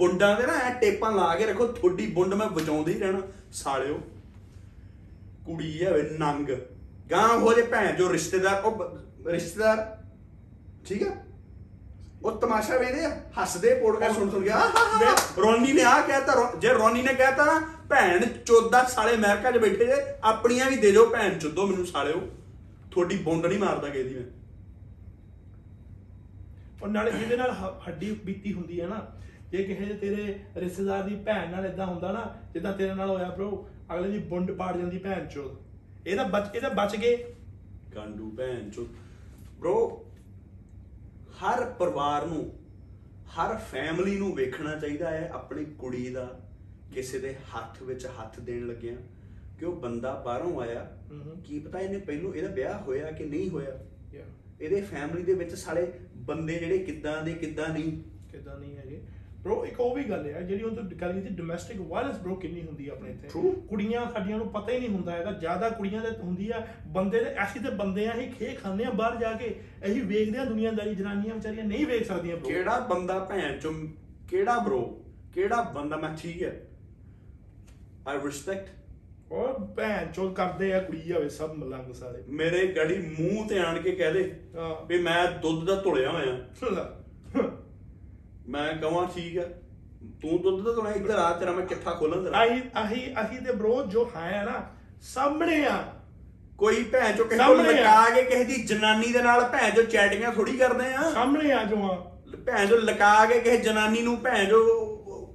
ਬੁੰਡਾਂ ਦੇ ਨਾ ਐ ਟੇਪਾਂ ਲਾ ਕੇ ਰੱਖੋ ਥੋੜੀ ਬੁੰਡ ਮੈਂ ਵਜਾਉਂਦੇ ਹੀ ਰਹਿਣਾ। ਸਾਲਿਓ ਕੁੜੀ ਐ ਵੇ ਨੰਗ। ਗਾਂ ਹੋ ਜੇ ਭੈਣ ਜੋ ਰਿਸ਼ਤੇਦਾਰ ਉਹ ਰਿਸ਼ਤੇਦਾਰ ਠੀਕ ਆ? ਉਹ ਤਮਾਸ਼ਾ ਵੇਖਦੇ ਆ ਹੱਸਦੇ ਪੋਡਕਾਸਟ ਸੁਣ ਸੁਣ ਹਾ। ਰੋਨੀ ਨੇ ਆ ਕਹਿਤਾ ਜੇ ਰੋਨੀ ਨੇ ਕਹਿਤਾ ਨਾ ਭੈਣ ਚੋਦਾ ਸਾਲੇ ਅਮਰੀਕਾ 'ਚ ਬੈਠੇ ਜੇ ਆਪਣੀਆਂ ਵੀ ਦੇ ਦਿਓ ਭੈਣ ਚੋਦੋ ਮੈਨੂੰ ਸਾਲਿਓ। ਤੁਹਾਡੀ ਬੁੰਡ ਨਹੀਂ ਮਾਰਦਾ ਕਿਸੇ ਦੀ ਮੈਂ। ਉਹ ਨਾਲੇ ਜਿਹਦੇ ਨਾਲ ਹੱਡੀ ਬੀਤੀ ਹੁੰਦੀ ਹੈ ਨਾ ਜੇ ਕਿਸੇ ਦੇ ਤੇਰੇ ਰਿਸ਼ਤੇਦਾਰ ਦੀ ਭੈਣ ਨਾਲ ਇਦਾਂ ਹੁੰਦਾ ਨਾ ਜਿੱਦਾਂ ਤੇਰੇ ਨਾਲ ਹੋਇਆ bro ਅਗਲੇ ਦੀ ਬੁੰਡ ਪਾੜ ਜਾਂਦੀ ਭੈਣ ਚੋਦ। ਇਹਦਾ ਬਚ ਇਹਦਾ ਬਚ ਗਏ। ਗਾਂਡੂ ਭੈਣ ਚੋ ਬ్రో ਹਰ ਪਰਿਵਾਰ ਨੂੰ ਹਰ ਫੈਮਿਲੀ ਨੂੰ ਵੇਖਣਾ ਚਾਹੀਦਾ ਹੈ ਆਪਣੀ ਕੁੜੀ ਦਾ ਕਿਸੇ ਦੇ ਹੱਥ ਵਿੱਚ ਹੱਥ ਦੇਣ ਲੱਗਿਆ। ਕਿ ਉਹ ਬੰਦਾ ਬਾਹਰੋਂ ਆਇਆ। ਕੀ ਪਤਾ ਇਹਨੇ ਪਹਿਲੋਂ ਇਹਦਾ ਵਿਆਹ ਹੋਇਆ ਕਿ ਨਹੀਂ ਹੋਇਆ। ਇਹਦੇ ਫੈਮਿਲੀ ਦੇ ਵਿੱਚ ਸਾਲੇ ਬੰਦੇ ਜਿਹੜੇ ਕਿੱਦਾਂ ਦੇ ਕਿੱਦਾਂ ਨਹੀਂ। ਕਿੱਦਾਂ ਨਹੀਂ ਹੈਗੇ। Bro ਇੱਕ ਉਹ ਵੀ ਗੱਲ ਹੈ ਜਿਹੜੀ ਉਹ ਤੋਂ ਗੱਲ ਕੀਤੀ ਡੋਮੈਸਟਿਕ ਵਾਇਲੈਂਸ bro ਕਿੰਨੀ ਹੁੰਦੀ ਹੈ ਆਪਣੇ ਇੱਥੇ. ਕੁੜੀਆਂ ਸਾਡੀਆਂ ਨੂੰ ਪਤਾ ਹੀ ਨਹੀਂ ਹੁੰਦਾ ਹੈਗਾ ਜ਼ਿਆਦਾ ਕੁੜੀਆਂ ਦੇ ਹੁੰਦੀ ਆ ਬੰਦੇ ਦੇ ਅਸੀਂ ਤੇ ਬੰਦੇ ਆ ਅਸੀਂ ਖੇ ਖਾਂਦੇ ਆ ਬਾਹਰ ਜਾ ਕੇ ਅਸੀਂ ਵੇਖਦੇ ਆ ਦੁਨੀਆਦਾਰੀ ਜਨਾਨੀਆਂ ਵਿਚਾਰੀਆਂ ਨਹੀਂ ਵੇਖ ਸਕਦੀਆਂ bro ਕਿਹੜਾ ਬੰਦਾ ਭੈਣ ਚੋ ਕਿਹੜਾ ਬ్రో ਕਿਹੜਾ ਬੰਦਾ ਮੈਂ ਠੀਕ ਹੈ ਆਈ ਰਿਸਪੈਕਟ ਔਰ ਭੈਣ ਚੋਦ ਕਰਦੇ ਆ ਕੁੜੀ ਆਵੇ ਸਭ ਮਲੰਗ ਸਾਰੇ। ਮੇਰੇ ਗੜੀ ਮੂੰਹ ਤੇ ਆਣ ਕੇ ਕਹਿ ਦੇ ਹਾਂ। ਵੀ ਮੈਂ ਦੁੱਧ ਦਾ ਧੁਲਿਆ ਹੋਇਆ। ਮੈਂ ਕਹਾਂ ਠੀਕ ਆ ਤੂੰ ਦੁੱਧ ਦਾ ਧੁਲਿਆ ਇੱਧਰ ਆ ਤੇਰਾ ਮੈਂ ਕਿੱਥਾ ਖੋਲਾਂ ਤੇਰਾ। ਆਹੀ ਆਹੀ ਆਹੀ ਤੇ ਬ్రో ਜੋ ਹੈ ਨਾ ਸਾਹਮਣੇ ਆ। ਕੋਈ ਭੈਣ ਚੋ ਕਿਸੇ ਕੋਲ ਸਾਹਮਣੇ ਆ। ਲਗਾ ਕੇ ਕਿਸੇ ਦੀ ਜਨਾਨੀ ਦੇ ਨਾਲ ਭੈਣ ਚੋ ਚੈਟਿੰਗਾਂ ਥੋੜੀ ਕਰਦੇ ਆ। ਸਾਹਮਣੇ ਆ ਜੋ ਆ। ਭੈਣ ਚੋ ਲਗਾ ਕੇ ਕਿਸੇ ਜਨਾਨੀ ਨੂੰ ਭੈਣ ਚੋ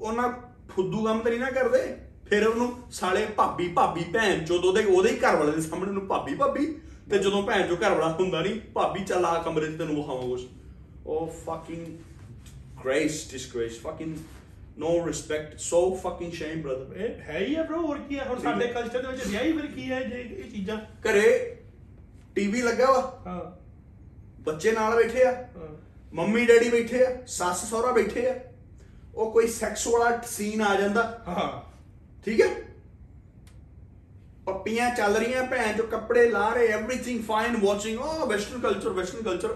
ਉਹਨਾਂ ਫੁੱਦੂ ਕੰਮ ਤੇ ਨਹੀਂ ਨਾ ਕਰਦੇ। ਫਿਰ ਉਹਨੂੰ ਸਾਲੇ ਭਾਬੀ ਭਾਬੀ ਭੈਣ ਚੋ ਉਹਦੇ ਉਹਦੇ ਹੀ ਘਰ ਵਾਲੇ ਦੇ ਸਾਹਮਣੇ ਨੂੰ ਭਾਬੀ ਭਾਬੀ। ਤੇ ਜਦੋਂ ਭੈਣ ਚੋ ਘਰ ਵਾਲਾ ਹੁੰਦਾ ਨਹੀਂ ਭਾਬੀ ਚੱਲ ਆ ਕਮਰੇ 'ਚ ਤੈਨੂੰ ਵਿਖਾਵਾਂ ਕੁਛ। ਉਹ fucking grace disgrace fucking no respect. So fucking shame brother. ਇਹ ਹੈ ਹੀ ਆ bro ਹੋਰ ਕੀ ਆ ਹੁਣ ਸਾਡੇ ਕਲਚਰ ਦੇ ਵਿੱਚ ਵਿਆਹ ਹੀ ਫਿਰ ਕੀ ਹੈ ਜੇ ਇਹ ਚੀਜ਼ਾਂ? ਘਰੇ ਟੀਵੀ ਲੱਗਾ ਵਾ। ਹਾਂ। ਬੱਚੇ ਨਾਲ ਬੈਠੇ ਆ। ਹਾਂ। ਮੰਮੀ ਡੈਡੀ ਬੈਠੇ ਆ। ਸੱਸ ਸਹੁਰਾ ਬੈਠੇ ਆ। ਉਹ ਕੋਈ ਸੈਕਸ ਵਾਲਾ ਸੀਨ ਆ ਜਾਂਦਾ। ਹਾਂ। ਠੀਕ ਹੈ? ਪੱਪੀਆਂ ਚੱਲ ਰਹੀਆਂ ਭੈਣ ਜੋ ਕੱਪੜੇ ਲਾ ਰਹੇ everything fine watching oh western culture western culture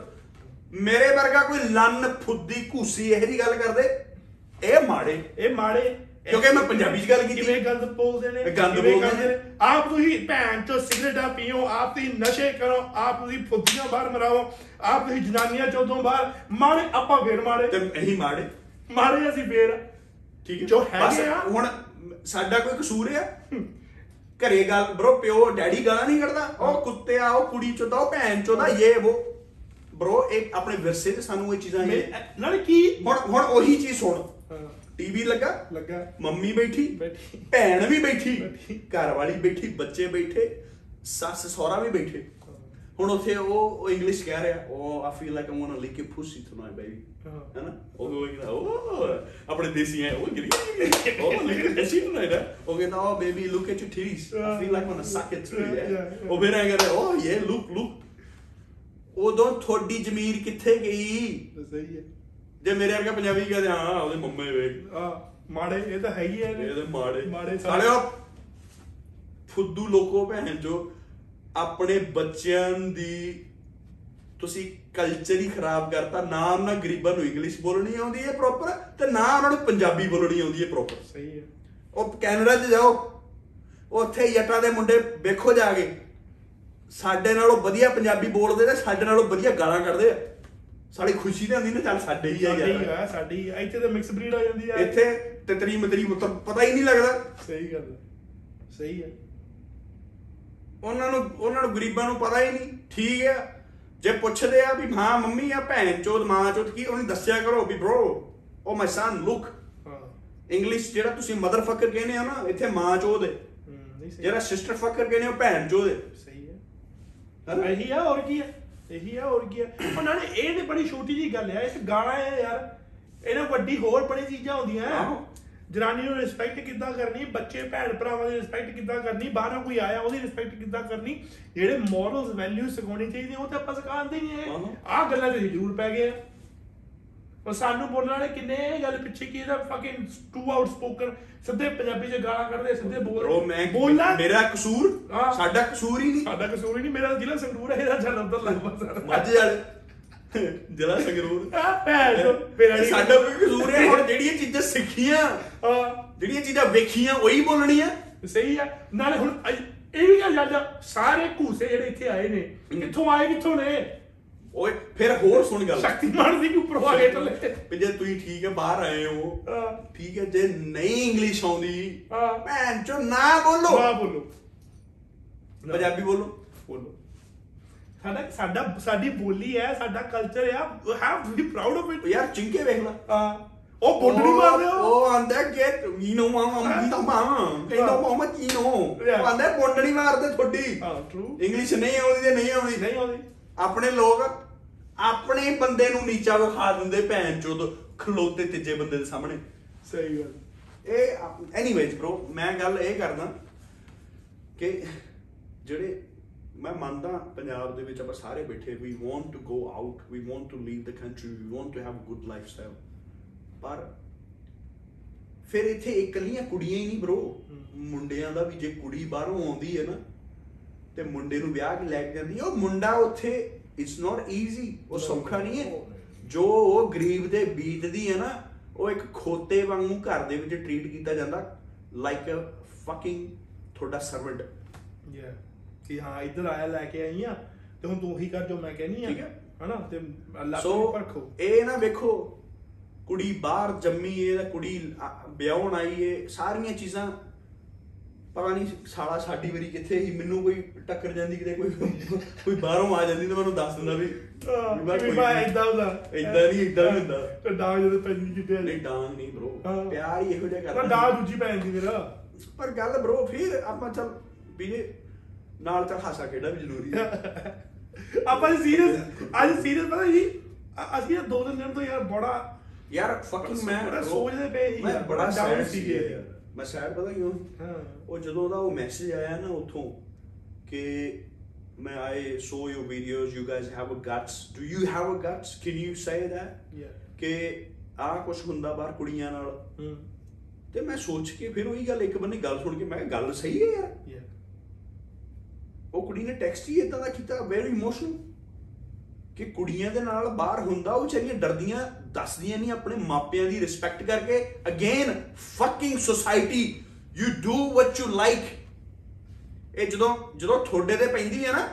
ਮੇਰੇ ਵਰਗਾ ਕੋਈ ਲੰਨ ਫੁੱਦੀ ਘੂਸੀ ਇਹ ਜੀ ਗੱਲ ਕਰਦੇ? ਇਹ ਮਾੜੇ। ਇਹ ਮਾੜੇ। ਕਿਉਂਕਿ ਮੈਂ ਪੰਜਾਬੀ 'ਚ ਗੱਲ ਕੀਤੀ। ਕਿਵੇਂ ਗੰਦ ਬੋਲਦੇ ਨੇ? ਗੰਦ ਬੋਲਦੇ ਨੇ। ਆਪ ਤੁਸੀਂ ਭੈਣ ਚੋ ਸਿਗਰਟਾਂ ਪੀਓ ਆਪ ਤੁਸੀਂ ਨਸ਼ੇ ਕਰੋ ਆਪ ਤੁਸੀਂ ਫੁੱਦੀਆਂ ਬਾਹਰ ਮਰਾਓ ਆਪ ਤੁਸੀਂ ਜਨਾਨੀਆਂ ਚੋਦੋਂ ਬਾਹਰ। ਮਾੜੇ ਆਪਾਂ ਫੇਰ ਮਾੜੇ। ਤੇ ਇਹੀ ਮਾੜੇ। ਮਾੜੇ ਅਸੀਂ ਫੇਰ। ਠੀਕ ਹੈ। ਜੋ ਹੈਗੇ ਆ। ਹੁਣ ਸਾਡਾ ਕੋਈ ਕਸੂਰ ਆ? ਘਰੇ ਗੱਲ ਬ్రో ਪਿਓ ਡੈਡੀ ਗਾਲਾਂ ਨਹੀਂ ਕੱਢਦਾ? ਉਹ ਕੁੱਤੇ ਆ ਉਹ ਕੁੜੀ ਚੋਦਾ ਉਹ ਭੈਣ ਚੋਦਾ ਇਹ ਉਹ। ਬ్రో ਇੱਕ ਆਪਣੇ ਵਿਰਸੇ ਤੇ ਸਾਨੂੰ ਇਹ ਚੀਜ਼ਾਂ ਇਹ ਮੈਂ- ਨਾਲੇ ਕੀ ਹੁਣ ਹੁਣ ਉਹੀ ਚੀਜ਼ ਸੁਣ। ਟੀਵੀ ਲੱਗਾ ਲੱਗਾ। ਮੰਮੀ ਬੈਠੀ। ਭੈਣ ਵੀ ਬੈਠੀ। ਘਰ ਵਾਲੀ ਬੈਠੀ ਬੱਚੇ ਬੈਠੇ ਸੱਸ ਸਹੁਰਾ ਵੀ ਬੈਠੇ। ਹੁਣ ਉੱਥੇ ਉਹ ਇੰਗਲਿਸ਼ ਕਹਿ ਰਿਹਾ ਉਹ I feel like I want to lick you pussy tonight baby. ਹੈਨਾ ਉਹ ਕਹਿੰਦਾ ਉਹ ਆਪਣੇ ਦੇਸੀ ਹੈ ਉਹ ਗਿਰੀ ਉਹ ਲਿਕ ਦੇਸੀ ਟੁਨਾਈਟ ਉਹ ਕਹਿੰਦਾ ਉਹ baby look at you tits I feel like want to suck it Yeah, yeah. ਉਹ ਆ ਕਹਿੰਦਾ ਉਹ ਯੇ ਲੁੱਕ ਲੁੱਕ ਉਦੋਂ ਤੁਹਾਡੀ ਜ਼ਮੀਰ ਕਿੱਥੇ ਗਈ? ਸਹੀ ਹੈ। ਜੇ ਮੇਰੇ ਵਰਗਾ ਪੰਜਾਬੀ ਕਹਦੇ ਹਾਂ ਉਹਦੇ ਮੰਮੇ ਵੇਖ। ਆ ਮਾੜੇ ਇਹ ਤਾਂ ਹੈ ਹੀ ਹੈ। ਇਹਦੇ ਮਾੜੇ। ਮਾੜੇ ਉਹ ਫੁੱਦੂ ਲੋਕੋ ਭੈਣ ਜੋ ਆਪਣੇ ਬੱਚਿਆਂ ਦੀ ਤੁਸੀਂ ਕਲਚਰ ਹੀ ਖਰਾਬ ਕਰਤਾ ਨਾ ਉਹਨਾਂ ਗਰੀਬਾਂ ਨੂੰ ਇੰਗਲਿਸ਼ ਬੋਲਣੀ ਆਉਂਦੀ ਹੈ ਪ੍ਰੋਪਰ ਤੇ ਨਾ ਉਹਨਾਂ ਨੂੰ ਪੰਜਾਬੀ ਬੋਲਣੀ ਆਉਂਦੀ ਹੈ ਪ੍ਰੋਪਰ ਸਹੀ ਹੈ। ਉਹ ਕੈਨੇਡਾ 'ਚ ਜਾਓ ਉੱਥੇ ਜੱਟਾਂ ਦੇ ਮੁੰਡੇ ਵੇਖੋ ਜਾ ਕੇ। ਸਾਡੇ ਨਾਲੋਂ ਵਧੀਆ ਪੰਜਾਬੀ ਬੋਲਦੇ ਤੇ ਸਾਡੇ ਨਾਲੋਂ ਵਧੀਆ ਗਾਲਾਂ ਕੱਢਦੇ ਆ। ਸਾਡੀ ਖੁਸ਼ੀ ਤੇ ਹੁੰਦੀ ਨਾ ਚੱਲ ਸਾਡੇ ਹੀ ਆ ਸਾਡੀ ਯਾਰ। ਹੈ ਸਾਡੀ ਇੱਥੇ ਤਾਂ ਮਿਕਸ ਬਰੀਡ ਹੋ ਜਾਂਦੀ ਹੈ ਇੱਥੇ ਤਤਰੀ ਮਤਰੀ ਪਤਾ ਹੀ ਨਹੀਂ ਲੱਗਦਾ। ਸਹੀ ਗੱਲ ਹੈ ਸਹੀ ਹੈ ਉਹਨਾਂ ਨੂੰ ਉਹਨਾਂ ਨੂੰ ਗਰੀਬਾਂ ਨੂੰ ਪਤਾ ਹੀ ਨਹੀਂ। ਠੀਕ ਆ। ਜੇ ਪੁੱਛਦੇ ਆ ਵੀ ਹਾਂ ਮੰਮੀ ਆ ਭੈਣ ਚੋਦ ਮਾਂ ਚੋਦ ਕੀ ਉਹਨੂੰ ਦੱਸਿਆ ਕਰੋ ਵੀ bro ਉਹ ਮਾਈ ਸਨ ਲੁੱਕ ਹਾਂ। ਇੰਗਲਿਸ਼ ਜਿਹੜਾ ਤੁਸੀਂ ਮਦਰ ਫੱਕਰ ਕਹਿੰਦੇ ਹੋ ਨਾ ਇੱਥੇ ਮਾਂ ਚੋਦ ਹੈ ਹਮ, ਨਹੀਂ ਸਹੀ। ਜਿਹੜਾ ਸਿਸਟਰ ਫੱਕਰ ਕਹਿੰਦੇ ਹੋ ਭੈਣ ਚੋਦ ਹੈ ਹੈ? ਇਹੀ ਆ ਹੋਰ ਕੀ ਹੈ ਇਹੀ ਆ ਹੋਰ ਕੀ ਹੈ ਉਹ ਨਾਲੇ ਇਹ ਤੇ ਬੜੀ ਛੋਟੀ ਜੀ ਗੱਲ ਹੈ ਇੱਕ ਗਾਣਾ ਹੈ ਯਾਰ ਇਹਨਾਂ ਵੱਡੀ ਹੋਰ ਬੜੀ ਚੀਜ਼ਾਂ ਹੁੰਦੀਆਂ ਆਹੋ। ਜਨਾਨੀ ਨੂੰ ਰਿਸਪੈਕਟ ਕਿੱਦਾਂ ਕਰਨੀ ਬੱਚੇ ਭੈਣ ਭਰਾਵਾਂ ਦੀ ਰਿਸਪੈਕਟ ਕਿੱਦਾਂ ਕਰਨੀ ਬਾਹਰੋਂ ਕੋਈ ਆਇਆ ਉਹਦੀ ਰਿਸਪੈਕਟ ਕਿੱਦਾਂ ਕਰਨੀ ਜਿਹੜੇ ਮੋਰਲਸ ਵੈਲਿਊ ਸਿਖਾਉਣੀ ਚਾਹੀਦੀ ਉਹ ਤੇ ਆਪਾਂ ਸਿਖਾਉਂਦੇ ਨਹੀਂ ਹੈ ਆਹੋ। ਆਹ ਗੱਲਾਂ ਤੇ ਜ਼ਰੂਰ ਪੈ ਗਏ ਆ ਉਹ ਸਾਨੂੰ ਬੋਲਣ ਵਾਲੇ ਕਿੰਨੇ ਗੱਲ ਪਿੱਛੇ ਕੀ ਇਹਦਾ ਫਕਿੰਗ ਟੂ ਆਊਟ ਸਪੋਕਨ ਸਿੱਧੇ ਪੰਜਾਬੀ ਚ ਗਾਲਾਂ ਕੱਢਦੇ ਸਿੱਧੇ ਬੋਲ bro ਮੈਂ ਬੋਲਣਾ? ਮੇਰਾ ਕਸੂਰ। ਸਾਡਾ ਕਸੂਰ ਹੀ ਨਹੀਂ। ਸਾਡਾ ਕਸੂਰ ਹੀ ਨਹੀਂ ਮੇਰਾ ਜ਼ਿਲ੍ਹਾ ਸੰਗਰੂਰ ਹੈ ਇਹਦਾ ਚੱਲ ਉਧਰ ਲੱਗ ਪਾ ਸਾਰਾ। ਮੱਝ ਵਾਲੇ। ਜ਼ਿਲ੍ਹਾ ਸੰਗਰੂਰ। ਇਹ ਸਾਡਾ ਕੋਈ ਕਸੂਰ ਹੈ ਹੁਣ ਜਿਹੜੀਆਂ ਚੀਜ਼ਾਂ ਸਿੱਖੀਆਂ ਜਿਹੜੀਆਂ ਚੀਜ਼ਾਂ ਵੇਖੀਆਂ ਉਹੀ ਬੋਲਣੀਆਂ। ਸਹੀ ਆ। ਨਾਲੇ ਹੁਣ ਇਹ ਵੀ ਗੱਲ ਯਾਦ ਸਾਰੇ ਘੂਸੇ ਜਿਹੜੇ ਇੱਥੇ ਆਏ ਨੇ ਕਿੱਥੋਂ ਆਏ ਕਿੱਥੋਂ ਨੇ? ਓਏ ਫਿਰ ਹੋਰ ਸੁਣ ਗੱਲ। ਸ਼ਕਤੀਮਾਨ ਦੀ ਕਿ ਉੱਪਰੋਂ ਆ ਗਏ ਥੱਲੇ। ਵੀ ਜੇ ਤੁਸੀਂ ਠੀਕ ਹੈ ਬਾਹਰ ਆਏ ਹੋ। ਠੀਕ ਹੈ ਜੇ ਨਹੀਂ ਇੰਗਲਿਸ਼ ਆਉਂਦੀ ਹਾਂ। ਭੈਣ ਚੋ ਨਾ ਬੋਲੋ। ਨਾ ਬੋਲੋ। ਪੰਜਾਬੀ ਬੋਲੋ। ਬੋਲੋ। ਸਾਡਾ ਸਾਡਾ ਸਾਡੀ ਬੋਲੀ ਹੈ ਸਾਡਾ ਕਲਚਰ ਆ have to be proud of it ਯਾਰ ਚਿੰਕੇ ਵੇਖ ਲੈ। ਹਾਂ। ਉਹ ਬੁੱਢ ਨਹੀਂ ਮਾਰਦੇ ਉਹ ਆਂਦਾ ਗੇਟ ਵੀ ਨੋ ਮਾਮਾ ਵੀ ਤਾਂ ਮਾਮਾ ਕਹਿੰਦਾ ਮਾਮਾ ਕੀ ਨੋ Yeah. ਆਂਦਾ ਬੁੰਡ ਨਹੀਂ ਮਾਰਦੇ ਥੋੜੀ ਹਾਂ ਟਰੂ ਇੰਗਲਿਸ਼ ਨਹੀਂ ਆਉਂਦੀ ਤੇ ਨਹੀਂ ਆਉਂਦੀ। ਨਹੀਂ ਆਉਂਦੀ। ਆਪਣੇ ਲੋਕ ਆਪਣੇ ਬੰਦੇ ਨੂੰ ਨੀਚਾ ਵਿਖਾ ਦਿੰਦੇ ਭੈਣ ਚੋਦ ਖਲੋਤੇ ਤੀਜੇ ਬੰਦੇ ਦੇ ਸਾਹਮਣੇ। ਸਹੀ ਗੱਲ। ਇਹ ਐਨੀਵੇਜ਼ bro ਮੈਂ ਗੱਲ ਇਹ ਕਰਦਾ ਕਿ ਜਿਹੜੇ ਮੈਂ ਮੰਨਦਾ ਪੰਜਾਬ ਦੇ ਵਿੱਚ ਆਪਾਂ ਸਾਰੇ ਬੈਠੇ we want to go out we want to leave the country we want to have a good lifestyle ਪਰ ਫਿਰ ਇੱਥੇ ਇਕੱਲੀਆਂ ਕੁੜੀਆਂ ਹੀ ਨਹੀਂ bro ਮੁੰਡਿਆਂ ਦਾ ਵੀ ਜੇ ਕੁੜੀ ਬਾਹਰੋਂ ਆਉਂਦੀ ਹੈ ਨਾ ਤੇ ਮੁੰਡੇ ਨੂੰ ਵਿਆਹ ਕੇ ਲੈ ਕੇ ਜਾਂਦੀ ਉਹ ਮੁੰਡਾ ਉੱਥੇ ਇਟਸ ਨਾਟ ਈਜ਼ੀ ਉਹ ਸੌਖਾ ਨਹੀਂ ਹੈ। ਜੋ ਉਹ ਗਰੀਬ ਦੇ ਬੀਤਦੀ ਹੈ ਨਾ ਉਹ ਇੱਕ ਖੋਤੇ ਵਾਂਗੂ ਘਰ ਦੇ ਵਿੱਚ ਟ੍ਰੀਟ ਕੀਤਾ ਜਾਂਦਾ ਲਾਈਕ ਅ ਫਕਿੰਗ ਤੁਹਾਡਾ ਸਰਵੈਂਟ ਯਾ ਕਿ ਹਾਂ ਇੱਧਰ ਆਇਆ ਲੈ ਕੇ ਆਈ ਆ ਤੇ ਹੁਣ ਤੂੰ ਉਹੀ ਕਰ ਜੋ ਮੈਂ ਕਹਿਨੀ ਆ। ਠੀਕ ਹੈ। ਹਨਾ? ਤੇ ਅੱਲਾਹ ਤੋਂ ਪਰਖੋ। ਇਹ ਨਾ ਵੇਖੋ ਕੁੜੀ ਬਾਹਰ ਜੰਮੀ ਏ ਕੁੜੀ ਵਿਆਹੁਣ ਆਈ ਏ ਸਾਰੀਆਂ ਚੀਜ਼ਾਂ ਪਤਾ ਨਹੀਂ ਸਾਲਾ ਸਾਡੀ ਵਾਰੀ ਕਿੱਥੇ ਸੀ ਮੈਨੂੰ ਕੋਈ ਟੱਕਰ ਜਾਂਦੀ ਕਿਤੇ ਕੋਈ ਕੋਈ ਬਾਹਰੋਂ ਆ ਜਾਂਦੀ ਤਾਂ ਮੈਨੂੰ ਦੱਸ ਦਿੰਦਾ ਵੀ ਵੀ ਵੀ ਬਾ। ਇਦਾਂ ਹੁੰਦਾ ਏਦਾਂ ਨਹੀਂ, ਨਹੀਂ ਹੁੰਦਾ। ਤੇ ਡਾਂਗ ਜਦੋਂ ਪੈਂਦੀ ਕਿਤੇ ਨਹੀਂ ਡਾਂਗ ਨਹੀਂ ਬ్రో। ਪਿਆਰ ਹੀ ਇਹੋ ਜਿਹਾ ਪਰ ਕਰਦਾ ਡਾਂਗ ਦੂਜੀ ਪੈ ਜਾਂਦੀ ਮੇਰਾ ਪਰ ਗੱਲ ਬ్రో ਫਿਰ ਆਪਾਂ ਚੱਲ ਵੀਰੇ ਨਾਲ ਚੱਲ ਹਾਸਾ ਖੇਡਾ ਵੀ ਜ਼ਰੂਰੀ ਹੈ ਆਪਾਂ ਸੀਰੀਅਸ ਅੱਜ ਸੀਰੀਅਸ ਪਤਾ ਜੀ ਅਸੀਂ ਦੋ ਦਿਨ ਤੋਂ ਯਾਰ ਬੜਾ ਯਾਰ ਫਕਿੰਗ ਮੈਂ ਸੋਚਦੇ ਪਏ ਮੈਂ ਬੜਾ ਸੈਡ। ਸੀਗੇ ਯਾਰ ਮੈਂ ਸੈਡ ਪਤਾ ਕਿਉਂ? ਹਾਂ। ਉਹ ਜਦੋਂ ਦਾ ਉਹ ਮੈਸੇਜ ਆਇਆ ਨਾ ਉਥੋਂ ਕਿ ਮੈਂ I saw your videos you guys have a guts do you have a guts can you say that yeah ਕਿ ਆ ਕੁਝ ਹੁੰਦਾ ਬਾਹਰ ਕੁੜੀਆਂ ਨਾਲ। ਹੂੰ। ਤੇ ਮੈਂ ਸੋਚ ਕੇ ਫਿਰ ਉਹੀ ਗੱਲ ਇੱਕ ਬੰਨੇ ਗੱਲ ਸੁਣ ਕੇ ਮੈਂ ਕਿਹਾ ਗੱਲ ਸਹੀ ਹੈ ਯਾਰ। ਉਹ ਕੁੜੀ ਨੇ ਟੈਕਸਟ ਹੀ ਇਦਾਂ ਦਾ ਕੀਤਾ ਵੈਰੀ ਇਮੋਸ਼ਨਲ ਕਿ ਕੁੜੀਆਂ ਦੇ ਨਾਲ ਬਾਹਰ ਹੁੰਦਾ ਉਹ ਵਿਚਾਰੀਆਂ ਡਰਦੀਆਂ ਦੱਸਦੀਆਂ ਨਹੀਂ ਆਪਣੇ ਮਾਪਿਆਂ ਦੀ ਰਿਸਪੈਕਟ ਕਰਕੇ again fucking society you do what you like ਇਹ ਜਦੋਂ ਜਦੋਂ ਤੁਹਾਡੇ ਤੇ ਪੈਂਦੀ ਹੈ ਨਾ,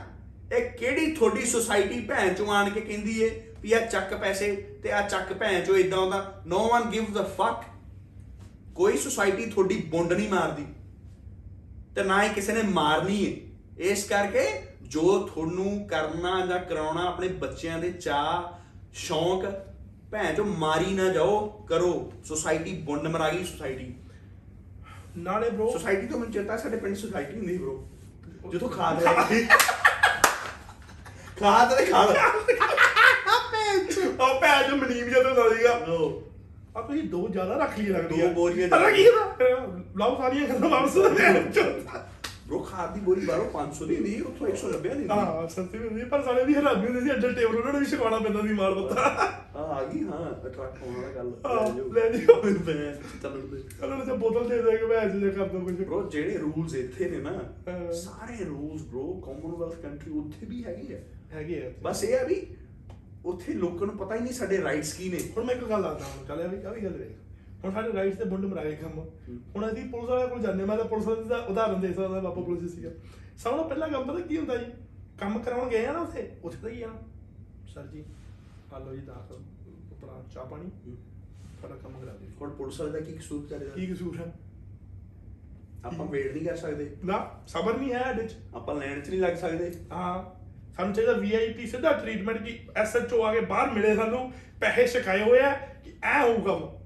ਇਹ ਕਿਹੜੀ ਤੁਹਾਡੀ ਸੋਸਾਇਟੀ ਭੈਣ ਚੋਂ ਆਣ ਕੇ ਕਹਿੰਦੀ ਏ ਵੀ ਆ ਚੱਕ ਪੈਸੇ ਤੇ ਆ ਚੱਕ ਭੈਣ ਚੋਂ ਇਦਾਂ ਹੁੰਦਾ। ਨੋ ਵਨ ਗਿਵਸ ਅ ਫੱਕ ਕੋਈ ਸੋਸਾਇਟੀ ਤੁਹਾਡੀ ਬੁੰਡ ਨਹੀਂ ਮਾਰਦੀ। ਤੇ ਨਾ ਹੀ ਕਿਸੇ ਨੇ ਮਾਰਨੀ ਹੈ ਇਸ ਕਰਕੇ ਜੋ ਤੁਹਾਨੂੰ ਕਰਨਾ ਜਾਂ ਕਰਾਉਣਾ ਆਪਣੇ ਬੱਚਿਆਂ ਦੇ ਚਾਹ ਸ਼ੌਂਕ ਭੈਣ ਚੋ ਮਾਰੀ ਨਾ ਜਾਓ ਕਰੋ। ਸੋਸਾਇਟੀ ਬੁੰਡ ਮਰਾ ਗਈ ਸੋਸਾਇਟੀ ਨਾਲੇ bro ਸੋਸਾਇਟੀ ਤੋਂ ਮੈਨੂੰ ਚੇਤਾ ਸਾਡੇ ਪਿੰਡ ਸੋਸਾਇਟੀ ਹੁੰਦੀ ਸੀ bro ਜਦੋਂ ਖਾਦ ਰਹਿ ਖਾਦ ਤੇ ਖਾਦ ਭੈਣ ਚੋ ਉਹ ਭੈਣ ਚੋ ਮਨੀਮ ਜਦੋਂ ਲਾ ਲੀਗਾ ਆ ਤੁਸੀਂ ਦੋ ਜ਼ਿਆਦਾ ਰੱਖ ਲਈ ਲੱਗਦੀ ਆ ਦੋ ਬੋਰੀਆਂ ਜ਼ਿਆਦਾ ਕੀ ਲਾਓ ਸਾਰੀਆਂ ਖਤਮ ਵਾਪਸ। ਬ్రో ਖਾਦ ਦੀ ਬੋਰੀ ਬਾਹਰੋਂ 500 ਦੀ ਦੀ ਉੱਥੋਂ 190 ਦੀ ਹਾਂ ਸਸਤੀ ਵੀ ਹੁੰਦੀ ਪਰ ਸਾਡੇ ਵੀ ਹੈਰਾਨੀ ਹੁੰਦੀ ਸੀ ਅੱਡੇ ਟੇਬਲ ਉਹਨਾਂ ਨੂੰ ਵੀ ਛਕਾਉਣਾ ਪੈਂਦਾ ਸੀ ਮਾਲ ਪੱਤਾ ਆ ਆ ਗਈ ਹਾਂ। ਟਰੱਕ ਹੋਣ ਵਾਲਾ ਗੱਲ। ਹਾਂ, ਲੈ ਜਿਓ। ਚੱਲਣ ਦੇ ਉਹਨਾਂ ਨੂੰ ਜੇ ਬੋਤਲ ਦੇ ਦੇ ਕੇ ਮੈਂ ਜੇ ਕਰਦਾ ਕੁਝ ਬ్రో ਜਿਹੜੇ ਰੂਲਸ ਇੱਥੇ ਨੇ ਨਾ ਹਾਂ। ਸਾਰੇ ਰੂਲਸ ਬ్రో ਕਾਮਨਵੈਲਥ ਕੰਟਰੀ ਉੱਥੇ ਵੀ ਹੈਗੇ ਆ। ਹੈਗੇ ਆ ਬਸ ਇਹ ਆ ਵੀ ਉੱਥੇ ਲੋਕਾਂ ਨੂੰ ਪਤਾ ਹੀ ਨਹੀਂ ਸਾਡੇ ਰਾਈਟਸ ਕੀ ਨੇ। ਹੁਣ ਮੈਂ ਇੱਕ ਗੱਲ ਦੱਸਦਾ ਹੁਣ ਚੱਲ ਵੀ ਆ ਵੀ ਗੱਲ ਵੇਖ। ਹੁਣ ਸਾਡੇ ਰਾਈਟਸ ਤੇ ਬੁੰਡ ਮਰਾਏ ਕੰਮ। ਹੁਣ ਅਸੀਂ ਪੁਲਿਸ ਵਾਲਿਆਂ ਕੋਲ ਜਾਂਦੇ ਮੈਂ ਤਾਂ ਪੁਲਿਸ ਵਾਲੇ ਦਾ ਉਦਾਹਰਨ ਦੇ ਸਕਦਾ ਬਾਪਾ ਪੁਲਿਸ ਸੀਗਾ। ਸਭ ਤੋਂ ਪਹਿਲਾਂ ਕੰਮ ਪਤਾ ਕੀ ਹੁੰਦਾ ਜੀ? ਕੰਮ ਕਰਾਉਣ ਗਏ ਆ ਨਾ ਉੱਥੇ? ਉੱਥੇ ਤਾਂ ਹੀ ਆ। ਸਰ ਜੀ ਆ ਲਓ ਜੀ ਦਾਖਲ ਚਾਹ ਪਾਣੀ? ਤੁਹਾਡਾ ਕੰਮ ਕਰਾ ਦੇ। ਹੁਣ ਪੁਲਿਸ ਵਾਲੇ ਦਾ ਕੀ ਕਸੂਰ ਚੱਲਦਾ ਕੀ ਕਸੂਰ ਹੈ? ਆਪਾਂ ਵੇਟ ਨਹੀਂ ਕਰ ਸਕਦੇ। ਨਾ ਸਬਰ ਨਹੀਂ ਹੈ ਸਾਡੇ ਚ। ਆਪਾਂ ਲੈਣ 'ਚ ਨਹੀਂ ਲੱਗ ਸਕਦੇ। ਹਾਂ ਸਾਨੂੰ ਚਾਹੀਦਾ ਵੀਆਈਪੀ ਸਿੱਧਾ ਟ੍ਰੀਟਮੈਂਟ ਕੀ ਐਸਐਚਓ ਆ ਕੇ ਬਾਹਰ ਮਿਲੇ ਸਾਨੂੰ ਪੈਸੇ ਛਕਾਏ ਹੋਏ ਆ ਕਿ ਐ ਹੋਊਗਾ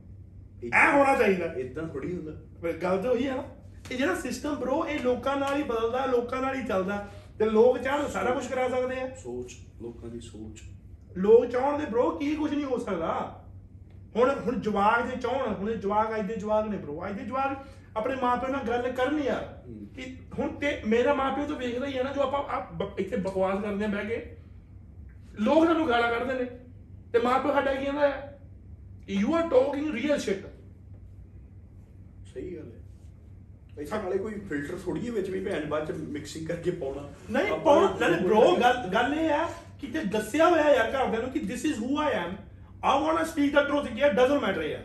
ਐ ਹੋਣਾ ਚਾਹੀਦਾ। ਇਦਾਂ ਥੋੜੀ ਹੁੰਦਾ। ਪਰ ਗੱਲ ਤਾਂ ਉਹੀ ਹੈ ਨਾ। ਇਹ ਜਿਹੜਾ ਸਿਸਟਮ ਬ్రో ਇਹ ਲੋਕਾਂ ਨਾਲ ਹੀ ਬਦਲਦਾ ਲੋਕਾਂ ਨਾਲ ਹੀ ਚੱਲਦਾ। ਤੇ ਲੋਕ ਚਾਹਣ ਸਾਰਾ ਕੁਝ ਕਰਾ ਸਕਦੇ ਆ। ਸੋਚ ਲੋਕਾਂ ਦੀ ਸੋਚ। ਲੋਕ ਚਾਹੁੰਦੇ ਬ్రో ਕੀ ਕੁਝ ਨਹੀਂ ਹੋ ਸਕਦਾ। ਹੁਣ ਹੁਣ ਜਵਾਗ ਦੇ ਚਾਹਣ ਹੁਣ ਜਵਾਗ ਅੱਜ ਦੇ ਜਵਾਗ ਨੇ ਬ్రో ਅੱਜ ਦੇ ਜਵਾਗ ਆਪਣੇ ਮਾਪਿਆਂ ਨਾਲ ਗੱਲ ਕਰਨ ਯਾਰ ਕਿ ਹੁਣ ਤੇ ਮੇਰਾ ਮਾਪਿਓ ਤਾਂ ਵੇਖਦਾ ਹੀ ਹੈ ਨਾ ਜੋ ਆਪਾਂ ਇੱਥੇ ਬਕਵਾਸ ਕਰਦੇ ਆ ਬਹਿ ਕੇ। ਲੋਕ ਸਾਨੂੰ ਗਾਲਾਂ ਕੱਢਦੇ ਨੇ। ਤੇ ਮਾਪਿਓ ਸਾਡਾ ਕੀ ਕਹਿੰਦਾ ਹੈ? You are talking real shit ਸਹੀ ਗੱਲ ਹੈ। ਇਸਾ ਨਾਲੇ ਕੋਈ ਫਿਲਟਰ ਥੋੜੀ ਜਿਹੀ ਵਿੱਚ ਵੀ ਭੈਣ ਬਾਅਦ ਚ ਮਿਕਸਿੰਗ ਕਰਕੇ ਪਾਉਣਾ। ਨਹੀਂ ਪਾਉਣਾ ਨਾਲੇ ਬ్రో ਗੱਲ ਗੱਲ ਇਹ ਹੈ ਕਿ ਜੇ ਦੱਸਿਆ ਹੋਇਆ ਯਾਰ ਘਰਦਿਆਂ ਨੂੰ ਕਿ this is who I am I want to speak the truth ਕਿ it doesn't matter ਯਾਰ।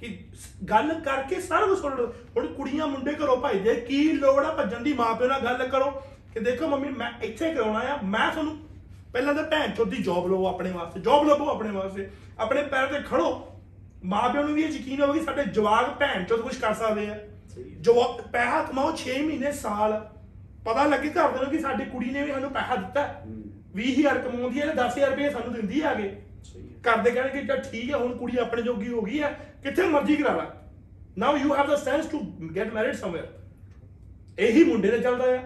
ਕਿ ਗੱਲ ਕਰਕੇ ਸਾਰਾ ਕੁਝ ਸੁਣ ਹੁਣ ਕੁੜੀਆਂ ਮੁੰਡੇ ਘਰੋਂ ਭੱਜਦੇ ਕੀ ਲੋੜ ਆ ਭੱਜਣ ਦੀ? ਮਾਪਿਓ ਨਾਲ ਗੱਲ ਕਰੋ। ਕਿ ਦੇਖੋ ਮੰਮੀ ਮੈਂ ਇੱਥੇ ਕਰਾਉਣਾ ਆ ਮੈਂ ਤੁਹਾਨੂੰ ਪਹਿਲਾਂ ਤਾਂ ਭੈਣ ਚੋਦ ਦੀ ਜੌਬ ਲਵੋ ਆਪਣੇ ਵਾਸਤੇ ਜੌਬ ਲਵੋ ਆਪਣੇ ਵਾਸਤੇ। ਆਪਣੇ ਪੈਰ ਤੇ ਖੜੋ। ਮਾਪਿਓ ਨੂੰ ਵੀ ਇਹ ਯਕੀਨ ਹੋਵੇ ਕਿ ਸਾਡੇ ਜਵਾਕ ਭੈਣ ਚੋਦ ਕੁਝ ਕਰ ਸਕਦੇ ਆ। ਜਵਾਕ ਪੈਸਾ ਕਮਾਓ 6 ਮਹੀਨੇ ਸਾਲ। ਪਤਾ ਲੱਗੇ ਘਰਦਿਆਂ ਨੂੰ ਕਿ ਸਾਡੀ ਕੁੜੀ ਨੇ ਵੀ ਸਾਨੂੰ ਪੈਸਾ ਦਿੱਤਾ। ਹੂੰ। 20000 ਕਮਾਉਂਦੀ ਹੈ ਤੇ 10000 ਰੁਪਏ ਸਾਨੂੰ ਦਿੰਦੀ ਆ ਹੈ। ਕਰਦੇ ਕਹਿਣਗੇ ਚੱਲ ਠੀਕ ਹੈ ਹੁਣ ਕੁੜੀ ਆਪਣੇ ਜੋਗੀ ਹੋ ਗਈ ਹੈ ਕਿੱਥੇ ਮਰਜ਼ੀ ਕਰਾ ਲੈ। Now you have the sense to get married somewhere ਇਹੀ ਮੁੰਡੇ ਦੇ ਚੱਲਦਾ ਆ।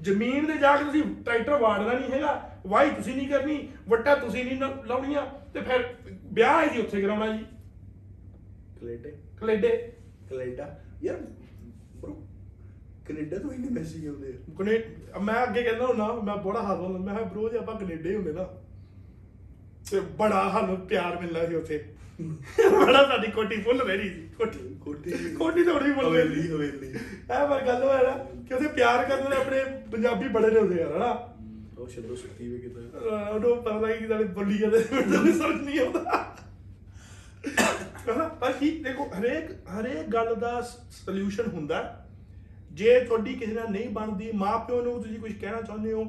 ਜ਼ਮੀਨ ਦੇ ਜਾ ਕੇ ਤੁਸੀਂ ਟਰੈਕਟਰ ਵਾੜਨਾ ਨਹੀਂ ਹੈਗਾ ਵਾਹੀ ਤੁਸੀਂ ਨਹੀਂ ਕਰਨੀ ਵੱਟਾ ਤੁਸੀਂ ਨਹੀਂ ਲਾਉਣੀਆਂ ਤੇ ਫਿਰ ਵਿਆਹ ਹੈ ਜੀ ਉੱਥੇ ਕਰਾਉਣਾ ਜੀ। ਕੈਨੇਡਾ ਕੈਨੇਡਾ ਕੈਨੇਡਾ ਯਾਰ ਕੈਨੇਡਾ ਤੋਂ ਇੰਨੇ ਮੈਸੇਜ ਆਉਂਦੇ ਆ। ਕਨੇ ਮੈਂ ਅੱਗੇ ਕਹਿੰਦਾ ਹੁੰਦਾ ਮੈਂ ਬੜਾ ਹੱਸਦਾ ਹੁੰਦਾ ਮੈਂ ਕਿਹਾ ਬ్రో ਜੇ ਆਪਾਂ ਕੈਨੇਡਾ ਹੀ ਹੁੰਦੇ ਨਾ। ਤੇ ਬੜਾ ਸਾਨੂੰ ਪਿਆਰ ਮਿਲਣਾ ਸੀ ਉੱਥੇ। ਬੜਾ ਸਾਡੀ ਕੋਟੀ ਫੁੱਲ ਰਹਿਣੀ ਸੀ ਕੋਟੀ ਕੋਠੀ ਕੋਟੀ ਤਾਂ ਬੜੀ ਫੁੱਲ ਹਵੇਲੀ ਰਹਿਣੀ ਹਵੇਲੀ। ਐ ਪਰ ਗੱਲ ਹੋਇਆ ਨਾ ਕਿ ਉੱਥੇ ਪਿਆਰ ਕਰਨ ਵਾਲੇ ਆਪਣੇ ਪੰਜਾਬੀ ਬੜੇ ਨੇ ਹੁੰਦੇ ਯਾਰ ਹਨਾ? ਉਹ ਸ਼ਬਦ ਸੁੱਤੀ ਵੀ ਕਿਦਾਂ ਉਹਨੂੰ ਪਤਾ ਲੱਗ ਕਿ ਸਾਡੇ ਬੋਲੀ ਜਾਂਦੇ ਮੈਨੂੰ ਸਮਝ ਨਹੀਂ ਆਉਂਦਾ। ਪਰ ਕੀ ਦੇਖੋ ਹਰੇਕ ਹਰੇਕ ਗੱਲ ਦਾ ਸੋਲੂਸ਼ਨ ਹੁੰਦਾ। ਜੇ ਤੁਹਾਡੀ ਕਿਸੇ ਨਾਲ ਨਹੀਂ ਬਣਦੀ ਮਾਪਿਓ ਨੂੰ ਤੁਸੀਂ ਕੁਝ ਕਹਿਣਾ ਚਾਹੁੰਦੇ ਹੋ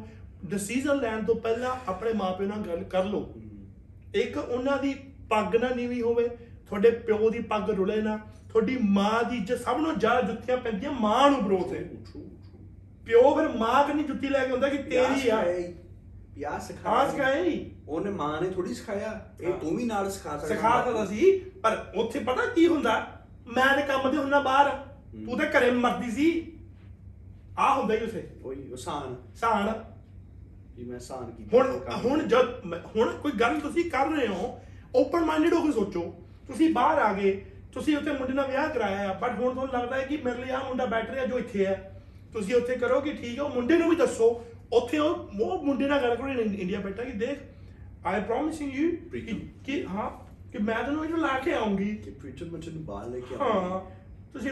ਡਿਸੀਜਨ ਲੈਣ ਤੋਂ ਪਹਿਲਾਂ ਆਪਣੇ ਮਾਪਿਓ ਨਾਲ ਗੱਲ ਕਰ ਲਓ। ਇੱਕ ਉਹਨਾਂ ਦੀ ਪੱਗ ਨਾ ਨੀਵੀਂ ਹੋਵੇ ਤੁਹਾਡੇ ਪਿਓ ਦੀ ਪੱਗ ਰੁਲੇ ਨਾ ਤੁਹਾਡੀ ਮਾਂ ਦੀ ਇੱਜ਼ਤ ਸਭ ਨੂੰ ਜ਼ਿਆਦਾ ਜੁੱਤੀਆਂ ਪੈਂਦੀਆਂ ਮਾਂ ਨੂੰ ਬਰੋ ਤੇ ਪਿਓ ਫਿਰ ਮਾਂ ਕਨੀ ਜੁੱਤੀ ਲੈ ਕੇ ਹੁੰਦਾ ਕਿ ਤੇਰੀ ਆ? ਪਿਆ ਸਿਖਾ ਆ ਸਿਖਾਈ ਉਹਨੇ ਮਾਂ ਨੇ ਥੋੜੀ ਸਿਖਾਇਆ। ਇਹ ਹਾਂ। ਤੂੰ ਵੀ ਨਾਲ ਸਿਖਾ ਸਕਦਾ। ਸਿਖਾ ਸਕਦਾ ਸੀ ਪਰ ਉੱਥੇ ਪਤਾ ਕੀ ਹੁੰਦਾ? ਮੈਂ ਤੇ ਕੰਮ ਤੇ ਹੁੰਨਾ ਬਾਹਰ ਤੂੰ ਤਾਂ ਘਰੇ ਮਰਦੀ ਸੀ। ਆ ਹੁੰਦਾ ਹੀ ਉਸੇ ਉਹੀ ਆਸਾਨ ਸਾਨ। ਜੀ ਮੈਂ ਆਸਾਨ ਕੀਤਾ ਹੁਣ ਹੁਣ ਜਦ ਹੁਣ ਕੋਈ ਗੱਲ ਤੁਸੀਂ ਕਰ ਰਹੇ ਹੋ ਓਪਨ ਮਾਈਂਡਡ ਹੋ ਕੇ ਸੋਚੋ। ਤੁਸੀਂ ਬਾਹਰ ਆ ਗਏ ਤੁਸੀਂ ਉੱਥੇ ਮੁੰਡੇ ਨਾਲ ਵਿਆਹ ਕਰਾਇਆ ਬਟ ਹੁਣ ਤੁਹਾਨੂੰ ਲੱਗਦਾ ਹੈ ਕਿ ਮੇਰੇ ਲਈ ਆ ਮੁੰਡਾ ਬੈਟਰ ਹੈ ਜੋ ਇੱਥੇ ਹੈ। ਤੁਸੀਂ ਉੱਥੇ ਕਰੋ ਕਿ ਠੀਕ ਹੈ ਉਹ ਮੁੰਡੇ ਨੂੰ ਵੀ ਦੱਸੋ। ਉੱਥੇ ਉਹ ਉਹ ਮੁੰਡੇ ਨਾਲ ਗੱਲ ਕਰੋ ਇੰਡੀਆ ਬੈਠਾ ਕਿ ਦੇਖ ਆਈ ਪ੍ਰੋਮਿਸਿੰਗ ਯੂ ਕਿ ਪ੍ਰੀਤਮ। ਕਿ ਹਾਂ ਕਿ ਮੈਂ ਤੈਨੂੰ ਇਹਨੂੰ ਲਾ ਕੇ ਆਉਂਗੀ। ਕਿ ਫਿਊਚਰ ਵਿੱਚ ਨੂੰ ਬਾਹਰ ਲੈ ਕੇ ਹਾਂ। ਤੁਸੀਂ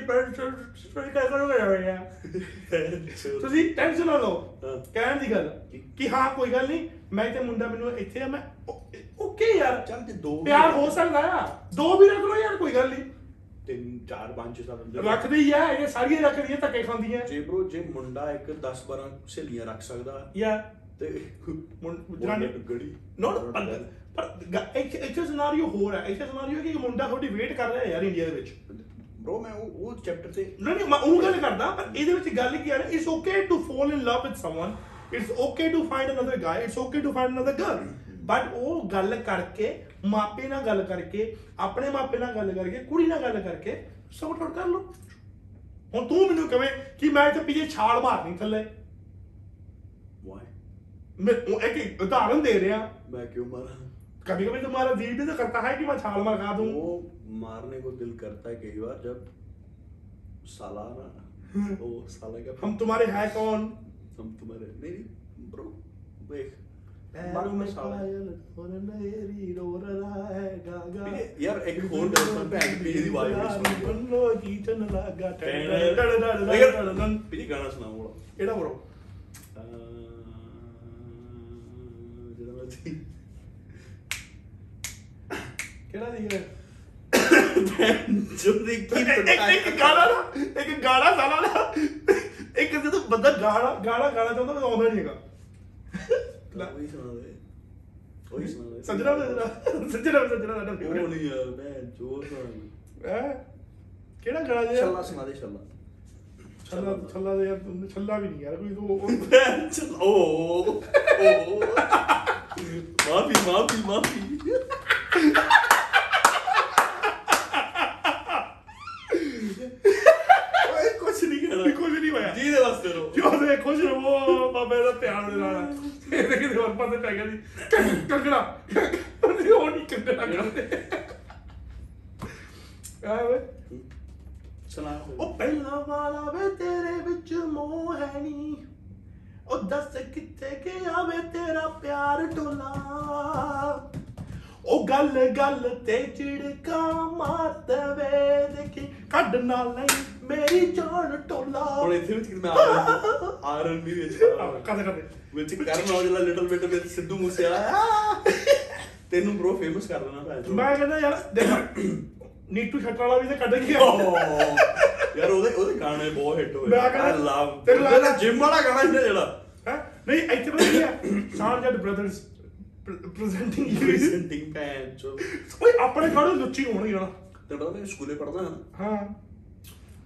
ਸਟੋਰੀ ਕਰ ਕਰੋਗੇ ਯਾਰ ਤੁਸੀਂ ਟੈਨਸ਼ਨ ਨਾ ਲਓ। ਕਹਿਣ ਦੀ ਗੱਲ ਕੀ? ਹਾਂ ਕੋਈ ਗੱਲ ਨਹੀਂ ਮੈਂ ਤੇ ਮੁੰਡਾ ਮੈਨੂੰ ਇੱਥੇ ਆ ਮੈਂ ਓਕੇ ਯਾਰ। ਚੱਲ ਤੇ ਦੋ ਪਿਆਰ ਹੋ ਸਕਦਾ ਆ। ਦੋ ਵੀ ਰੱਖ ਲਓ ਯਾਰ ਕੋਈ ਗੱਲ ਨਹੀਂ। ਤਿੰਨ ਚਾਰ ਪੰਜ ਸੱਤ ਰੱਖਦੇ ਆ ਇਹ ਸਾਰੀਆਂ ਰੱਖਦੀਆਂ ਧੱਕੇ ਖਾਂਦੀਆਂ। ਜੇ ਬ్రో ਜੇ ਮੁੰਡਾ ਇੱਕ 10 12 ਸਹੇਲੀਆਂ ਰੱਖ ਸਕਦਾ ਯਾ। ਤੇ ਜਨਾਨੀ ਗੜੀ। ਨੋ ਪਰ ਇੱਥੇ ਇੱਥੇ ਸਿਨਾਰੀਓ ਹੋਰ ਹੈ ਇੱਥੇ ਸਿਨਾਰੀਓ ਕਿ ਇੱਕ ਮੁੰਡਾ ਤੁਹਾਡੀ ਵੇਟ ਕਰ ਰਿਹਾ ਯਾਰ ਇੰਡੀਆ ਦੇ ਵਿੱਚ। ਬ్రో ਮੈਂ ਉਹ ਉਹ ਚੈਪਟਰ ਤੇ ਨਹੀਂ ਨਹੀਂ ਮੈਂ ਉਹ ਗੱਲ ਕਰਦਾ ਪਰ ਇਹਦੇ ਵਿੱਚ ਗੱਲ ਕੀ ਆ ਰਹੀ? It's okay to fall in love with someone it's okay to find another guy it's okay to find another girl but ਉਹ ਗੱਲ ਕਰਕੇ ਮਾਪੇ ਨਾਲ ਗੱਲ ਕਰਕੇ ਆਪਣੇ ਮਾਪੇ ਨਾਲ ਗੱਲ ਕਰਕੇ ਕੁੜੀ ਨਾਲ ਗੱਲ ਕਰਕੇ ਸੌਟ ਆਊਟ ਕਰ ਲਓ। ਹੁਣ ਤੂੰ ਮੈਨੂੰ ਕਹੇ ਕਿ ਮੈਂ ਇੱਥੇ ਪਿੱਛੇ ਛਾਲ ਮਾਰਨੀ ਥੱਲੇ। ਵਾਈ ਮੈਂ ਉਹ ਇੱਕ ਉਦਾਹਰਨ ਦੇ ਰਿਹਾ। ਮੈਂ ਕਿਉਂ ਮਾਰਾਂ? ਕभी कभी तुम्हारा दिल भी तो करता है कि मैं छाल मार खा दूं मारने को दिल करता है कई बार जब साला ना वो साला का हम तुम्हारे है कौन हम तुम्हारे नहीं ब्रो देख पैरों में कायल और अंधेरी रो रहा है गागा ठीक है, यार, एक और डर था, भैन की ये वाली भी सुन लिया। बन्नो की चन लगा पीछे गाना सुना वो ਕਿਹੜਾ ਬਰੋ ਜਿਹੜਾ ਮੈਂ ਸੀ ਕਿਹੜਾ ਦੀ ਹੈ ਜੋ ਦੇਖੀ ਇੱਕ ਇੱਕ ਗਾਣਾ ਨਾ ਇੱਕ ਗਾਣਾ ਸਾਲਾ ਨਾ। ਇੱਕ ਜਦੋਂ ਬੰਦਾ ਗਾਣਾ ਗਾਣਾ ਗਾਣਾ ਚਾਹੁੰਦਾ ਉਹ ਆਉਂਦਾ ਨਹੀਂ ਹੈਗਾ। ਉਹੀ ਸੁਣਾ ਦੇ। ਉਹੀ ਸੁਣਾ ਦੇ। ਸੱਜਣਾ ਸੱਜਣਾ। ਸੱਜਣਾ ਸੱਜਣਾ ਸਾਡਾ ਫੇਵਰਟ ਨਹੀਂ ਯਾਰ ਮੈਂ ਜੋ ਸੁਣਾ ਹੈ? ਕਿਹੜਾ ਗਾਣਾ ਜੀ? ਛੱਲਾ ਸੁਣਾ ਦੇ ਛੱਲਾ। ਛੱਲਾ ਛੱਲਾ ਦੇ ਯਾਰ ਤੂੰ ਛੱਲਾ ਵੀ ਨਹੀਂ ਯਾਰ ਕੋਈ ਤੂੰ ਉਹ- ਚੱਲ ਓ ਓ। ਮਾਫੀ ਮਾਫੀ ਮਾਫੀ ਓਏ ਕੁਛ ਨਹੀਂ ਕਹਿਣਾ ਕੁਝ ਨਹੀਂ ਹੋਇਆ ਜੀ ਦੇ ਵਾਸਤੇ ਰੋ ਜੋ ਦੇ ਖੁਸ਼ ਰਵੋ ਬਾਬੇ ਦਾ ਪਿਆਰ ਦੇ ਨਾਲ ਹੋਰ ਪਾਸੇ ਪੈ ਗਿਆ ਸੀ ਕੰਗੜਾ ਉਹ ਨਹੀਂ ਕੰਗੜਾ ਕਰਦੇ। ਆ ਵੇ। ਸੁਣਾ ਉਹ ਪਹਿਲਾਂ ਵਾਲਾ ਵੇ ਤੇਰੇ ਵਿੱਚ ਮੋਹ ਹੈ ਨਹੀਂ। ਉਹ ਦੱਸ ਕਿੱਥੇ ਗਿਆ ਵੇ ਤੇਰਾ ਪਿਆਰ ਟੋਲਾ ਉਹ ਗੱਲ ਗੱਲ ਤੇ ਚਿੜਕਾ ਮਾਰਦੇ ਵੇ ਦੇਖੀ। ਕੱਢ ਨਾ ਲਈ ਮੇਰੀ ਜਾਨ ਟੋਲਾ। ਹੁਣ ਇੱਥੇ ਵਿੱਚ ਮੈਂ ਆਰਐਨਬੀ ਵਿੱਚ ਕਦੇ ਕਦੇ। ਵਿੱਚ ਕਰਨ ਔਜਲਾ ਲਿਟਲ ਬਿਟ ਵਿੱਚ ਸਿੱਧੂ ਮੂਸੇਵਾਲਾ। ਤੈਨੂੰ ਬ్రో ਫੇਮਸ ਕਰ ਦੇਣਾ ਚੋਦ। ਮੈਂ ਕਹਿੰਦਾ ਯਾਰ ਦੇਖ ਨੀਟੂ ਛੱਟਰ ਵਾਲਾ ਵੀ ਤੇ ਕੱਢ ਗਿਆ। ਯਾਰ ਉਹਦੇ ਉਹਦੇ ਗਾਣੇ ਬਹੁਤ ਹਿੱਟ ਹੋਏ। ਮੈਂ ਕਹਿੰਦਾ- ਆਈ ਲਵ ਤੇਰਾ ਜਿਮ ਵਾਲਾ ਗਾਣਾ ਇਹਨੇ ਜਿਹੜਾ। ਹੈ? ਨਹੀਂ ਇੱਥੇ ਪਤਾ ਕੀ ਹੈ? ਸਾਂਝਾ ਬ੍ਰਦਰਸ ਪ੍ਰੈਜ਼ੈਂਟਿੰਗ ਪ੍ਰੀਜ਼ੈਂਟਿੰਗ ਭੈਣ ਚੋ ਓਏ ਆਪਣੇ ਗਾਣੇ ਲੁੱਚੀ ਹੋਣਗੇ ਨਾ। ਤੈਨੂੰ ਪਤਾ ਮੈਂ ਸਕੂਲੇ ਪੜਦਾ ਹਾਂ। ਹਾਂ।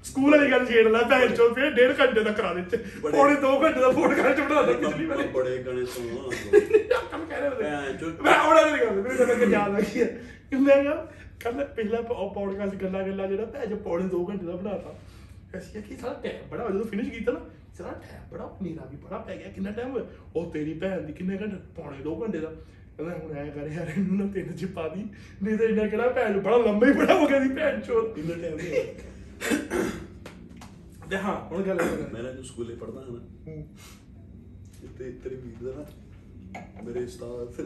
ਸਕੂਲ ਵਾਲੀ ਗੱਲ ਛੇੜ ਲੈ ਭੈਣ ਚੋ ਫਿਰ ਡੇਢ ਘੰਟੇ ਦਾ ਕਰਾ ਦਿੱਤੇ। ਪੌਣੇ 2 ਘੰਟੇ ਦਾ ਫੋਨ ਕਰਕੇ ਬਣਾ ਦੇ ਪਿਛਲੀ ਵਾਰੀ ਬੜੇ ਗਾਣੇ ਸੁਣੋ ਕੰਮ ਕਹਿ ਰਹੇ ਚੋ। ਮੈਂ ਉਹਨਾਂ ਦੀ ਗੱਲ ਮੈਨੂੰ ਤਾਂ ਯਾਦ ਆ ਹੈ ਕਿ ਮੈਂ ਕੱਲ ਪਹਿਲਾ ਪੌਡਕਾਸਟ ਗੱਲਾਂ ਗੱਲਾਂ ਜਿਹੜਾ ਭੈਣ ਚੋ ਪੌਣੇ 2 ਘੰਟੇ ਦਾ ਬਣਾਤਾ। ਅਸੀਂ ਕਿ ਸਾਰਾ ਟਾਈਮ ਬੜਾ ਜਦੋਂ ਫਿਨਿਸ਼ ਕੀਤਾ ਨਾ ਸਾਰਾ ਟਾਈਮ ਬੜਾ ਨੀਰਾ ਵੀ ਬੜਾ ਪੈ ਗਿਆ। ਕਿੰਨਾ ਟਾਈਮ ਹੋਇਆ? ਉਹ ਤੇਰੀ ਭੈਣ ਦੀ ਕਿੰਨੇ ਘੰਟੇ ਪੌਣੇ 2 ਘੰਟੇ ਦਾ। ਕਹਿੰਦਾ ਹੁਣ ਐ ਕਰ ਯਾਰ ਇਹਨੂੰ ਨਾ ਤਿੰਨ ਚ ਪਾ ਦੀ। ਨਹੀਂ ਤਾਂ ਇਹਨਾਂ ਕਿਹੜਾ ਭੈਣ ਬੜਾ ਲੰਮਾ ਹੀ ਬੜਾ ਹੋ ਗਿਆ ਦੀ ਭੈਣ ਚੋਦ ਇੰਨਾ ਟਾਈਮ ਨਹੀਂ ਤੇ ਹਾਂ ਹੁਣ ਗੱਲ ਕਰ। ਮੈਂ ਨਾ ਜੋ ਸਕੂਲੇ ਪੜਦਾ ਹਾਂ ਨਾ। ਤੇ ਤੇਰੀ ਵੀਰ ਦਾ ਨਾ ਮੇਰੇ ਉਸਤਾਦ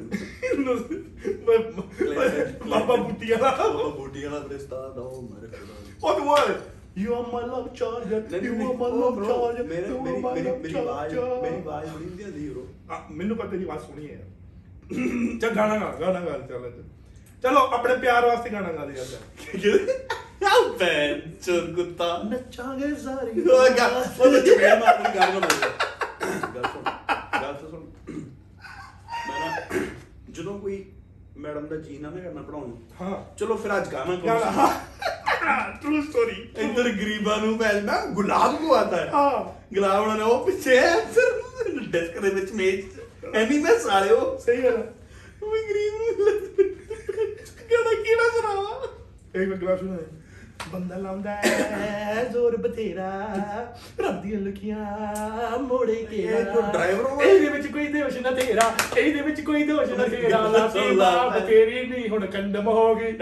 ਬਾਬਾ ਬੁੱਤੀ ਵਾਲਾ। ਬਾਬਾ ਬੂਟੀ ਵਾਲਾ ਮੇਰੇ ਉਸਤਾਦ ਆ ਉਹ ਮੇਰੇ ਕੋਲ ਉਹ ਦੁਆ you are my love charger you are my love charger ਮੇਰੇ ਮੇਰੀ ਮੇਰੀ ਮੇਰੀ ਆਵਾਜ਼ ਮੇਰੀ ਆਵਾਜ਼ ਬੜੀ ਹੁੰਦੀ ਹੁੰਦੀ ਬ్రో ਮੈਨੂੰ ਪਤਾ ਤੇਰੀ ਆਵਾਜ਼ ਸੁਣੀ ਹੈ ਚੱਲ ਗਾਣਾ ਗਾ ਗਾਣਾ ਗਾ ਚੱਲ ਅੱਜ। ਚਲੋ ਆਪਣੇ ਪਿਆਰ ਵਾਸਤੇ ਗਾਣਾ ਗਾ ਦੇ ਯਾਰ ਆ ਭੈਣ ਚੋਦ ਕੁੱਤਾ ਨੱਚਾਂਗੇ ਸਾਰੀ ਉਹ ਗਾ ਉਹ ਚਪੇੜ ਮਾਰ ਆਪਣੀ ਗੱਲ ਬੋਲ ਗੱਲ ਸੁਣ ਗੱਲ ਤਾਂ ਸੁਣ ਮੈਂ ਨਾ ਜਦੋਂ ਕੋਈ ਮੈਡਮ ਦਾ ਜੀ ਨਾ ਨਾ ਕਰਨਾ ਪੜਾਉਣ ਨੂੰ ਹਾਂ। ਚਲੋ ਫਿਰ ਅੱਜ ਗਾਣਾ ਗਾਣਾ ਟਰੂ ਸਟੋਰੀ ਇੱਧਰ ਗਰੀਬਾਂ ਨੂੰ ਮੈਂ ਮੈਂ ਗੁਲਾਬ ਕੋ ਆਤਾ ਹੈ। ਹਾਂ। ਗੁਲਾਬ ਉਹਨਾਂ ਨੇ ਉਹ ਪਿੱਛੇ ਫਿਰ ਡੈਸਕ ਦੇ ਵਿੱਚ ਮੇਜ਼ ਐਨੀ ਮੈਂ ਸਾਲਿਓ। ਸਹੀ ਗੱਲ ਉਹ ਗਰੀਬ ਨੂੰ ਗਾਣਾ ਕਿਹੜਾ ਸੁਣਾਵਾ ਇੱਕ ਗਲਾਸ ਸੁਣਾ ਬੰਦਾ ਲਾਉਂਦਾ ਹੈ ਜ਼ੋਰ ਬਥੇਰਾ ਰੱਬ ਦੀਆਂ ਲੁਕੀਆਂ ਮੋੜੇ ਕੇਰਾ ਇਹ ਜੋ driver ਹੋਵੇ। ਇਹਦੇ ਵਿੱਚ ਕੋਈ ਦੋਸ਼ ਨਾ ਤੇਰਾ ਇਹਦੇ ਵਿੱਚ ਕੋਈ ਦੋਸ਼ ਨਾ ਤੇਰਾ। ਲਾਤੀ ਬਾਪ ਤੇਰੀ ਨਹੀਂ ਹੁਣ ਕੰਡਮ ਹੋ ਗਈ।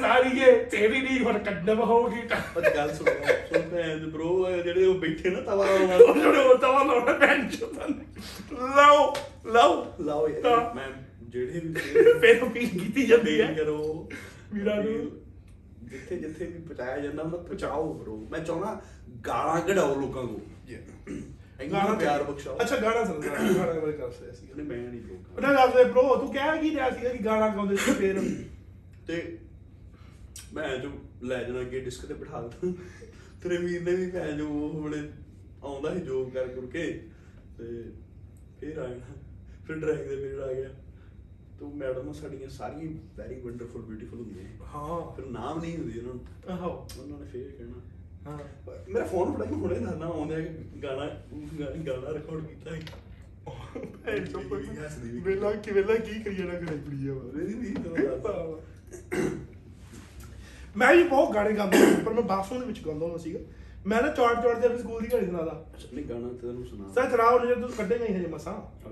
ਸਾਰੀਏ ਤੇਰੀ ਨਹੀਂ ਹੁਣ ਕੰਡਮ ਹੋ ਗਈ। ਪਰ ਗੱਲ ਸੁਣ ਸੁਣ ਭੈਣ ਬ్రో ਜਿਹੜੇ ਉਹ ਬੈਠੇ ਨਾ ਤਵਾ ਲਾਉਣ ਉਹ ਜਿਹੜੇ ਉਹ ਤਵਾ ਲਾਉਣਾ ਬੈਂਚ ਲਾਓ ਲਾਓ। ਲਾਓ ਤਾਂ। ਯਾਰ ਮੈਂ ਜਿਹੜੇ ਵੀ ਫੇਰ ਅਪੀਲ ਕੀਤੀ ਜਾਂਦੀ ਹੈ। ਕਰੋ ਵੀਰਾਂ ਨੂੰ। ਜਿੱਥੇ ਜਿੱਥੇ ਵੀ ਪਹੁੰਚਾਇਆ ਜਾਂਦਾ ਉਹਨਾਂ ਪਹੁੰਚਾਓ ਬ్రో ਮੈਂ ਚਾਹਣਾ ਗਾਲਾਂ ਕਢਾਓ ਲੋਕਾਂ ਨੂੰ ਇੰਨਾ ਪਿਆਰ ਬਖਸ਼ਾਓ। ਅੱਛਾ ਗਾਣਾ ਸੁਣ ਗਾਣਾ ਗਾਣਾ ਬਾਰੇ ਕਰ ਰਿਹਾ ਸੀ ਕਹਿੰਦੇ ਮੈਂ ਨਹੀਂ ਲੋਕਾਂ ਉਹਨਾਂ ਗੱਲ ਦੇ ਬ్రో ਤੂੰ ਕਹਿ ਕੀ ਰਿਹਾ ਸੀਗਾ ਕਿ ਗਾਣਾ ਗਾਉਂਦੇ ਸੀ ਫੇਰ? ਤੇ ਮੈਂ ਜੋ ਲੈ ਜਾਣਾ ਅੱਗੇ ਡਿਸਕ ਤੇ ਬਿਠਾ ਦਿੱਤਾ। ਤੇਰੇ ਵੀਰ ਨੇ ਵੀ ਭੈਣ ਜੋ ਉਹ ਬੜੇ ਆਉਂਦਾ ਸੀ ਜੋਬ ਕਰ ਕਰਕੇ ਤੇ ਫਿਰ ਆਇਆ ਫਿਰ ਡਰਾਈਵ ਦੇ ਪੀਰੀਅਡ ਆ ਗਿਆ। ਤੂੰ ਮੈਡਮ ਸਾਡੀਆਂ ਸਾਰੀਆਂ ਵੈਰੀ ਵੰਡਰਫੁਲ ਬਿਊਟੀਫੁਲ ਹੁੰਦੀਆਂ ਨੇ। ਹਾਂ। ਫਿਰ ਨਾਮ ਨਹੀਂ ਹੁੰਦੀ ਉਹਨਾਂ ਨੂੰ। ਆਹੋ। ਉਹਨਾਂ ਨੇ ਫੇਰ ਕਹਿਣਾ। ਹਾਂ। ਮੇਰਾ ਫੋਨ ਫੜਾ ਕੇ ਹੁਣੇ ਦੱਸਣਾ ਆਉਂਦਾ ਗਾਣਾ ਗਾਣਾ ਰਿਕਾਰਡ ਕੀਤਾ ਹੈ। ਚੁੱਪ ਹੱਸਦੀ ਵੀ। ਵੇਲਾ ਕਿ ਵੇਲਾ ਕੀ ਕਰੀਏ ਨਾ ਕਰੇ ਪੜੀ ਆ ਨਹੀਂ ਨਹੀਂ ਤੈਨੂੰ ਦੱਸ। ਮੈਂ ਵੀ ਬਹੁਤ ਗਾਣੇ ਗਾਉਂਦਾ ਪਰ ਮੈਂ ਬਾਥਰੂਮ ਦੇ ਵਿੱਚ ਗਾਉਂਦਾ ਹੁੰਦਾ ਸੀਗਾ। ਮੈਂ ਨਾ ਚੌੜ ਚੌੜ ਦੇ ਸਕੂਲ ਦੀ ਕਹਾਣੀ ਸੁਣਾਦਾ। ਅੱਛਾ, ਨਹੀਂ ਗਾਣਾ ਤੇ ਤੈਨੂੰ ਸੁਣਾ। ਸਰ ਚਰਾਓ ਨੇ ਜਦੋਂ ਕੱਢੇਗਾ ਹੀ ਹਜੇ ਮਸਾਂ।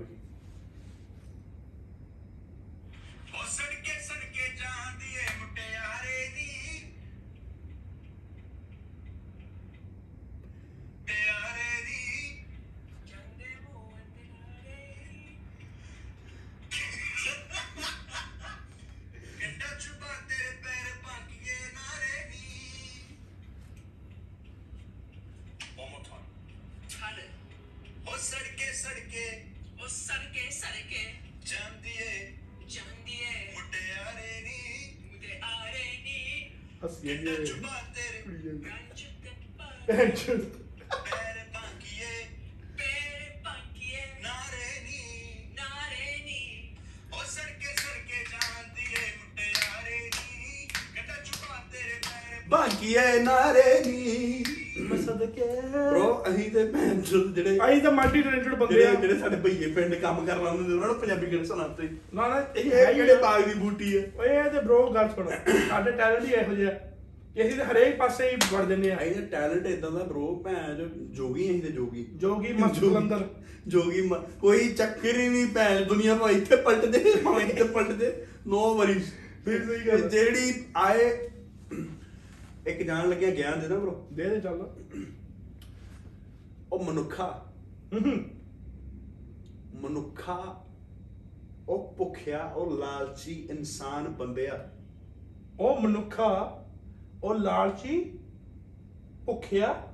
ਸਦਕੀਏ ਨਾਰੇ ਦੀ ਸਦਕੇ। ਬ్రో ਅਸੀਂ ਤੇ ਭੈਣ ਚੋਦ ਜਿਹੜੇ ਅਸੀਂ ਤਾਂ ਮਲਟੀ ਟੈਲੈਂਟਡ ਬੰਦੇ ਆ। ਜਿਹੜੇ ਜਿਹੜੇ ਸਾਡੇ ਭਈਏ ਪਿੰਡ ਕੰਮ ਕਰਨ ਆਉਂਦੇ ਨੇ ਉਹਨਾਂ ਨੂੰ ਪੰਜਾਬੀ ਗਾਣੇ ਸੁਣਾਉਂਦੇ ਨਾ ਨਾ ਇਹ ਇਹ ਕਿਹੜੇ ਬਾਗ ਦੀ ਬੂਟੀ ਹੈ ਓਏ ਇਹ ਤੇ ਬ్రో ਗੱਲ ਸੁਣ। ਸਾਡੇ ਟੈਲੈਂਟ ਹੀ ਇਹੋ ਜਿਹਾ ਕਿ ਅਸੀਂ ਤਾਂ ਹਰੇਕ ਪਾਸੇ ਹੀ ਵੜ ਜੰਨੇ ਆ। ਅਸੀਂ ਤਾਂ ਟੈਲੈਂਟ ਇਦਾਂ ਦਾ ਬ్రో ਭੈਣ ਜੋਗੀ ਅਸੀਂ ਤੇ ਜੋਗੀ। ਜੋਗੀ ਮਸਕਲੰਦਰ ਜੋਗੀ ਕੋਈ ਚੱਕਰ ਹੀ ਨਹੀਂ ਭੈਣ ਦੁਨੀਆ ਭਾਈ ਇੱਥੇ ਪਲਟ ਦੇ ਭਾਵੇਂ ਇੱਥੇ ਪਲਟ ਦੇ। ਨੋ ਵਰੀਜ਼ ਜਿਹੜੀ ਆਏ ਇੱਕ ਜਾਣ ਲੱਗਿਆ ਗਿਆਨ ਦੇ ਨਾ ਬ్రో ਦੇ ਦੇ ਚੱਲ। ਉਹ ਮਨੁੱਖਾ। ਮਨੁੱਖਾ ਉਹ ਭੁੱਖਿਆ ਉਹ ਲਾਲਚੀ ਇਨਸਾਨ ਬੰਦਿਆ ਉਹ ਮਨੁੱਖਾ ਉਹ ਲਾਲਚੀ ਭੁੱਖਿਆ।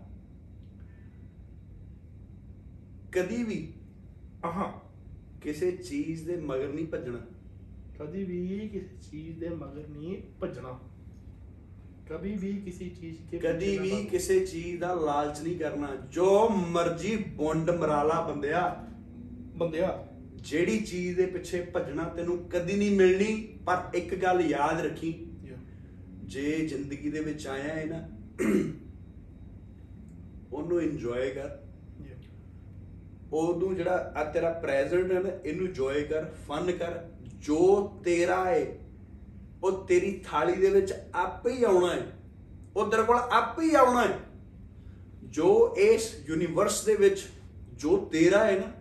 ਕਦੀ ਵੀ ਆਹਾਂ। ਕਿਸੇ ਚੀਜ਼ ਦੇ ਮਗਰ ਨਹੀਂ ਭੱਜਣਾ। ਕਦੀ ਵੀ ਕਿਸੇ ਚੀਜ਼ ਦੇ ਮਗਰ ਨਹੀਂ ਭੱਜਣਾ। ਕभी ਵੀ ਕਿਸੇ ਚੀਜ਼ ਕੇ ਕਦੀ ਵੀ। ਕਿਸੇ ਚੀਜ਼ ਦਾ ਲਾਲਚ ਨਹੀਂ ਕਰਨਾ। ਜੋ ਮਰਜ਼ੀ ਬੁੰਡ ਮਰਾਲਾ ਬੰਦਿਆ ਬੰਦਿਆ ਜਿਹੜੀ ਚੀਜ਼ ਦੇ ਪਿੱਛੇ ਭੱਜਣਾ ਤੈਨੂੰ ਕਦੀ ਨਹੀਂ ਮਿਲਣੀ ਪਰ ਇੱਕ ਗੱਲ ਯਾਦ ਰੱਖੀ। ਜੇ ਜ਼ਿੰਦਗੀ ਦੇ ਵਿੱਚ ਆਇਆ ਹੈ ਨਾ ਉਹਨੂੰ ਇੰਜੋਏ ਕਰ। ਉਦੋਂ ਜਿਹੜਾ ਆ ਤੇਰਾ ਪ੍ਰੈਜ਼ੈਂਟ ਹੈ ਨਾ ਇਹਨੂੰ ਇੰਜੋਏ ਕਰ ਫਨ ਕਰ। ਜੋ ਤੇਰਾ ਹੈ ਉਹ ਤੇਰੀ ਥਾਲੀ ਦੇ ਵਿੱਚ ਆਪੇ ਹੀ ਆਉਣਾ ਹੈ। ਉਹ ਤੇਰੇ ਕੋਲ ਆਪੇ ਹੀ ਆਉਣਾ ਹੈ। ਜੋ ਇਸ ਯੂਨੀਵਰਸ ਦੇ ਵਿੱਚ ਜੋ ਤੇਰਾ ਹੈ ਨਾ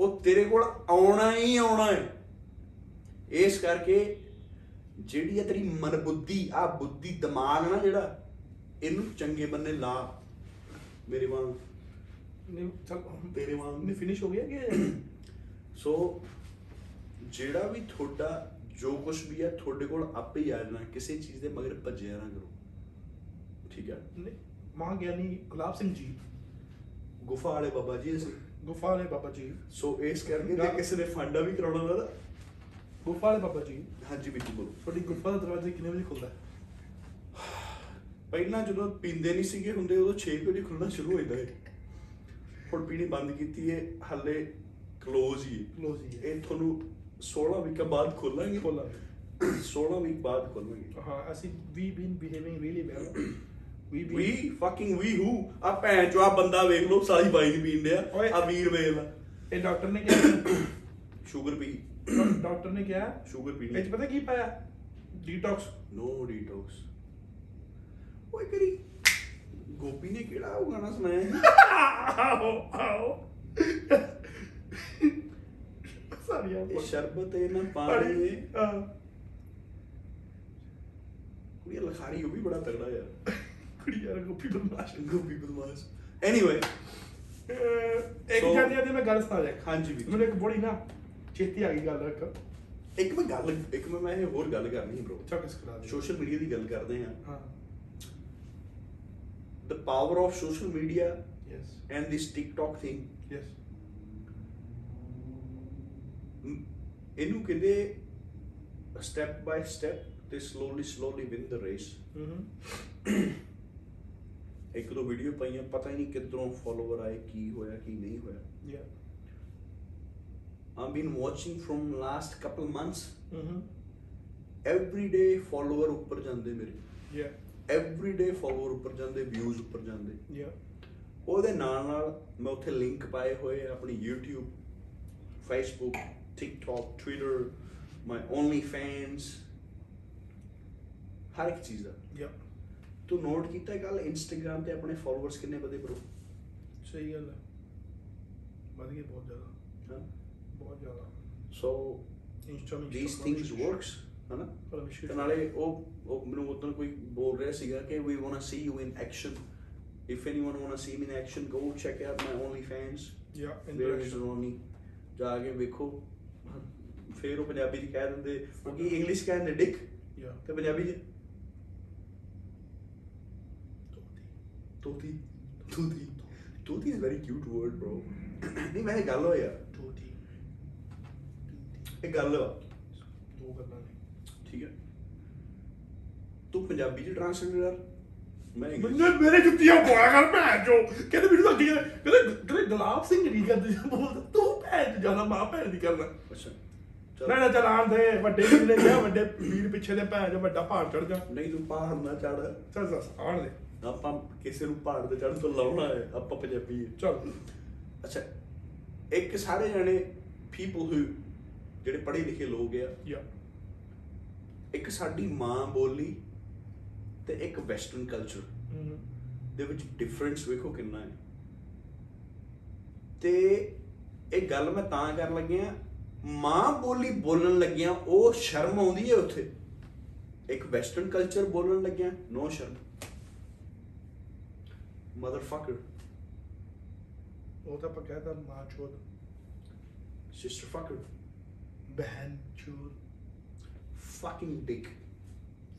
ਉਹ ਤੇਰੇ ਕੋਲ ਆਉਣਾ ਹੀ ਆਉਣਾ ਹੈ। ਇਸ ਕਰਕੇ ਜਿਹੜੀ ਆ ਤੇਰੀ ਮਨਬੁੱਧੀ ਆ ਬੁੱਧੀ ਦਿਮਾਗ ਨਾ ਜਿਹੜਾ ਇਹਨੂੰ ਚੰਗੇ ਬੰਨੇ ਲਾ। ਮੇਰੇ ਵਾਂਗ। ਨਹੀਂ ਚੱਲ ਤੇਰੇ ਵਾਂਗ। ਨਹੀਂ ਫਿਨਿਸ਼ ਹੋ ਗਿਆ ਕਿ ਸੋ ਜਿਹੜਾ ਵੀ ਤੁਹਾਡਾ ਜੋ ਕੁਝ ਵੀ ਹੈ ਤੁਹਾਡੇ ਕੋਲ ਆਪੇ ਹੀ ਆ ਜਾਣਾ ਕਿਸੇ ਚੀਜ਼ ਦੇ ਮਗਰ ਭੱਜਿਆ ਨਾ ਕਰੋ। ਠੀਕ ਹੈ? ਨਹੀਂ, ਮਾਂ ਗਿਆਨੀ ਗੁਲਾਬ ਸਿੰਘ ਜੀ। ਗੁਫਾ ਵਾਲੇ ਬਾਬਾ ਜੀ ਅਸੀਂ। ਗੁਫਾ ਵਾਲੇ ਬਾਬਾ ਜੀ। ਸੋ ਇਸ ਕਰਕੇ ਜੇ ਕਿਸੇ ਨੇ ਫਾਂਡਾ ਵੀ ਕਰਾਉਣਾ ਹੁੰਦਾ ਨਾ। ਗੁਫਾ ਵਾਲੇ ਬਾਬਾ ਜੀ। ਹਾਂਜੀ ਬਿੱਟੂ ਬੋਲੋ। ਤੁਹਾਡੀ ਗੁਫਾ ਦਾ ਦਰਵਾਜ਼ਾ ਕਿੰਨੇ ਵਜੇ ਖੁੱਲਦਾ ਪਹਿਲਾਂ ਜਦੋਂ ਪੀਂਦੇ ਨਹੀਂ ਸੀਗੇ ਹੁੰਦੇ ਉਦੋਂ 6 ਵਜੇ ਖੁੱਲਣਾ ਸ਼ੁਰੂ ਹੋ ਜਾਂਦਾ ਹੈ ਹੁਣ ਪੀਣੀ ਬੰਦ ਕੀਤੀ ਹੈ ਹੱਲੇ ਕਲੋਜ਼ ਹੀ ਹੀ ਹੈ। ਇਹ ਤੁਹਾਨੂੰ 16 ਵੀਕਾਂ ਬਾਅਦ ਖੋਲਾਂਗੇ। ਖੋਲਾਂ 16 ਵੀਕ ਬਾਅਦ ਖੋਲਾਂਗੇ। ਹਾਂ ਅਸੀਂ ਵੀ been behaving really well we we fucking we who ਆ ਭੈਣ ਚੋ ਆ ਬੰਦਾ ਵੇਖ ਲਓ ਸਾਲੀ ਬਾਈ ਨਹੀਂ ਪੀਂਦੇ ਆ ਓਏ। ਆ ਵੀਰ ਵੇਖ ਲਾ। ਇਹ ਡਾਕਟਰ ਨੇ ਕਿਹਾ ਸ਼ੂਗਰ ਪੀ। ਡਾਕਟਰ ਨੇ ਕਿਹਾ ਸ਼ੂਗਰ ਇਹ ਪੀਣੀ ਪਤਾ ਕੀ ਪਾਇਆ? ਡੀਟੌਕਸ ਨੋ ਡੀਟੌਕਸ ਓਏ ਕਰੀ। ਗੋਪੀ ਨੇ ਕਿਹੜਾ ਉਹ ਗਾਣਾ ਸੁਣਾਇਆ? ਆਓ ਆਓ ਸਾਰੀਆਂ ਇਹ ਸ਼ਰਬਤ ਇਹ ਨਾ ਪਾਣੀ ਇਹ ਹਾਂ। ਕੁੜੀ ਲਖਾਰੀ ਉਹ ਵੀ ਬੜਾ ਤਗੜਾ ਯਾਰ ਕੁੜੀ ਯਾਰ ਗੋਪੀ ਬਦਮਾਸ਼। ਗੋਪੀ ਬਦਮਾਸ਼। ਐਨੀਵੇ ਇੱਕ ਜਾਂਦੀ ਜਾਂਦੀ ਮੈਂ ਗੱਲ ਸੁਣਾ ਜਾ ਹਾਂਜੀ ਵੀ ਮੈਨੂੰ ਇੱਕ ਬੜੀ ਨਾ ਚੇਤੀ ਆ ਗਈ ਗੱਲ ਇੱਕ ਇੱਕ ਮੈਂ ਗੱਲ ਇੱਕ ਮੈਂ ਮੈਂ ਇਹ ਹੋਰ ਗੱਲ ਕਰਨੀ ਬ్రో ਚੱਕ ਸਕਰਾ ਦੇ। ਸੋਸ਼ਲ ਮੀਡੀਆ ਦੀ ਗੱਲ ਕਰਦੇ ਹਾਂ। ਹਾਂ। The power of social media yes and this TikTok thing yes ਇਹਨੂੰ ਕਹਿੰਦੇ ਸਟੈਪ ਬਾਈ ਸਟੈਪ ਤੇ slowly slowly win the race ਇੱਕ ਦੋ ਵੀਡੀਓ ਪਾਈਆਂ ਪਤਾ ਹੀ ਨਹੀਂ ਕਿੱਧਰੋਂ ਫਾਲੋਅਰ ਆਏ ਕੀ ਹੋਇਆ ਕੀ ਨਹੀਂ ਹੋਇਆ ਯਾ I've been watching from last couple months. ਹੂੰ every day follower ਉੱਪਰ ਜਾਂਦੇ ਮੇਰੇ ਯਾ every day follower ਉੱਪਰ ਜਾਂਦੇ views ਉੱਪਰ ਜਾਂਦੇ ਯਾ ਉਹਦੇ ਨਾਲ ਨਾਲ ਮੈਂ ਉੱਥੇ ਲਿੰਕ ਪਾਏ ਹੋਏ ਆਪਣੀ YouTube Facebook TikTok Twitter my OnlyFans ਹਰ ਇੱਕ ਚੀਜ਼ ਦਾ ਯਾ ਤੂੰ ਨੋਟ ਕੀਤਾ ਕੱਲ Instagram ਤੇ ਆਪਣੇ ਫਾਲੋਅਰਸ ਕਿੰਨੇ ਵਧੇ ਬਰੋ ਸਹੀ ਗੱਲ ਹੈ ਵਧ ਗਏ ਬਹੁਤ ਜ਼ਿਆਦਾ ਹਾਂ ਬਹੁਤ ਜ਼ਿਆਦਾ ਸੋ ਇੰਸਟਾ ਵਿੱਚ these things works ਹਨਾ ਤੇ ਨਾਲੇ ਉਹ ਉਹ ਮੈਨੂੰ ਉਦੋਂ ਕੋਈ ਬੋਲ ਰਿਹਾ ਸੀਗਾ ਕਿ we wanna see you in action if anyone wanna see me in action go check out my OnlyFans ਯਾ There is ਇੰਟਰੈਕਸ਼ਨ only ਜਾ ਕੇ ਵੇਖੋ ਫੇਰ ਉਹ ਪੰਜਾਬੀ ਚ ਕਹਿ ਦਿੰਦੇ ਉਹ ਕੀ ਇੰਗਲਿਸ਼ ਕਹਿੰਦੇ ਡਿਕ। ਯਾ ਤੇ ਪੰਜਾਬੀ ਚ ਤੋਤੀ ਤੋਤੀ ਤੋਤੀ is very cute word bro ਨਹੀਂ ਮੈਂ ਗੱਲ ਹੋ ਯਾਰ। ਟੋਟੀ ਇਹ ਗੱਲ ਵਾ ਦੋ ਗੱਲਾਂ ਨੇ। ਠੀਕ ਹੈ। ਤੂੰ ਪੰਜਾਬੀ ਚ ਟ੍ਰਾਂਸਲੇਟ ਕਰ ਮੈਂ। ਮੈਨੂੰ ਮੇਰੇ ਜੁੱਤੀਆਂ ਪਵਾ ਕਰ ਭੈਣ ਜੋ ਕਹਿੰਦੇ ਮੈਨੂੰ ਤਾਂ ਅੱਗੇ ਕਹਿੰਦੇ ਕਹਿੰਦੇ ਗੁਲਾਬ ਸਿੰਘ ਨਹੀਂ ਕਰਦੇ ਬੋਲ ਤੂੰ ਭੈਣ ਜਾਣਾ ਮਾਂ ਭੈਣ ਦੀ ਕਰਨਾ ਅੱਛਾ। ਨਾ ਨਾ ਚਲਾਣ ਦੇ ਵੱਡੇ ਵੀਰ ਨੇ ਵੱਡੇ ਵੀਰ ਪਿੱਛੇ ਦੇ ਭੈਣ ਜੋ ਵੱਡਾ ਪਹਾੜ ਚੜ ਜਾ। ਨਹੀਂ ਤੂੰ ਪਹਾੜ ਨਾ ਚੜ ਚੱਲ ਚੱਲ ਆਣ ਦੇ। ਆਪਾਂ ਕਿਸੇ ਨੂੰ ਪਹਾੜ ਤੇ ਚੜ੍ਹਨ ਤੋਂ ਲਾਉਣਾ ਹੈ ਆਪਾਂ ਪੰਜਾਬੀ ਹੈ। ਚੱਲ। ਅੱਛਾ ਇੱਕ ਸਾਰੇ ਜਣੇ ਪੀਪਲ ਹੂ ਜਿਹੜੇ ਪੜ੍ਹੇ ਲਿਖੇ ਲੋਕ ਆ। ਯਾ। ਇੱਕ ਸਾਡੀ ਮਾਂ ਬੋਲੀ ਤੇ ਇੱਕ ਵੈਸਟਰਨ ਕਲਚਰ ਦੇ ਵਿੱਚ ਡਿਫਰੈਂਸ ਵੇਖੋ ਕਿੰਨਾ ਹੈ। ਤੇ ਇਹ ਗੱਲ ਮੈਂ ਤਾਂ ਕਰਨ ਲੱਗਿਆ ਮਾਂ ਬੋਲੀ ਬੋਲਣ ਲੱਗਿਆ ਉਹ ਸ਼ਰਮ ਆਉਂਦੀ ਹੈ ਉੱਥੇ। ਇੱਕ ਵੈਸਟਰਨ ਕਲਚਰ ਬੋਲਣ ਲੱਗਿਆ ਨੋ ਸ਼ਰਮ। ਮਦਰਫੱਕਰ ਉਹ ਤਾਂ ਆਪਾਂ ਕਹਿਤਾ ਮਾਂ ਚੋਦ। ਸਿਸਟਰ ਫੱਕਰ ਬਹਿਨ ਚੋਦ। ਫੱਕਿੰਗ ਡਿਕ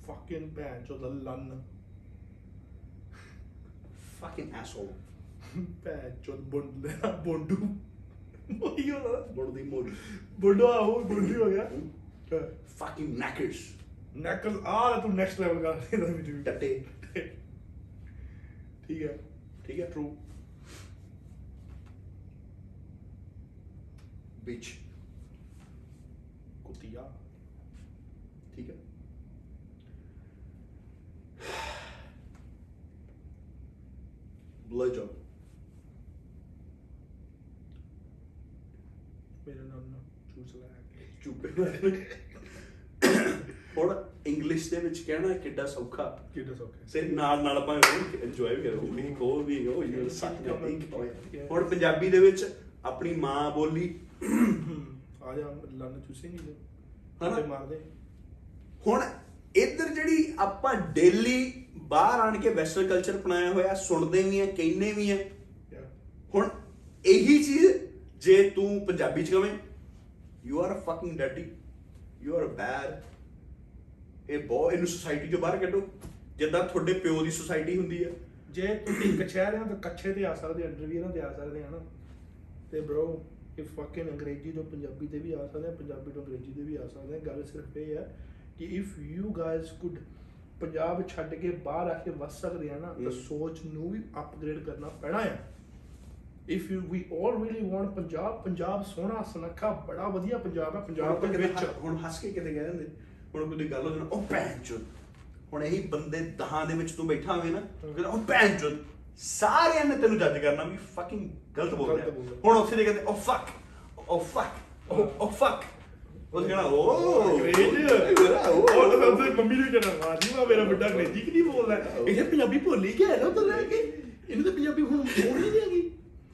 ਫਕਿੰਗ ਭੈਣ ਚੋਦ ਲੰਨ। Fucking asshole ਪੈ ਚੋਦ ਬੁੰਡ ਬੁੰਡੂ। ਉਹੀ ਹੋਣਾ ਬੁੱਢ ਦੀ ਮੋਰੀ ਬੁੰਡੋ ਆਹੋ ਬੁੰਡੀ ਹੋ ਗਿਆ। fucking knackers ਨੈਕਲ ਆ ਤੂੰ ਨੈਕਸਟ ਲੈਵਲ ਕਰ। ਰਿਹਾ ਮੈਨੂੰ ਟੱਟੇ। ਠੀਕ ਹੈ। ਠੀਕ ਹੈ ਟਰੂ bitch ਕੁੱਤੀਆ। ਠੀਕ ਹੈ। Blowjob ਮੇਰੇ ਨਾਲ ਨਾ ਚੂਸ ਲੈ ਕੇ ਚੁੱਪ ਹੁਣ ਇੰਗਲਿਸ਼ ਦੇ ਵਿੱਚ ਕਹਿਣਾ ਕਿੱਡਾ ਸੌਖਾ। ਕਿਹੜਾ ਸੌਖਾ। ਸੇ ਨਾਲ ਨਾਲ ਆਪਾਂ ਇੰਜੋਏ ਵੀ ਕਰੋ। ਵੀ ਕੋ ਵੀ ਉਹ ਯੂ ਸੱਕ ਹੁਣ ਪੰਜਾਬੀ ਦੇ ਵਿੱਚ ਆਪਣੀ ਮਾਂ ਬੋਲੀ। ਆ ਜਾ ਲੰਨ ਚੂਸੇਂਗੇ ਜੇ। ਹਨਾ? ਮਾਰਦੇ। ਹੁਣ ਇੱਧਰ ਜਿਹੜੀ ਆਪਾਂ ਡੇਲੀ ਬਾਹਰ ਆਣ ਕੇ ਵੈਸਟਰਨ ਕਲਚਰ ਅਪਣਾਇਆ ਹੋਇਆ ਸੁਣਦੇ ਵੀ ਆ ਕਹਿੰਦੇ ਵੀ ਆ। ਹੁਣ ਇਹੀ ਚੀਜ਼ ਜੇ ਤੂੰ ਪੰਜਾਬੀ ਚ ਕਵੇਂ you are fucking daddy you are bad ਇਹ ਬਹੁਤ ਇਹਨੂੰ ਸੋਸਾਇਟੀ ਚੋਂ ਬਾਹਰ ਕੱਢੋ। ਜਿੱਦਾਂ ਤੁਹਾਡੇ ਪਿਓ ਦੀ ਸੋਸਾਇਟੀ ਹੁੰਦੀ ਹੈ। ਜੇ ਤੁਸੀਂ ਕਚਹਿਰਿਆਂ ਤੋਂ ਕੱਛੇ ਤੇ ਆ ਸਕਦੇ ਅੰਡਰਵੀਅਰਾਂ ਤੇ ਆ ਸਕਦੇ ਆ ਨਾ। ਤੇ ਬ్రో ਇਹ ਫਕਿੰਗ ਅੰਗਰੇਜ਼ੀ ਤੋਂ ਪੰਜਾਬੀ ਤੇ ਵੀ ਆ ਸਕਦੇ ਆ ਪੰਜਾਬੀ ਤੋਂ ਅੰਗਰੇਜ਼ੀ ਤੇ ਵੀ ਆ ਸਕਦੇ ਆ। ਗੱਲ ਸਿਰਫ ਇਹ ਹੈ ਕਿ if you guys could Punjab ਛੱਡ ਕੇ ਬਾਹਰ ਆ ਕੇ ਵਸ ਸਕਦੇ ਆ ਨਾ ਤਾਂ। ਸੋਚ ਨੂੰ ਵੀ ਅਪਗ੍ਰੇਡ ਕਰਨਾ ਪੈਣਾ ਆ। If you we all really want Punjab Punjab ਸੋਹਣਾ ਸੁਨੱਖਾ ਬੜਾ ਵਧੀਆ ਪੰਜਾਬ ਹੈ ਪੰਜਾਬ ਦੇ ਵਿੱਚ ਹੁਣ ਹੱਸ ਕੇ ਕਿਤੇ ਕਹਿ ਦਿੰਦੇ ਹੁਣ ਕੋਈ ਗੱਲ ਹੋ ਜਾਣਾ ਉਹ ਭੈਣ ਚੋਦ। ਹੁਣ ਇਹੀ ਬੰਦੇ ਦਹਾਂ ਦੇ ਵਿੱਚ ਤੂੰ ਬੈਠਾ ਹੋਵੇ ਨਾ ਕਹਿੰਦਾ ਉਹ ਭੈਣ ਚੋਦ ਸਾਰਿਆਂ ਨੇ ਤੈਨੂੰ ਜੱਜ ਕਰਨਾ ਵੀ ਫਕਿੰਗ ਗਲਤ ਬੋਲ ਰਿਹਾ। ਹੁਣ ਉੱਥੇ ਦੇ ਕਹਿੰਦੇ ਉਹ ਫਕ ਉਹ ਫਕ ਉਹ ਫਕ ਉਹ ਕਹਿਣਾ ਉਹ ਅੰਗਰੇਜ਼ ਉਹ ਤਾਂ ਉਹਦੀ ਮੰਮੀ ਨੂੰ ਕਹਿਣਾ ਮਾਰੀ ਵਾ ਮੇਰਾ ਵੱਡਾ ਅੰਗਰੇਜ਼ੀ ਕਿ ਨਹੀਂ ਬੋਲਦਾ? ਇਹ ਪੰਜਾਬੀ ਭੁੱਲ ਹੀ ਗਿਆ ਨਾ ਉਧਰ ਰਹਿ ਕੇ। ਇਹਨੂੰ ਤਾਂ ਪੰਜਾਬੀ ਹੁਣ ਬੋਲ ਨਹੀਂ ਦੇਗੀ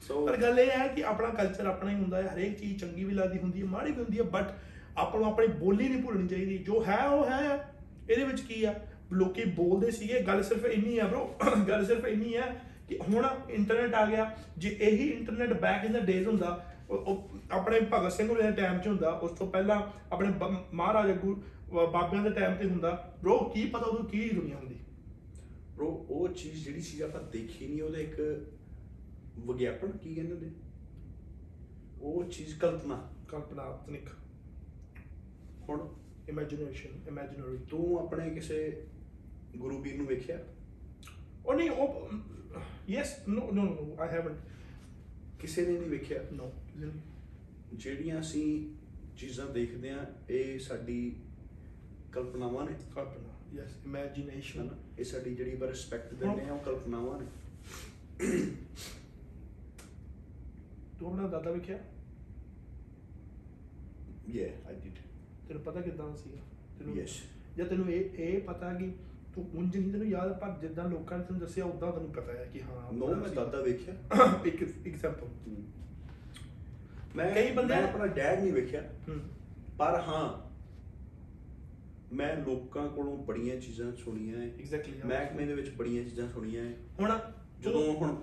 ਸੋ ਪਰ ਗੱਲ ਇਹ ਹੈ ਕਿ ਆਪਣਾ ਕਲਚਰ ਆਪਣਾ ਹੀ ਹੁੰਦਾ ਹੈ ਹਰੇਕ ਚੀਜ਼ ਚੰਗੀ ਵੀ ਲੱਗਦੀ ਹੁੰਦੀ ਹੈ ਮਾੜੀ ਵੀ ਹੁੰਦੀ ਹੈ ਬਟ ਆਪਾਂ ਨੂੰ ਆਪਣੀ ਬੋਲੀ ਨਹੀਂ ਭੁੱਲਣੀ ਚਾਹੀਦੀ। ਜੋ ਹੈ ਉਹ ਹੈ। ਇਹਦੇ ਵਿੱਚ ਕੀ ਆ? ਲੋਕੀ ਬੋਲਦੇ ਸੀਗੇ ਗੱਲ ਸਿਰਫ ਇੰਨੀ ਆ ਬ్రో ਗੱਲ ਸਿਰਫ ਇੰਨੀ ਆ ਕਿ ਹੁਣ ਇੰਟਰਨੈਟ ਆ ਗਿਆ। ਜੇ ਇਹੀ internet back in the days ਹੁੰਦਾ ਆਪਣੇ ਭਗਤ ਸਿੰਘ ਹੋਰੇ ਦੇ ਟਾਈਮ 'ਚ ਹੁੰਦਾ ਉਸ ਤੋਂ ਪਹਿਲਾਂ ਆਪਣੇ ਮਹਾਰਾਜਾ ਗੁਰੂ ਬਾਬਿਆਂ ਦੇ ਟਾਈਮ ਤੇ ਹੁੰਦਾ। ਬ్రో ਕੀ ਪਤਾ ਉਹ ਕੀ ਦੁਨੀਆ ਹੁੰਦੀ? ਬ్రో ਉਹ ਚੀਜ਼ ਜਿਹੜੀ ਚੀਜ਼ ਆਪਾਂ ਦੇਖੀ ਨਹੀਂ ਉਹਦਾ ਇੱਕ ਵਿਗਿਆਪਨ ਕੀ ਕਹਿੰਦੇ ਨੇ ਉਹ ਚੀਜ਼ ਕਲਪਨਾ। ਕਲਪਨਾਤਮਿਕ ਹੁਣ ਇਮੇਜਿਨੇਸ਼ਨ ਇਮੇਜਿਨਰੀ ਤੂੰ ਆਪਣੇ ਕਿਸੇ ਗੁਰੂ ਵੀਰ ਨੂੰ ਵੇਖਿਆ? ਉਹ ਨਹੀਂ ਉਹ ਯੈਸ ਨੋ ਨੋ ਨੋ ਆਈ ਹੈਵਨਟ ਕਿਸੇ ਨੇ ਨਹੀਂ ਵੇਖਿਆ? ਨੋ ਜਿਹੜੀਆਂ ਅਸੀਂ ਚੀਜ਼ਾਂ ਦੇਖਦੇ ਆ ਇਹ ਸਾਡੀ ਕਲਪਨਾਵਾਂ ਨੇ। ਕਲਪਨਾ ਯੈਸ ਇਮੇਜਿਨੇਸ਼ਨ ਇਹ ਸਾਡੀ ਜਿਹੜੀ ਆਪਾਂ ਰਿਸਪੈਕਟ ਦਿੰਦੇ ਆ ਉਹ ਕਲਪਨਾਵਾਂ ਨੇ। ਤੂੰ ਆਪਣਾ ਦਾਦਾ ਵੇਖਿਆ? ਯੇ ਆਈ ਡਿਡ ਤੈਨੂੰ ਪਤਾ ਕਿਦਾਂ ਸੀਗਾ ਤੈਨੂੰ Yes. ਜਾਂ ਤੈਨੂੰ ਇਹ ਇਹ ਪਤਾ ਕਿ ਤੂੰ ਉਂਝ ਨਹੀਂ ਤੈਨੂੰ ਯਾਦ ਪਰ ਜਿੱਦਾਂ ਲੋਕਾਂ ਨੇ ਤੈਨੂੰ ਦੱਸਿਆ ਉਦਾਂ ਤੈਨੂੰ ਪਤਾ ਹੈ ਕਿ ਹਾਂ ਨੋ ਮੈਂ। ਦਾਦਾ ਵੇਖਿਆ। ਇੱਕ ਐਗਜ਼ਾਮਪਲ ਮੈਂ ਕਈ ਬੰਦੇ- ਮੈਂ ਆਪਣਾ ਡੈਡ ਨਹੀਂ ਵੇਖਿਆ ਹੂੰ। ਪਰ ਹਾਂ ਮੈਂ ਲੋਕਾਂ ਕੋਲੋਂ ਬੜੀਆਂ ਚੀਜ਼ਾਂ ਸੁਣੀਆਂ ਹੈ। ਐਗਜ਼ੈਕਟਲੀ ਮਹਿਕਮੇ ਦੇ ਵਿੱਚ ਬੜੀਆਂ ਚੀਜ਼ਾਂ ਸੁਣੀਆਂ ਹੈ। ਹੁਣ ਜਦੋਂ ਹੁਣ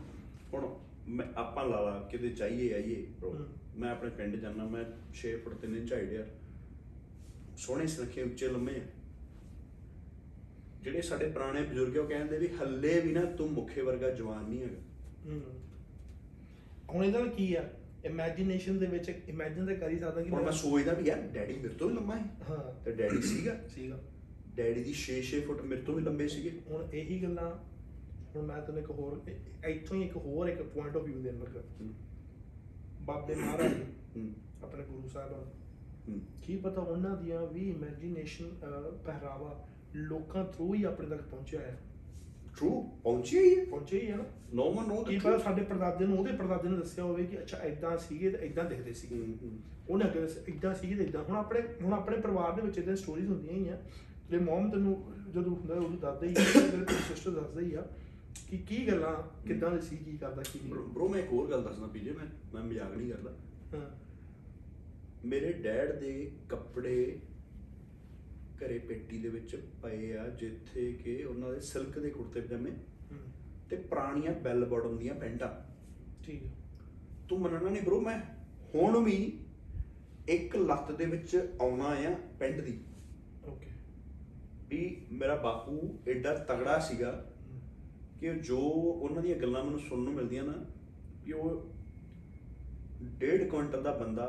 ਹੁਣ ਮੈਂ ਆਪਾਂ ਲਾ ਲਾ ਕਿਤੇ ਚਾਹੀਏ ਆਈਏ bro, ਹਮ। ਮੈਂ ਆਪਣੇ ਪਿੰਡ ਜਾਣਾ ਮੈਂ 6 ਫੁੱਟ 3 ਇੰਚ ਹਾਈਟ ਆ ਸੋਹਣੇ ਸੁਨੱਖੇ ਉੱਚੇ ਲੰਮੇ। ਆ ਜਿਹੜੇ ਸਾਡੇ ਪੁਰਾਣੇ ਬਜ਼ੁਰਗ ਆ ਉਹ ਕਹਿੰਦੇ ਵੀ ਹੱਲੇ ਵੀ ਨਾ ਤੂੰ ਮੁੱਖੇ ਵਰਗਾ ਜਵਾਨ ਨਹੀਂ ਹੈਗਾ। ਹੂੰ। ਹੁਣ ਇਹਦਾ ਕੀ ਆ? ਇਮੇਜਿਨੇਸ਼ਨ ਦੇ ਵਿੱਚ ਇਮੇਜਿਨ ਤਾਂ ਕਰ ਹੀ ਸਕਦਾ ਕਿ ਹੁਣ ਮੈਂ ਸੋਚਦਾ ਵੀ ਯਾਰ ਡੈਡੀ ਮੇਰੇ ਤੋਂ ਵੀ ਲੰਮਾ ਹੈ ਹਾਂ। ਤੇ ਡੈਡੀ ਸੀਗਾ। ਸੀਗਾ। ਡੈਡੀ ਦੀ 6-6 ਫੁੱਟ ਮੇਰੇ ਤੋਂ ਵੀ ਲੰਬੇ ਸੀਗੇ। ਹੁਣ ਇਹੀ ਗੱਲਾਂ ਹੁਣ ਮੈਂ ਤੈਨੂੰ ਇੱਕ ਹੋਰ ਇੱਥੋਂ ਹੀ ਇੱਕ ਹੋਰ ਇੱਕ ਪੁਆਇੰਟ ਆਫ View ਦੇਣ ਲੱਗਾ। ਬਾਬੇ ਮਹਾਰਾਜ ਆਪਣੇ ਗੁਰੂ ਸਾਹਿਬਾਨ। ਕੀ ਪਤਾ ਉਹਨਾਂ ਦੀਆਂ ਵੀ ਇਮੇਜਿਨੇਸ਼ਨ ਪਹਿਰਾਵਾ ਲੋਕਾਂ ਥਰੂ ਹੀ ਆਪਣੇ ਤੱਕ ਪਹੁੰਚਿਆ ਹੈ ਟਰੂ ਪਹੁੰਚੀ ਹੀ ਹੈ। ਪਹੁੰਚੇ ਹੀ ਹੈ ਨਾ। ਨੋ ਮਨ ਨੋ ਕੀ ਪਤਾ ਸਾਡੇ ਪਰਦਾਦੇ ਨੂੰ ਉਹਦੇ ਪਰਦਾਦੇ ਨੇ ਦੱਸਿਆ ਹੋਵੇ ਕਿ ਅੱਛਾ ਇਦਾਂ ਸੀਗੇ ਤੇ ਇਦਾਂ ਦਿਖਦੇ ਸੀਗੇ। ਉਹਨੇ ਅੱਗੇ ਇਦਾਂ ਸੀਗੇ ਤੇ ਇਦਾਂ ਹੁਣ ਆਪਣੇ ਹੁਣ ਆਪਣੇ ਪਰਿਵਾਰ ਦੇ ਵਿੱਚ ਇਦਾਂ ਸਟੋਰੀਜ਼ ਹੁੰਦੀਆਂ ਹੀ ਆ। ਤੇ ਮਮ ਤੈਨੂੰ ਜਦੋਂ ਹੁੰਦਾ ਉਦੋਂ ਦੱਸਦਾ ਹੀ ਆ ਤੇਰੇ ਸਿਸਟਰ ਦੱਸਦਾ ਹੀ ਆ ਕਿ ਕੀ ਗੱਲਾਂ ਕਿਦਾਂ ਦੀ ਸੀ ਕੀ ਕਰਦਾ ਕੀ ਬ్రో ਮੈਂ ਇੱਕ ਹੋਰ ਗੱਲ ਦੱਸਣਾ ਪੀਜੇ ਮੈਂ ਮੈਂ ਮਜ਼ਾਕ ਨਹੀਂ ਕਰਦਾ। ਹਾਂ। ਮੇਰੇ ਡੈਡ ਦੇ ਕੱਪੜੇ ਘਰੇ ਪੇਟੀ ਦੇ ਵਿੱਚ ਪਏ ਆ ਜਿੱਥੇ ਕਿ ਉਹਨਾਂ ਦੇ ਸਿਲਕ ਦੇ ਕੁੜਤੇ ਪਜਾਮੇ ਤੇ ਪੁਰਾਣੀਆਂ ਬੈਲ ਬਾਟਮ ਦੀਆਂ ਪੈਂਟਾਂ। ਠੀਕ ਤੂੰ ਮੰਨਣਾ ਨਹੀਂ ਬ్రో ਮੈਂ ਹੁਣ ਵੀ ਇੱਕ ਲੱਤ ਦੇ ਵਿੱਚ ਆਉਣਾ ਆ ਪੈਂਟ ਦੀ। ਓਕੇ। ਵੀ ਮੇਰਾ ਬਾਪੂ ਐਡਾ ਤਗੜਾ ਸੀਗਾ ਕਿ ਜੋ ਉਹਨਾਂ ਦੀਆਂ ਗੱਲਾਂ ਮੈਨੂੰ ਸੁਣਨ ਨੂੰ ਮਿਲਦੀਆਂ ਨਾ ਕਿ ਉਹ ਡੇਢ ਕੁਇੰਟਲ ਦਾ ਬੰਦਾ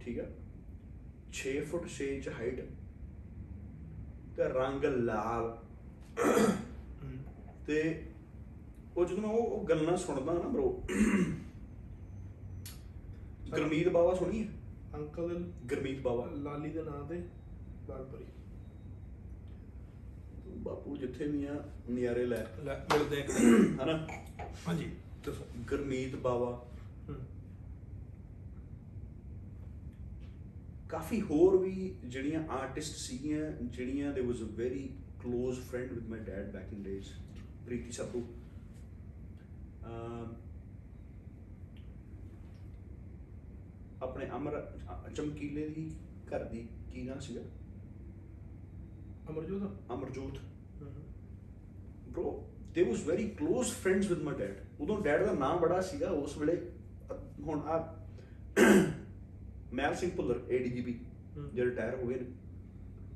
ਠੀਕ ਹੈ 6 ਫੁੱਟ 6 ਇੰਚ ਹਾਈਟ ਤੇ ਰੰਗ ਲਾਲ। ਤੇ ਉਹ ਜਦੋਂ ਮੈਂ ਉਹ ਉਹ ਗੱਲਾਂ ਸੁਣਦਾ ਨਾ ਬ్రో ਗਰਮੀਤ ਬਾਵਾ ਸੁਣੀ ਹੈ ਅੰਕਲ ਗਰਮੀਤ ਬਾਵਾ। ਲਾਲੀ ਦੇ ਨਾਂ ਤੇ ਲਾਲਪਰੀ ਬਾਪੂ ਜਿੱਥੇ ਵੀ ਆ ਨਜ਼ਾਰੇ ਲੈ। ਲੈ ਮਿਲਦੇ ਦਿਨ। ਹਨਾ? ਹਾਂਜੀ ਦੱਸੋ। ਗਰਮੀਤ ਬਾਵਾ। ਹੂੰ। ਕਾਫੀ ਹੋਰ ਵੀ ਜਿਹੜੀਆਂ ਆਰਟਿਸਟ ਸੀਗੀਆਂ ਜਿਹੜੀਆਂ ਦੇ was a very close friend with my dad back in days Preeti Sappu um ਆਪਣੇ ਅਮਰ ਅ- ਚਮਕੀਲੇ ਦੀ ਘਰ ਦੀ ਕੀ ਨਾਂ ਸੀਗਾ? ਅਮਰਜੋਤ ਅਮਰਜੋਤ ਹੂੰ bro they was very close friends with my dad. ਉਦੋਂ ਡੈਡ ਦਾ ਨਾਮ ਬੜਾ ਸੀਗਾ ਉਸ ਵੇਲੇ ਹੁਣ ਆ ਮੈਲ ਸਿੰਘ ਭੁੱਲਰ ਏਡੀਜੀਪੀ। ਜਿਹੜੇ ਰਿਟਾਇਰ ਹੋ ਗਏ ਨੇ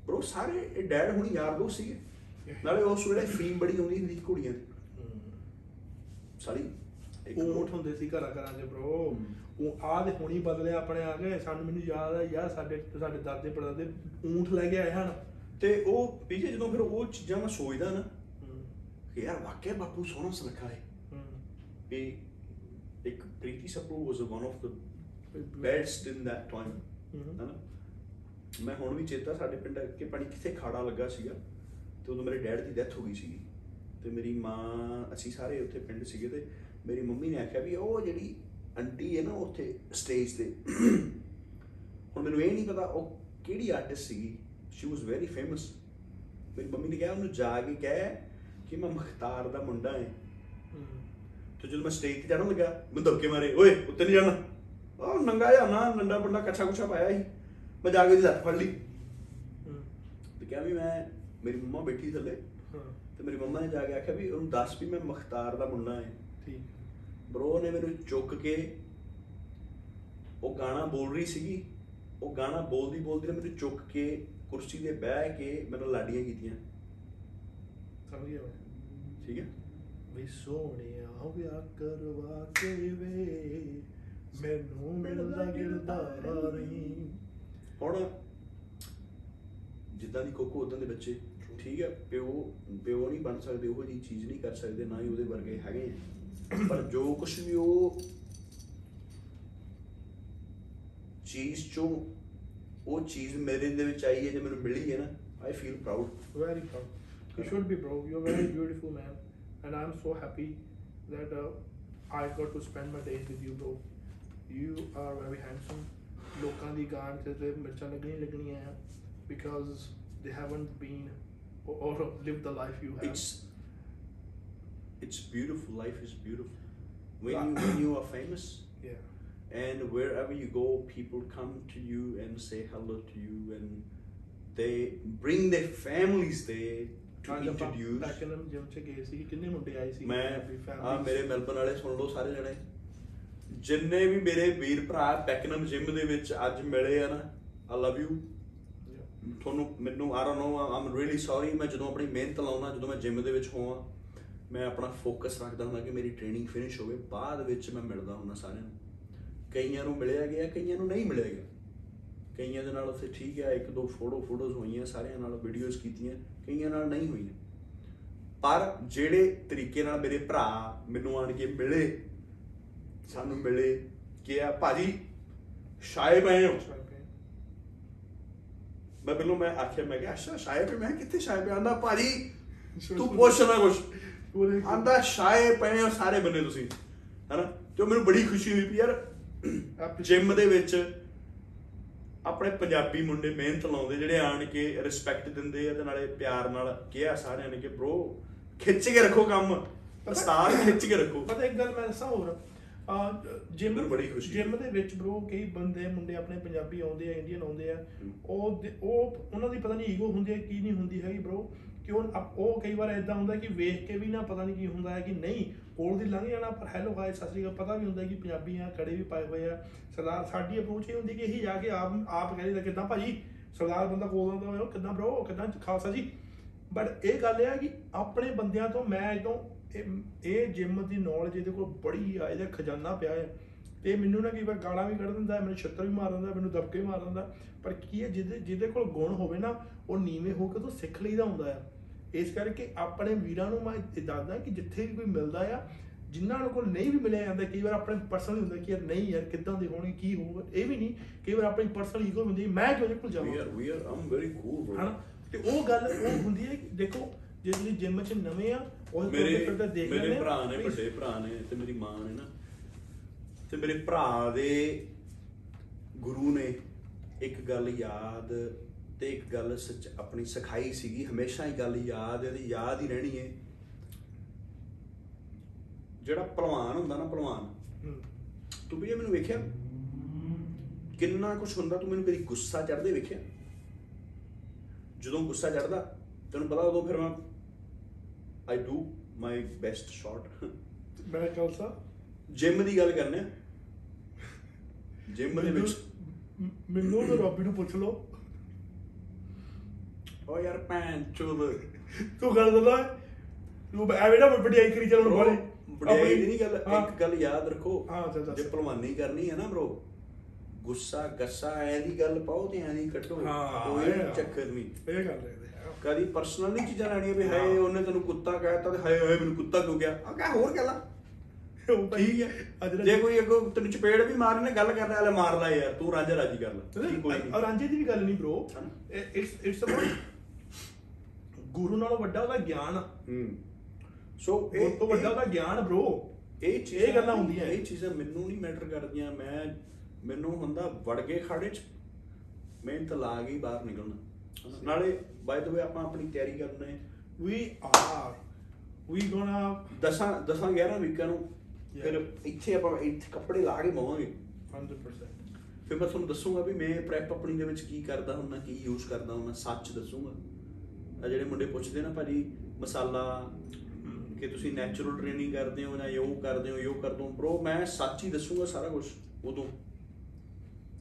bro ਸਾਰੇ ਇਹ ਡੈਡ ਹੁਣ ਯਾਰ ਦੋਸਤ ਸੀਗੇ ਨਾਲੇ ਉਸ ਵੇਲੇ ਫੀਮ ਬੜੀ ਆਉਂਦੀ ਹੁੰਦੀ ਸੀ ਕੁੜੀਆਂ ਦੀ ਸਾਰੀ ਇੱਕ ਊਂਠ ਹੁੰਦੇ ਸੀ ਘਰਾਂ ਘਰਾਂ 'ਚ bro। ਉਹ ਆਹ ਦੇ ਹੁਣੀ ਬਦਲੇ ਆਪਣੇ ਆ ਗਏ ਸਾਨੂੰ ਮੈਨੂੰ ਯਾਦ ਆ ਯਾਰ ਸਾਡੇ ਸਾਡੇ ਦਾਦੇ ਪੜਦਾਦੇ ਊਂਠ ਲੈ ਕੇ ਆਏ ਹਨ ਤੇ ਉਹ ਪਿੱਛੇ ਜਦੋਂ ਫਿਰ ਉਹ ਚੀਜ਼ਾਂ ਮੈਂ ਸੋਚਦਾ ਨਾ ਕਿ ਯਾਰ ਵਾਕਿਆ ਬਾਪੂ ਸੋਹਣਾ ਸੁਨੱਖਾ ਹੈ। ਵੀ ਇੱਕ Preeti Sappu was one of the best in time ਹੂੰ। ਹਨਾ? ਮੈਂ ਹੁਣ ਵੀ ਚੇਤਾ ਸਾਡੇ ਪਿੰਡ ਕਿ ਪਾਣੀ ਕਿੱਥੇ ਖਾੜਾ ਲੱਗਾ ਸੀਗਾ ਤੇ ਉਦੋਂ ਮੇਰੇ ਡੈਡ ਦੀ ਡੈਥ ਹੋ ਗਈ ਸੀਗੀ। ਤੇ ਮੇਰੀ ਮਾਂ ਅਸੀਂ ਸਾਰੇ ਉੱਥੇ ਪਿੰਡ ਸੀਗੇ ਤੇ ਮੇਰੀ ਮੰਮੀ ਨੇ ਆਖਿਆ ਵੀ ਉਹ ਜਿਹੜੀ ਆਂਟੀ ਹੈ ਨਾ ਉੱਥੇ ਸਟੇਜ ਤੇ। ਹੁਣ ਮੈਨੂੰ ਇਹ ਨਹੀਂ ਪਤਾ ਉਹ ਕਿਹੜੀ ਆਰਟਿਸਟ ਸੀਗੀ। ਸ਼ੀ ਵਾਸ ਵੈਰੀ ਫੇਮਸ ਮੇਰੀ ਮੰਮੀ ਨੇ ਕਿਹਾ ਉਹਨੂੰ ਜਾ ਕੇ ਕਹਿ ਕਿ ਮੈਂ ਮੁਖਤਾਰ ਦਾ ਮੁੰਡਾ ਹਾਂ ਤੇ ਜਦੋਂ ਮੈਂ ਸਟੇਜ ਤੇ ਚੜਨ ਲੱਗਾ ਮੈਂ ਧੱਕੇ ਮਾਰੇ ਓਏ ਉੱਤੇ ਨਹੀਂ ਜਾਣਾ? ਉਹ ਨੰਗਾ ਜਿਹਾ ਨਾ ਨੰਡਾ ਬੰਦਾ ਕੱਛਾ ਕੁਛਾ ਪਾਇਆ ਸੀ। ਮੈਂ ਜਾ ਕੇ ਉਹਦੀ ਹੱਥ ਫੜ ਲਈ। ਤੇ ਕਿਹਾ ਵੀ ਮੈਂ ਮੇਰੀ ਮੰਮਾ ਬੈਠੀ ਥੱਲੇ। ਤੇ ਮੇਰੀ ਮੰਮਾ ਨੇ ਜਾ ਕੇ ਆਖਿਆ ਵੀ ਉਹਨੂੰ ਦੱਸ ਵੀ ਮੈਂ ਮੁਖਤਾਰ ਦਾ ਮੁੰਡਾ ਹਾਂ ਠੀਕ। ਬਰੋ ਨੇ ਮੈਨੂੰ ਚੁੱਕ ਕੇ ਉਹ ਗਾਣਾ ਬੋਲ ਰਹੀ ਸੀਗੀ। ਉਹ ਗਾਣਾ ਬੋਲਦੀ ਬੋਲਦੀ ਨੇ ਮੈਨੂੰ ਚੁੱਕ ਕੇ ਕੁਰਸੀ ਤੇ ਬਹਿ ਕੇ ਮੈਨੂੰ ਲਾਡੀਆਂ ਕੀਤੀਆਂ। ਸਮਝ ਗਿਆ ਮੈਂ ਠੀਕ ਹੈ? ਵੀ ਸੋਹਣਿਆ ਵਿਆਹ ਕਰਵਾ ਕੇ ਵੇ ਮੈਨੂੰ ਮਿਲਦਾ ਗਿਰਦਾ ਰਹੀ ਹੁਣ ਜਿੱਦਾਂ ਦੀ ਕੋਕੋ ਉਦਾਂ ਦੇ ਬੱਚੇ। ਠੀਕ ਹੈ? ਪਿਓ ਪਿਓ ਨਹੀਂ ਬਣ ਸਕਦੇ ਉਹੋ ਜੀ ਚੀਜ਼ ਨਹੀਂ ਕਰ ਸਕਦੇ ਨਾ ਹੀ ਉਹਦੇ ਵਰਗੇ ਹੈਗੇ। ਆ। ਪਰ ਜੋ ਕੁਝ ਵੀ ਉਹ ਚੀਜ਼ ਚੋਂ ਉਹ ਚੀਜ਼ ਮੇਰੇ ਦੇ ਵਿੱਚ ਆਈ ਹੈ ਜੇ ਮੈਨੂੰ ਮਿਲੀ ਹੈ ਨਾ I feel proud very proud you should be bro you're a very beautiful man and i'm so happy that uh, i got to spend my days with you bro you are very handsome ਲੋਕਾਂ ਦੀ ਗਾਣ ਤੇ ਤੇ ਮਿਰਚਾਂ ਲੱਗਣੀ ਲੱਗਣੀਆਂ ਆ because they haven't been or, or lived the life you have it's it's beautiful life is beautiful when you when you are famous yeah and wherever you go people come to you and say hello to you and they bring their families there to introduce. ਪੈਕਨਮ gym ਚ ਗਏ ਸੀ ਕਿੰਨੇ ਮੁੰਡੇ ਆਏ ਸੀ ਮੈਂ ਆ? ਮੇਰੇ Melbourne ਵਾਲੇ ਸੁਣ ਲਓ ਸਾਰੇ ਜਣੇ ਜਿੰਨੇ ਵੀ ਮੇਰੇ ਵੀਰ ਭਰਾ ਪੈਕਨਮ ਜਿਮ ਦੇ ਵਿੱਚ ਅੱਜ ਮਿਲੇ ਆ ਨਾ ਆਈ ਲਵ ਯੂ. ਤੁਹਾਨੂੰ ਮੈਨੂੰ I don't know um really sorry ਮੈਂ ਜਦੋਂ ਆਪਣੀ ਮਿਹਨਤ ਲਾਉਣਾ ਜਦੋਂ ਮੈਂ ਜਿਮ ਦੇ ਵਿੱਚ ਹੋਵਾਂ ਮੈਂ ਆਪਣਾ ਫੋਕਸ ਰੱਖਦਾ ਹੁੰਦਾ ਕਿ ਮੇਰੀ ਟ੍ਰੇਨਿੰਗ ਫਿਨਿਸ਼ ਹੋਵੇ ਬਾਅਦ ਵਿੱਚ ਮੈਂ ਮਿਲਦਾ ਹੁੰਦਾ ਸਾਰਿਆਂ ਨੂੰ ਕਈਆਂ ਨੂੰ ਮਿਲਿਆ ਗਿਆ ਕਈਆਂ ਨੂੰ ਨਹੀਂ ਮਿਲਿਆ ਗਿਆ। ਕਈਆਂ ਦੇ ਨਾਲ ਉੱਥੇ ਠੀਕ ਹੈ ਇੱਕ ਦੋ ਫੋਟੋ ਫੋਟੋਜ਼ ਹੋਈਆਂ ਸਾਰਿਆਂ ਨਾਲ ਵੀਡੀਓਜ਼ ਕੀਤੀਆਂ ਕਈਆਂ ਨਾਲ ਨਹੀਂ ਹੋਈਆਂ। ਪਰ ਜਿਹੜੇ ਤਰੀਕੇ ਨਾਲ ਮੇਰੇ ਭਰਾ ਮੈਨੂੰ ਆਣ ਕੇ ਮਿਲੇ ਸਾਨੂੰ ਮਿਲੇ ਕਿ ਆ ਭਾਜੀ ਸ਼ਾਇਬ ਆਏ ਹੋ। ਮੈਂ ਪਹਿਲਾਂ ਮੈਂ ਆਖਿਆ ਮੈਂ ਕਿਹਾ ਅੱਛਾ ਸ਼ਾਇਬ ਮੈਂ ਕਿੱਥੇ ਸ਼ਾਇਬ ਆਂਦਾ ਭਾਜੀ ਤੂੰ ਪੁੱਛ ਨਾ ਕੁਛ। ਆਂਦਾ ਸ਼ਾਇਬ ਪਏ ਹੋ ਸਾਰੇ ਬੰਨੇ ਤੁਸੀਂ। ਹਨਾ? ਤੇ ਮੈਨੂੰ ਬੜੀ ਖੁਸ਼ੀ ਹੋਈ ਵੀ ਯਾਰ ਜਿਮ ਦੇ ਵਿੱਚ ਆਪਣੇ ਪੰਜਾਬੀ ਮੁੰਡੇ ਮਿਹਨਤ ਲਾਉਂਦੇ ਜਿਹੜੇ ਆਣ ਕੇ ਰਿਸਪੈਕਟ ਦਿੰਦੇ ਆ ਤੇ ਨਾਲੇ ਪਿਆਰ ਨਾਲ ਕਿਹਾ ਸਾਰਿਆਂ ਨੇ ਕਿ bro ਖਿੱਚ ਕੇ ਰੱਖੋ ਕੰਮ ਸਟਾਰ ਖਿੱਚ ਕੇ ਰੱਖੋ। ਪਤਾ ਇੱਕ ਗੱਲ ਮੈਂ ਦੱਸਾਂ ਹੋਰ? ਜਿਮ ਬੜੀ ਖੁਸ਼ੀ ਜਿਮ ਦੇ ਵਿੱਚ bro ਕਈ ਬੰਦੇ ਮੁੰਡੇ ਆਪਣੇ ਪੰਜਾਬੀ ਆਉਂਦੇ ਆ ਇੰਡੀਅਨ ਆਉਂਦੇ ਆ ਉਹ ਉਹ ਉਹਨਾਂ ਦੀ ਪਤਾ ਨਹੀਂ ਈਗੋ ਹੁੰਦੀ ਹੈ ਕੀ ਨਹੀਂ ਹੁੰਦੀ ਹੈਗੀ bro ਕਿ ਉਹ ਅਪ- ਉਹ ਕਈ ਵਾਰ ਇਦਾਂ ਹੁੰਦਾ ਕਿ ਵੇਖ ਕੇ ਵੀ ਨਾ ਪਤਾ ਨਹੀਂ ਕੀ ਹੁੰਦਾ ਹੈ ਕਿ ਨਹੀਂ, ਕੋਲ ਦੀ ਲੰਘ ਜਾਣਾ, ਪਰ ਹੈਲੋ ਹਾਈ ਸਤਿ ਸ਼੍ਰੀ ਅਕਾਲ। ਪਤਾ ਵੀ ਹੁੰਦਾ ਕਿ ਪੰਜਾਬੀ ਆ ਕੜੇ ਵੀ ਪਾਏ ਹੋਏ ਆ। ਸਰਦਾਰ, ਸਾਡੀ ਅਪਰੋਚ ਇਹ ਹੁੰਦੀ ਕਿ ਇਹ ਜਾ ਕੇ ਆਪ ਆਪ ਕਹਿੰਦੇ ਕਿਦਾਂ ਭਾਜੀ? ਸਰਦਾਰ ਬੰਦਾ ਕੋਲ ਆਉਂਦਾ ਹੋਇਆ ਕਿਦਾਂ ਬ్రో ਕਿਦਾਂ ਖਾਲਸਾ ਜੀ? ਬਟ ਇਹ ਗੱਲ ਇਹ ਆ ਕਿ ਆਪਣੇ ਬੰਦਿਆਂ ਤੋਂ ਮੈਂ ਜਦੋਂ ਇਹ- ਇਹ ਜਿਮ ਦੀ ਨੌਲੇਜ ਇਹਦੇ ਕੋਲ ਬੜੀ ਆ, ਇਹਦਾ ਖਜ਼ਾਨਾ ਪਿਆ ਹੈ ਤੇ ਮੈਨੂੰ ਨਾ ਕਈ ਵਾਰ ਗਾਲਾਂ ਵੀ ਕੱਢ ਦਿੰਦਾ ਮੈਨੂੰ ਛੱਤਰ ਵੀ ਮਾਰ ਦਿੰਦਾ ਮੈਨੂੰ ਦਬਕੇ ਮਾਰ ਦਿੰਦਾ। ਪਰ ਕੀ ਹੈ ਜਿਹਦੇ ਜਿਹਦੇ ਕੋਲ ਗੁਣ ਹੋਵੇ ਨਾ ਉਹ ਨੀਵੇਂ ਹੋ ਕੇ ਤੋਂ ਸਿੱਖ ਲਈਦਾ ਹੁੰਦਾ ਆ। ਇਸ ਕਰਕੇ ਆਪਣੇ ਵੀਰਾਂ ਨੂੰ ਮੈਂ ਦੱਸਦਾ ਕਿ ਜਿੱਥੇ ਵੀ ਕੋਈ ਮਿਲਦਾ ਆ ਜਿਨ੍ਹਾਂ ਕੋਲ ਨਹੀਂ ਵੀ ਮਿਲਿਆ ਜਾਂਦਾ ਕਈ ਵਾਰ ਆਪਣੇ ਪਰਸਨਲ ਹੁੰਦਾ ਕਿ ਯਾਰ ਨਹੀਂ ਯਾਰ ਕਿੱਦਾਂ ਦੇ ਹੋਣੇ ਕੀ ਹੋਊਗਾ ਇਹ ਵੀ ਨਹੀਂ। ਕਈ ਵਾਰ ਆਪਣੀ ਪਰਸਨਲ ਈਗੋ ਹੁੰਦੀ ਮੈਂ ਕਿਉਂ ਕੋਲ ਜਾਵਾਂ? Are we are um very cool bro ਹਨਾ? ਤੇ ਉਹ ਗੱਲ ਉਹ ਹੁੰਦੀ ਹੈ ਦੇਖੋ ਜੇ ਤੁਸੀਂ ਜਿਮ 'ਚ ਨਵੇਂ ਆ ਉਹ ਮੇਰੇ ਮੇਰੇ ਭਰਾ ਨੇ। ਵੱਡੇ ਭਰਾ ਨੇ ਤੇ ਮੇਰੀ ਮਾਂ ਨੇ ਨਾ ਤੇ ਮੇਰੇ ਭਰਾ ਦੇ ਗੁਰੂ ਨੇ ਇੱਕ ਗੱਲ ਯਾਦ ਤੇ ਇੱਕ ਗੱਲ ਸੱਚ ਆਪਣੀ ਸਿਖਾਈ ਸੀਗੀ। ਹਮੇਸ਼ਾ ਹੀ ਗੱਲ ਯਾਦ ਇਹਦੀ ਯਾਦ ਹੀ ਰਹਿਣੀ ਹੈ। ਜਿਹੜਾ ਪਹਿਲਵਾਨ ਹੁੰਦਾ ਨਾ ਪਹਿਲਵਾਨ। ਤੂੰ ਵੀ ਮੈਨੂੰ ਵੇਖਿਆ? ਕਿੰਨਾ ਕੁਝ ਹੁੰਦਾ ਤੂੰ ਮੈਨੂੰ ਕਦੀ ਗੁੱਸਾ ਚੜਦੇ ਵੇਖਿਆ? ਜਦੋਂ ਗੁੱਸਾ ਚੜਦਾ ਤੈਨੂੰ ਪਤਾ ਉਦੋਂ ਫਿਰ ਮੈਂ I do my best shot ਮੈਂ ਕੱਲ ਸਾ। ਜਿਮ ਦੀ ਗੱਲ ਕਰਨੇ ਜਿਮ ਦੇ ਵਿੱਚ ਮੈਨੂੰ ਤੇ ਰੋਬੀ ਨੂੰ ਪੁੱਛ ਲਓ। ਓ ਯਾਰ ਭੈਣ ਚੋਦ। ਤੂੰ ਗੱਲ ਦੱਸਦਾ ਤੂੰ ਐਵੇਂ ਨਾ ਵਡਿਆਈ ਕਰੀ ਚੱਲ ਬੋਲੇ। ਬੜਾਈ ਦੀ ਨਹੀਂ ਗੱਲ। ਇੱਕ ਗੱਲ ਯਾਦ ਰੱਖੋ। ਹਾਂ, ਚੱਲ। ਜੇ ਭਲਵਾਨੀ ਕਰਨੀ ਹੈ ਨਾ ਬ్రో ਗੁੱਸਾ ਗੱਸਾ ਐ ਦੀ ਗੱਲ ਪਾਓ ਤੇ ਐ ਦੀ ਕੱਢੋ। ਹਾਂ, ਕੋਈ ਚੱਕਰ ਨਹੀਂ ਇਹ ਗੱਲ ਹੈ ਕਦੀ ਪਰਸਨਲ ਨਹੀਂ ਚੀਜ਼ਾਂ ਲੈਣੀਆਂ ਵੀ ਹਾਏ ਉਹਨੇ ਤੈਨੂੰ ਕੁੱਤਾ ਕਹਿਤਾ ਤੇ ਹਾਏ ਹਾਏ ਮੈਨੂੰ ਕੁੱਤਾ ਕਿਉਂ ਗਿਆ ਆ ਕਹ ਹੋਰ ਗੱਲਾਂ। ਉਹ ਠੀਕ ਹੈ। ਜੇ ਕੋਈ ਅੱਗੋਂ ਤੈਨੂੰ ਚਪੇੜ ਵੀ ਮਾਰਨੇ ਗੱਲ ਕਰਦਾ ਹਲੇ ਮਾਰ ਲੈ ਯਾਰ ਤੂੰ ਰਾਂਝਾ ਰਾਜੀ ਕਰ ਲੈ। ਕੋਈ ਔਰ ਨਹੀਂ ਰਾਂਝੇ ਦੀ ਵੀ ਗੱਲ ਨਹੀਂ ਬ్రో? ਇਟਸ ਇਟਸ ਅਬਾਊਟ ਗੁਰੂ ਨਾਲੋਂ ਵੱਡਾ ਉਹਦਾ ਗਿਆਨ। ਹੂੰ। ਸੋ ਉਹ ਤੋਂ ਵੱਡਾ ਉਹਦਾ ਗਿਆਨ ਬ్రో ਇਹ ਚੀਜ਼ਾਂ ਇਹ ਗੱਲਾਂ ਹੁੰਦੀਆਂ ਇਹ ਚੀਜ਼ਾਂ ਮੈਨੂੰ ਨਹੀਂ ਮੈਟਰ ਕਰਦੀਆਂ। ਮੈਂ ਮੈਨੂੰ ਹੁੰਦਾ ਵੜ ਗਏ ਖਾੜੇ 'ਚ ਮਿਹਨਤ ਲਾ ਕੇ ਬਾਹਰ ਨਿਕਲਣਾ? ਨਾਲੇ ਬਾਈ ਦ ਵੇ ਆਪਾਂ ਆਪਣੀ ਤਿਆਰੀ ਕਰਨੇ ਵੀ ਆਰ ਵੀ ਗੋਣਾ ਦਸਾਂ ਦਸਾਂ 11 ਵੀਕਾਂ ਨੂੰ. ਫਿਰ ਇੱਥੇ ਆਪਾਂ ਇੱਥੇ ਕੱਪੜੇ ਲਾ ਕੇ ਪਾਵਾਂਗੇ। 100% ਫਿਰ ਮੈਂ ਤੁਹਾਨੂੰ ਦੱਸੂਗਾ ਵੀ ਮੈਂ ਪ੍ਰੈਪ ਆਪਣੀ ਦੇ ਵਿੱਚ ਕੀ ਕਰਦਾ ਹੁੰਦਾ ਕੀ ਯੂਜ਼ ਕਰਦਾ ਹੁੰਦਾ ਸੱਚ ਦੱਸੂਗਾ। ਆ ਜਿਹੜੇ ਮੁੰਡੇ ਪੁੱਛਦੇ ਨਾ ਭਾਜੀ ਮਸਾਲਾ ਕਿ ਤੁਸੀਂ ਨੈਚੁਰਲ ਟ੍ਰੇਨਿੰਗ ਕਰਦੇ ਹੋ ਜਾਂ ਯੋ ਕਰਦੇ ਹੋ ਯੋ ਕਰਦੇ ਹੋ ਬ్రో ਮੈਂ ਸੱਚ ਹੀ ਦੱਸੂਗਾ ਸਾਰਾ ਕੁਝ ਉਦੋਂ।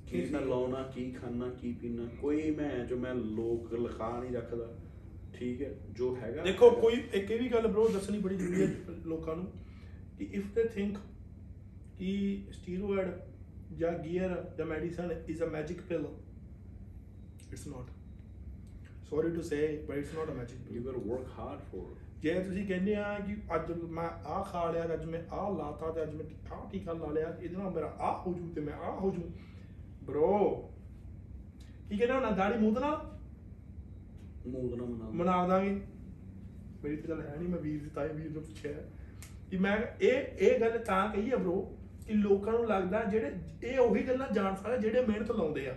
ਕੀ ਮੈਂ ਲਾਉਣਾ ਕੀ ਖਾਣਾ ਕੀ ਪੀਣਾ ਕੋਈ ਮੈਂ ਜੋ ਮੈਂ ਲੋਕ ਲਿਖਾ ਨਹੀਂ ਰੱਖਦਾ। ਠੀਕ ਹੈ ਜੋ ਹੈਗਾ। ਦੇਖੋ ਕੋਈ ਇੱਕ ਇਹ ਵੀ ਗੱਲ ਬ్రో ਦੱਸਣੀ ਬੜੀ ਜ਼ਰੂਰੀ ਹੈ ਲੋਕਾਂ ਨੂੰ। ਕਿ ਇਫ ਦੇ ਥਿੰਕ ਕਿ ਸਟੀਰੋਇਡ ਜਾਂ ਗੀਅਰ ਜਾਂ medicine is a magic pill it's not sorry to say but it's not a magic you pill got work hard for ਜੇ ਤੁਸੀਂ ਕਹਿੰਦੇ ਆ ਕਿ ਅੱਜ ਮੈਂ ਆਹ ਖਾ ਲਿਆ ਅੱਜ ਮੈਂ ਆਹ ਲਾਤਾ ਤੇ ਅੱਜ ਮੈਂ ਆਹ ਟੀਕਾ ਲਾ ਲਿਆ ਇਹਦੇ ਨਾਲ ਮੇਰਾ ਆਹ ਹੋ ਜੂ ਤੇ ਮੈਂ ਆਹ ਹੋ ਜੂ। ਬ్రో ਕੀ ਕਹਿੰਦੇ ਹੁਣ ਦਾੜੀ ਮੂੰਹ ਨਾਲ? ਮੂਡ ਨਾ ਮਨਾ ਦਾਂਗੇ। ਮੇਰੀ ਤਾਂ ਗੱਲ ਹੈ ਨਹੀਂ ਮੈਂ ਵੀਰ ਦੀ ਤਾਏ ਵੀਰ ਨੂੰ ਪੁੱਛਿਆ ਕਿ ਮੈਂ ਇਹ ਇਹ ਗੱਲ ਤਾਂ ਕਹੀ ਆ ਬ్రో ਕਿ ਲੋਕਾਂ ਨੂੰ ਲੱਗਦਾ ਜਿਹੜੇ ਇਹ ਉਹੀ ਗੱਲਾਂ ਜਾਣ ਸਕਦੇ ਜਿਹੜੇ ਮਿਹਨਤ ਲਾਉਂਦੇ ਆ।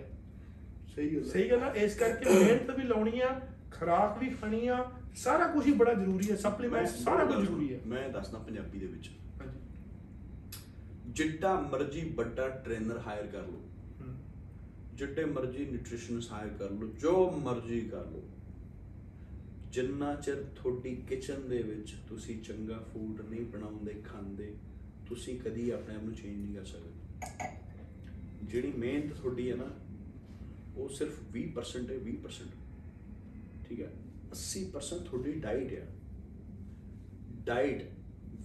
ਸਹੀ ਗੱਲ ਸਹੀ ਗੱਲ ਆ ਇਸ ਕਰਕੇ ਮਿਹਨਤ ਵੀ ਲਾਉਣੀ ਆ ਖੁਰਾਕ ਵੀ ਖਾਣੀ ਆ ਸਾਰਾ ਕੁਝ ਹੀ ਬੜਾ ਜ਼ਰੂਰੀ ਹੈ ਸਪਲੀਮੈਂਟ ਸਾਰਾ ਕੁਝ ਜ਼ਰੂਰੀ ਹੈ ਮੈਂ ਦੱਸਦਾ ਪੰਜਾਬੀ ਦੇ ਵਿੱਚ। ਹਾਂਜੀ। ਜਿੱਡਾ ਮਰਜ਼ੀ ਵੱਡਾ ਟ੍ਰੇਨਰ ਹਾਇਰ ਕਰ ਲਓ। ਜਿੱਡੇ ਮਰਜ਼ੀ ਨਿਊਟ੍ਰੀਸ਼ਨਿਸਟ ਹਾਇਰ ਕਰ ਲਓ ਜੋ ਮਰਜ਼ੀ ਕਰ ਲਓ। ਜਿੰਨਾ ਚਿਰ ਤੁਹਾਡੀ ਕਿਚਨ ਦੇ ਵਿੱਚ ਤੁਸੀਂ ਚੰਗਾ ਫੂਡ ਨਹੀਂ ਬਣਾਉਂਦੇ, ਖਾਂਦੇ, ਤੁਸੀਂ ਕਦੀ ਆਪਣੇ ਆਪ ਨੂੰ ਚੇਂਜ ਨਹੀਂ ਕਰ ਸਕਦੇ। ਜਿਹੜੀ ਮਿਹਨਤ ਤੁਹਾਡੀ ਹੈ ਨਾ, ਉਹ ਸਿਰਫ 20% ਹੈ 20% ਠੀਕ ਹੈ? 80% ਤੁਹਾਡੀ ਡਾਈਟ ਹੈ ਡਾਈਟ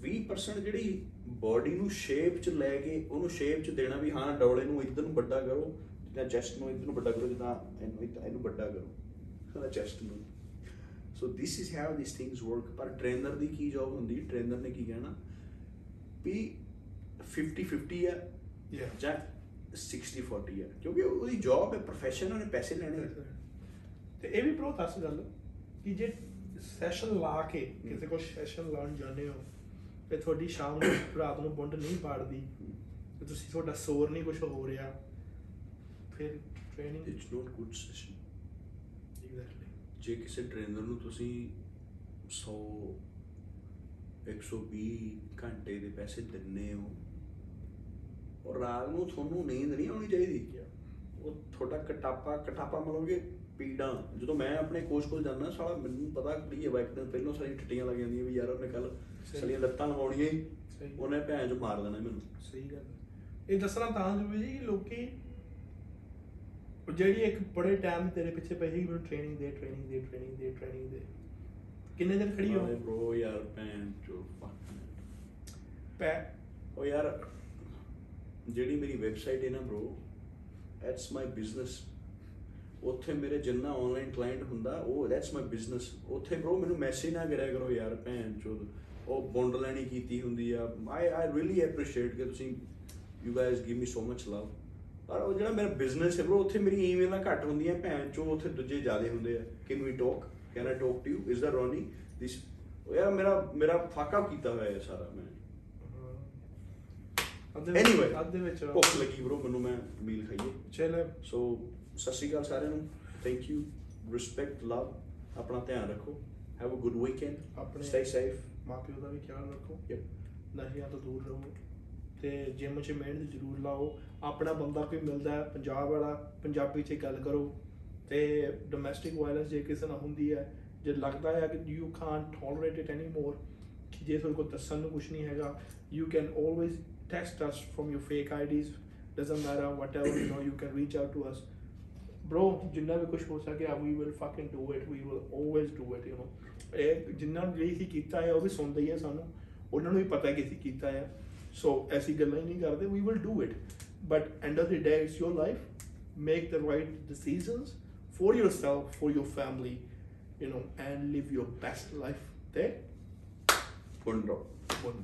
20% ਜਿਹੜੀ ਬਾਡੀ ਨੂੰ ਸ਼ੇਪ ਚ ਲੈ ਕੇ ਉਹਨੂੰ ਸ਼ੇਪ ਚ ਦੇਣਾ ਵੀ ਹਾਂ, ਡੌਲੇ ਨੂੰ ਇੱਧਰ ਨੂੰ ਵੱਡਾ ਕਰੋ, ਜਾਂ ਚੈਸਟ ਨੂੰ ਇੱਧਰ ਨੂੰ ਵੱਡਾ ਕਰੋ ਜਿੱਦਾਂ ਇਹਨੂੰ ਇੱਧਰ- ਇਹਨੂੰ ਵੱਡਾ ਕਰੋ। ਹਾਂ ਚੈਸਟ ਨੂੰ। So this is how this things work ਪਰ ਟ੍ਰੇਨਰ ਦੀ ਕੀ ਜੌਬ ਹੁੰਦੀ ਟ੍ਰੇਨਰ ਨੇ ਕੀ ਕਹਿਣਾ ਵੀ 50 50 ਹੈ Yeah. ਜਾਂ 60 40 ਹੈ ਕਿਉਂਕਿ ਉਹਦੀ ਜੌਬ ਹੈ ਪ੍ਰੋਫੈਸ਼ਨ ਉਹਨੇ ਪੈਸੇ ਲੈਣੇ ਆ। ਤੇ ਇਹ ਵੀ ਪ੍ਰੋ ਦੱਸ ਗੱਲ ਕਿ ਜੇ ਸੈਸ਼ਨ ਲਾ ਕੇ ਕਿਸੇ ਕੋਲ ਸੈਸ਼ਨ ਲਾਉਣ ਜਾਂਦੇ ਹੋ ਤੇ ਤੁਹਾਡੀ ਸ਼ਾਮ ਨੂੰ ਰਾਤ ਨੂੰ ਬੁੰਡ ਨਹੀਂ ਪਾੜਦੀ ਤੇ ਤੁਸੀਂ ਤੁਹਾਡਾ ਸੋਰ ਨਹੀਂ ਕੁਝ ਹੋ ਰਿਹਾ ਫਿਰ training it's not good session ਜੇ ਕਿਸੇ ਟ੍ਰੇਨਰ ਨੂੰ ਤੁਸੀਂ 100 120 ਘੰਟੇ ਦੇ ਪੈਸੇ ਦਿੰਨੇ ਹੋ ਔਰ ਰਾਤ ਨੂੰ ਤੁਹਾਨੂੰ ਨੀਂਦ ਨਹੀਂ ਆਉਣੀ ਚਾਹੀਦੀ ਉਹ ਤੁਹਾਡਾ ਕਟਾਪਾ ਕਟਾਪਾ ਮਤਲਬ ਪੀੜਾਂ ਜਦੋਂ ਮੈਂ ਆਪਣੇ ਕੋਚ ਕੋਲ ਜਾਂਦਾ ਸਾਲਾ ਮੈਨੂੰ ਪਤਾ ਕੁੜੀ ਹੈ ਬਾਈਕ ਤੇ ਪਹਿਲਾਂ ਸਾਰੀਆਂ ਠੱਟੀਆਂ ਲੱਗ ਜਾਂਦੀਆਂ ਵੀ ਯਾਰ ਉਹਨੇ ਕੱਲ। ਸਾਲੀਆਂ ਲੱਤਾਂ ਲਵਾਉਣੀਆਂ ਹੀ। ਉਹਨੇ ਭੈਣ ਚ ਮਾਰ ਦੇਣਾ ਮੈਨੂੰ ਸਹੀ ਗੱਲ। ਇਹ ਦੱਸਣਾ ਤਾਂ ਜ਼ਰੂਰੀ ਜੀ ਕਿ ਲੋਕੀ ਉਹ ਜਿਹੜੀ ਇੱਕ ਬੜੇ ਟਾਈਮ ਤੇਰੇ ਪਿੱਛੇ ਪਈ ਸੀ ਮੈਨੂੰ ਟ੍ਰੇਨਿੰਗ ਦੇ ਟ੍ਰੇਨਿੰਗ ਦੇ ਟ੍ਰੇਨਿੰਗ ਦੇ ਟ੍ਰੇਨਿੰਗ ਦੇ। ਕਿੰਨੇ ਦਿਨ ਖੜੀ ਹੋ? ਓਏ bro ਯਾਰ ਭੈਣ ਚੋ ਪੈ। ਉਹ ਯਾਰ ਜਿਹੜੀ ਮੇਰੀ ਵੈਬਸਾਈਟ ਹੈ ਨਾ bro that's my business ਉੱਥੇ ਮੇਰੇ ਜਿੰਨਾ ਆਨਲਾਈਨ ਕਲਾਇੰਟ ਹੁੰਦਾ ਉਹ that's my business ਉੱਥੇ bro ਮੈਨੂੰ ਮੈਸੇਜ ਨਾ ਕਰਿਆ ਕਰੋ ਯਾਰ ਭੈਣ ਚੋ ਉਹ ਬੌਂਡ ਲੈਣੀ ਕੀਤੀ ਹੁੰਦੀ ਆ। ਆਈ ਆਈ ਰੀਲੀ ਐਪਰੀਸ਼ੀਏਟ ਕਿ ਤੁਸੀਂ you guys give me so much love ਪਰ ਉਹ ਜਿਹੜਾ ਮੇਰਾ ਬਿਜ਼ਨਸ ਹੈ bro ਉੱਥੇ ਮੇਰੀ ਈਮੇਲਾਂ ਘੱਟ ਹੁੰਦੀਆਂ ਭੈਣ ਚੋ ਉੱਥੇ ਦੂਜੇ ਜ਼ਿਆਦੇ ਹੁੰਦੇ ਆ। Can we talk can I talk to you is the Ronnie this ਯਾਰ ਮੇਰਾ ਮੇਰਾ ਫਾਕਾ ਕੀਤਾ ਹੋਇਆ ਹੈ ਸਾਰਾ ਮੈਂ। ਐਨੀਵੇ ਅੱਧੇ ਵਿੱਚ ਭੁੱਖ ਲੱਗੀ bro ਮੈਨੂੰ ਮੈਂ ਮੀਲ ਖਾਈਏ। ਚਲ। ਸੋ ਸਤਿ ਸ਼੍ਰੀ ਅਕਾਲ ਸਾਰਿਆਂ ਨੂੰ। ਥੈਂਕ ਯੂ ਰਿਸਪੈਕਟ ਲਵ ਆਪਣਾ ਧਿਆਨ ਰੱਖੋ। Have a good weekend stay safe ਮਾਪਿਓ ਦਾ ਵੀ ਖਿਆਲ ਰੱਖੋ। ਯਪ ਨਸ਼ਿਆਂ ਤੋਂ ਦੂਰ ਰਹੋ। ਤੇ ਜਿਮ 'ਚ ਮਿਹਨਤ ਜ਼ਰੂਰ ਲਾਓ। ਆਪਣਾ ਬੰਦਾ ਕੋਈ ਮਿਲਦਾ ਹੈ, ਪੰਜਾਬ ਵਾਲਾ, ਪੰਜਾਬੀ 'ਚ ਗੱਲ ਕਰੋ ਤੇ ਡੋਮੈਸਟਿਕ ਵਾਇਲੈਂਸ ਜੇ ਕਿਸੇ ਨਾਲ ਹੁੰਦੀ ਹੈ, ਜੇ ਲੱਗਦਾ ਹੈ ਕਿ you can't tolerate it any more ਕਿ ਜੇ ਤੁਹਾਡੇ ਕੋਲ ਦੱਸਣ ਨੂੰ ਕੁਝ ਨਹੀਂ ਹੈਗਾ you can always text us from your fake IDs doesn't matter whatever you know you can reach out to us bro, ਜਿੰਨਾ ਵੀ ਕੁਝ ਹੋ ਸਕਿਆ, we will fucking do it, we will always do it, you know ਇਹ ਜਿੰਨਾ ਵੀ ਅਸੀਂ ਕੀਤਾ ਹੈ, ਉਹ ਵੀ ਸੁਣਦੇ ਹੀ ਆ ਸਾਨੂੰ। ਉਹਨਾਂ ਨੂੰ ਵੀ ਪਤਾ ਕਿ ਅਸੀਂ ਕੀਤਾ ਹੈ। ਸੋ ਐਸੀ ਗੱਲਾਂ ਹੀ ਨਹੀਂ ਕਰਦੇ we will do it but end of the day it's your life make the right decisions for yourself for your family you know and live your best life ਤੇ ਗੁੱਡ ਬ్రో ਬੁੰਡ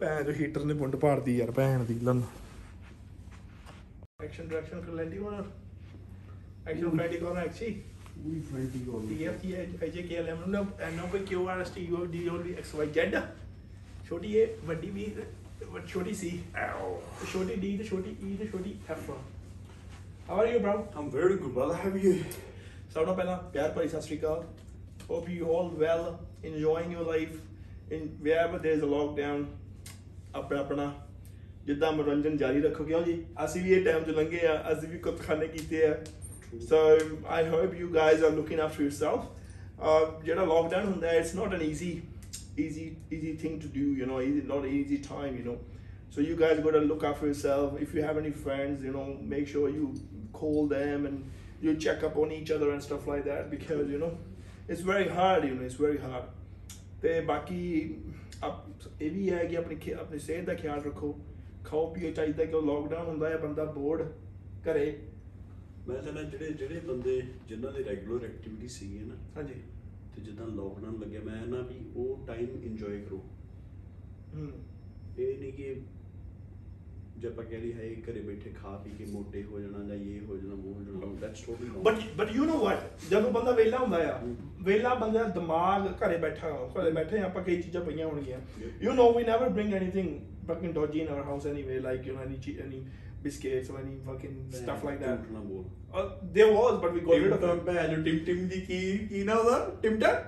ਭੈਣ ਜੋ ਹੀਟਰ ਨੇ ਬੁੰਡ ਪਾੜਦੀ ਯਾਰ ਭੈਣ ਦੀ ਲੰਨ action direction ਕਰ ਲੈਂਦੀ ਹੁਣ ਐਕਸ਼ਨ ਫ੍ਰੈਂਡੀ ਕੋਲ ਐਕਚੀ We all the L M ਨੂੰ ਨੋ ਕੋਈ R U D X Y Z ਛੋਟੀ ਏ ਵੱਡੀ ਵੀ ਛੋਟੀ ਸੀ ਛੋਟੀ ਡੀ ਤੇ ਛੋਟੀ ਈ ਤੇ ਛੋਟੀ f how are you bro I'm very good brother. How are you? ਸਭ ਤੋਂ ਪਹਿਲਾਂ ਪਿਆਰ ਭਰੀ ਸਤਿ ਸ਼੍ਰੀ ਅਕਾਲ hope you all well enjoying your life in where there is a lockdown ਆਪਣਾ ਆਪਣਾ ਜਿੱਦਾਂ ਮਨੋਰੰਜਨ ਜਾਰੀ ਰੱਖੋ ਕਿਉਂ ਜੀ। ਅਸੀਂ ਵੀ ਇਹ ਟਾਈਮ ਚ ਲੰਘੇ ਆ ਅਸੀਂ ਵੀ ਕੁੱਤਖਾਨੇ ਕੀਤੇ ਆ। so I hope you guys are looking after yourself ਜਿਹੜਾ ਲੋਕਡਾਊਨ ਹੁੰਦਾ it's not an easy easy easy thing to do you know easy not an easy time you know so you guys got to look after yourself if you have any friends you know make sure you call them and you check up on each other and stuff like that because you know it's very hard you know it's very hard ਤੇ ਬਾਕੀ ਆਪ- ਇਹ ਵੀ ਹੈ ਕਿ ਆਪਣੀ ਖੇ- ਆਪਣੀ ਸਿਹਤ ਦਾ ਖਿਆਲ ਰੱਖੋ ਖਾਓ ਪੀਓ ਚਾਹੀਦਾ ਕਿ ਲੋਕਡਾਊਨ ਹੁੰਦਾ ਹੈ ਬੰਦਾ ਬੋਰਡ ਘਰੇ ਮੈਂ ਕਹਿੰਦਾ ਜਿਹੜੇ ਜਿਹੜੇ ਬੰਦੇ ਜਿਨ੍ਹਾਂ ਦੀ ਰੈਗੂਲਰ ਐਕਟੀਵਿਟੀ ਸੀਗੀ ਨਾ ਹਾਂਜੀ ਤੇ ਜਿੱਦਾਂ ਲੋਕਡਾਊਨ ਲੱਗਿਆ ਮੈਂ ਨਾ ਵੀ ਉਹ ਟਾਈਮ ਇੰਜੋਏ ਕਰੋ ਹੂੰ ਇਹ ਨਹੀਂ ਕਿ ਜੇ ਆਪਾਂ ਕਹਿ ਲਈ ਹੈ ਘਰੇ ਬੈਠੇ ਖਾ ਪੀ ਕੇ ਮੋਟੇ ਹੋ ਜਾਣਾ ਜਾਂ ਇਹ ਹੋ ਜਾਣਾ ਉਹ ਹੋ ਜਾਣਾ that's totally wrong but but you know what ਜਦੋਂ ਬੰਦਾ ਵਿਹਲਾ ਹੁੰਦਾ ਆ ਵਿਹਲਾ ਬੰਦਾ ਦਾ ਦਿਮਾਗ ਘਰੇ ਬੈਠਾ ਘਰੇ ਬੈਠੇ ਆਪਾਂ ਕਈ ਚੀਜ਼ਾਂ ਪਈਆਂ ਹੋਣਗੀਆਂ Yeah. You know we never bring anything fucking dodgy in our house anyway like you know any che- any biscuits or any fucking stuff like that uh, there was but we got rid of it Tim Tim ਦੀ ਕੀ ਕੀ ਨਾ ਉਹਦਾ Tim ਟਮ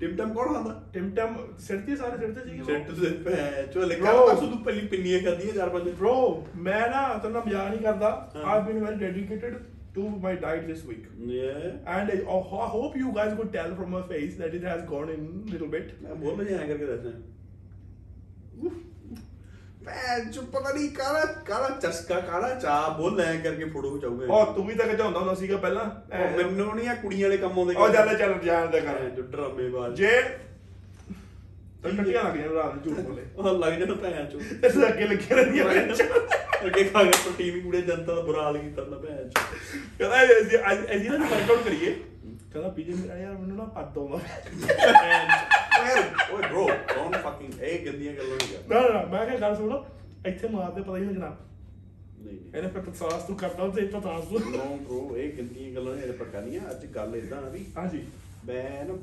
Tim ਟਮ ਕੌਣ ਖਾਂਦਾ Tim ਟਮ ਸਿਰ ਤੇ ਸਾਰੇ ਸਿਰ ਤੇ ਸੀਗੇ ਸੈੱਟ ਤੇ ਭੈਣ ਚੋ ਲੈ Bro. ਕੱਲ ਪਰਸੋਂ ਤੂੰ ਪਹਿਲੀ ਪਿੰਨੀਆਂ ਖਾਧੀਆਂ ਚਾਰ ਪੰਜ bro ਮੈਂ ਨਾ ਤੁਹਾਨੂੰ ਮਜ਼ਾਕ ਨਹੀਂ ਕਰਦਾ ਹਾਂ। I've been very dedicated to my diet this week Yeah. and I, oh, I hope you guys could tell from my face that it has gone in a little bit ਮੈਂ ਬੋਲ ਰਿਹਾ ਕਰਕੇ ਦੱਸਣਾ ਭੈਣ ਚੋ ਪਤਾ ਨਹੀਂ ਕਾਲਾ ਕਾਲਾ ਚਸਕਾ ਕਾਲਾ ਚਾ ਬੋਲ ਐ ਕਰਕੇ ਫੋਟੋ ਖਿਚਾਊਗਾ ਉਹ ਤੂੰ ਵੀ ਤਾਂ ਖਿਚਾਉਂਦਾ ਹੁੰਦਾ ਸੀਗਾ ਪਹਿਲਾਂ। ਉਹ ਮੈਨੂੰ ਨਹੀਂ ਆ ਕੁੜੀਆਂ ਵਾਲੇ ਕੰਮ ਆਉਂਦੇ ਉਹ ਚੱਲ ਚੱਲ ਜਾਣ ਦੇ ਕਰ। ਜੋ ਡਰਾਮੇ ਬਾਜ। ਜੇ ਤਾਂ ਟੱਟੀਆਂ ਲੱਗ ਜਾਣ ਰਾਤ ਨੂੰ ਝੂਠ ਬੋਲੇ। ਉਹ ਲੱਗ ਜਾਣਾ ਭੈਣ ਚੋ ਇਸ ਅੱਗੇ ਲੱਗੇ ਰਹਿੰਦੀਆਂ ਵਿੱਚ। ਅੱਗੇ ਖਾ ਕੇ ਪ੍ਰੋਟੀਨ ਕੂੜੇ ਜਨਤਾ ਦਾ ਬੁਰਾ ਹਾਲ ਕੀਤਾ ਨਾ ਭੈਣ ਚੋ ਕਹਿੰਦਾ ਇਹ ਇਹ ਇਹ ਨਾ ਵਰਕਆਊਟ ਕਰੀਏ। ਕਹਿੰਦਾ ਪੀਜੇ ਮੇਰਾ ਯਾਰ ਮੈਨੂੰ ਨਾ ਪੱਦ ਆਉਂਦਾ। ਓਏ ਓਏ bro ਡੋਨਟ ਫਕਿੰਗ ਇਹ ਗੰਦੀਆਂ ਗੱਲਾਂ ਨਹੀਂ ਕਰ ਨਾ ਨਾ ਮੈਂ ਕਿਹਾ ਗੱਲ ਸੁਣੋ ਇੱਥੇ ਮਾਰਦੇ ਪਤਾ ਹੀ ਨਹੀਂ ਲੱਗਣਾ। ਨਹੀਂ ਨਹੀਂ। ਇਹਨੇ ਫਿਰ ਪਤਾਸ ਤੂੰ ਕਰਦਾ ਤੇ ਪਤਾਸ ਤੂੰ। ਨੋ bro ਇਹ ਗੰਦੀਆਂ ਗੱਲਾਂ ਨਹੀਂ ਪਰ ਕਰਨੀਆਂ ਅੱਜ ਗੱਲ ਇਦਾਂ ਆ ਵੀ ਹਾਂਜੀ। ਮੈਂ ਨਾ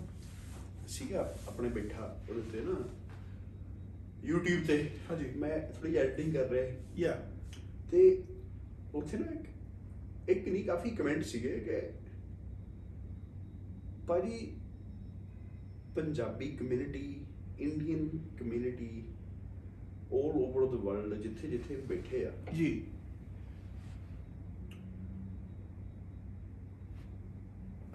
ਸੀਗਾ ਆਪਣੇ ਬੈਠਾ ਉਹਦੇ ਤੇ ਨਾ YouTube ਤੇ। ਹਾਂਜੀ। ਮੈਂ ਥੋੜੀ ਐਡੀਟਿੰਗ ਕਰ ਰਿਹਾ। ਯਾ। ਤੇ ਉੱਥੇ ਨਾ ਇੱਕ ਇੱਕ ਨਹੀਂ ਕਾਫੀ ਕਮੈਂਟ ਸੀਗੇ ਕਿ ਭਾਜੀ Punjabi community Indian community 올 over the world ਜਿੱਥੇ ਜਿੱਥੇ ਬੈਠੇ ਆ। ਜੀ।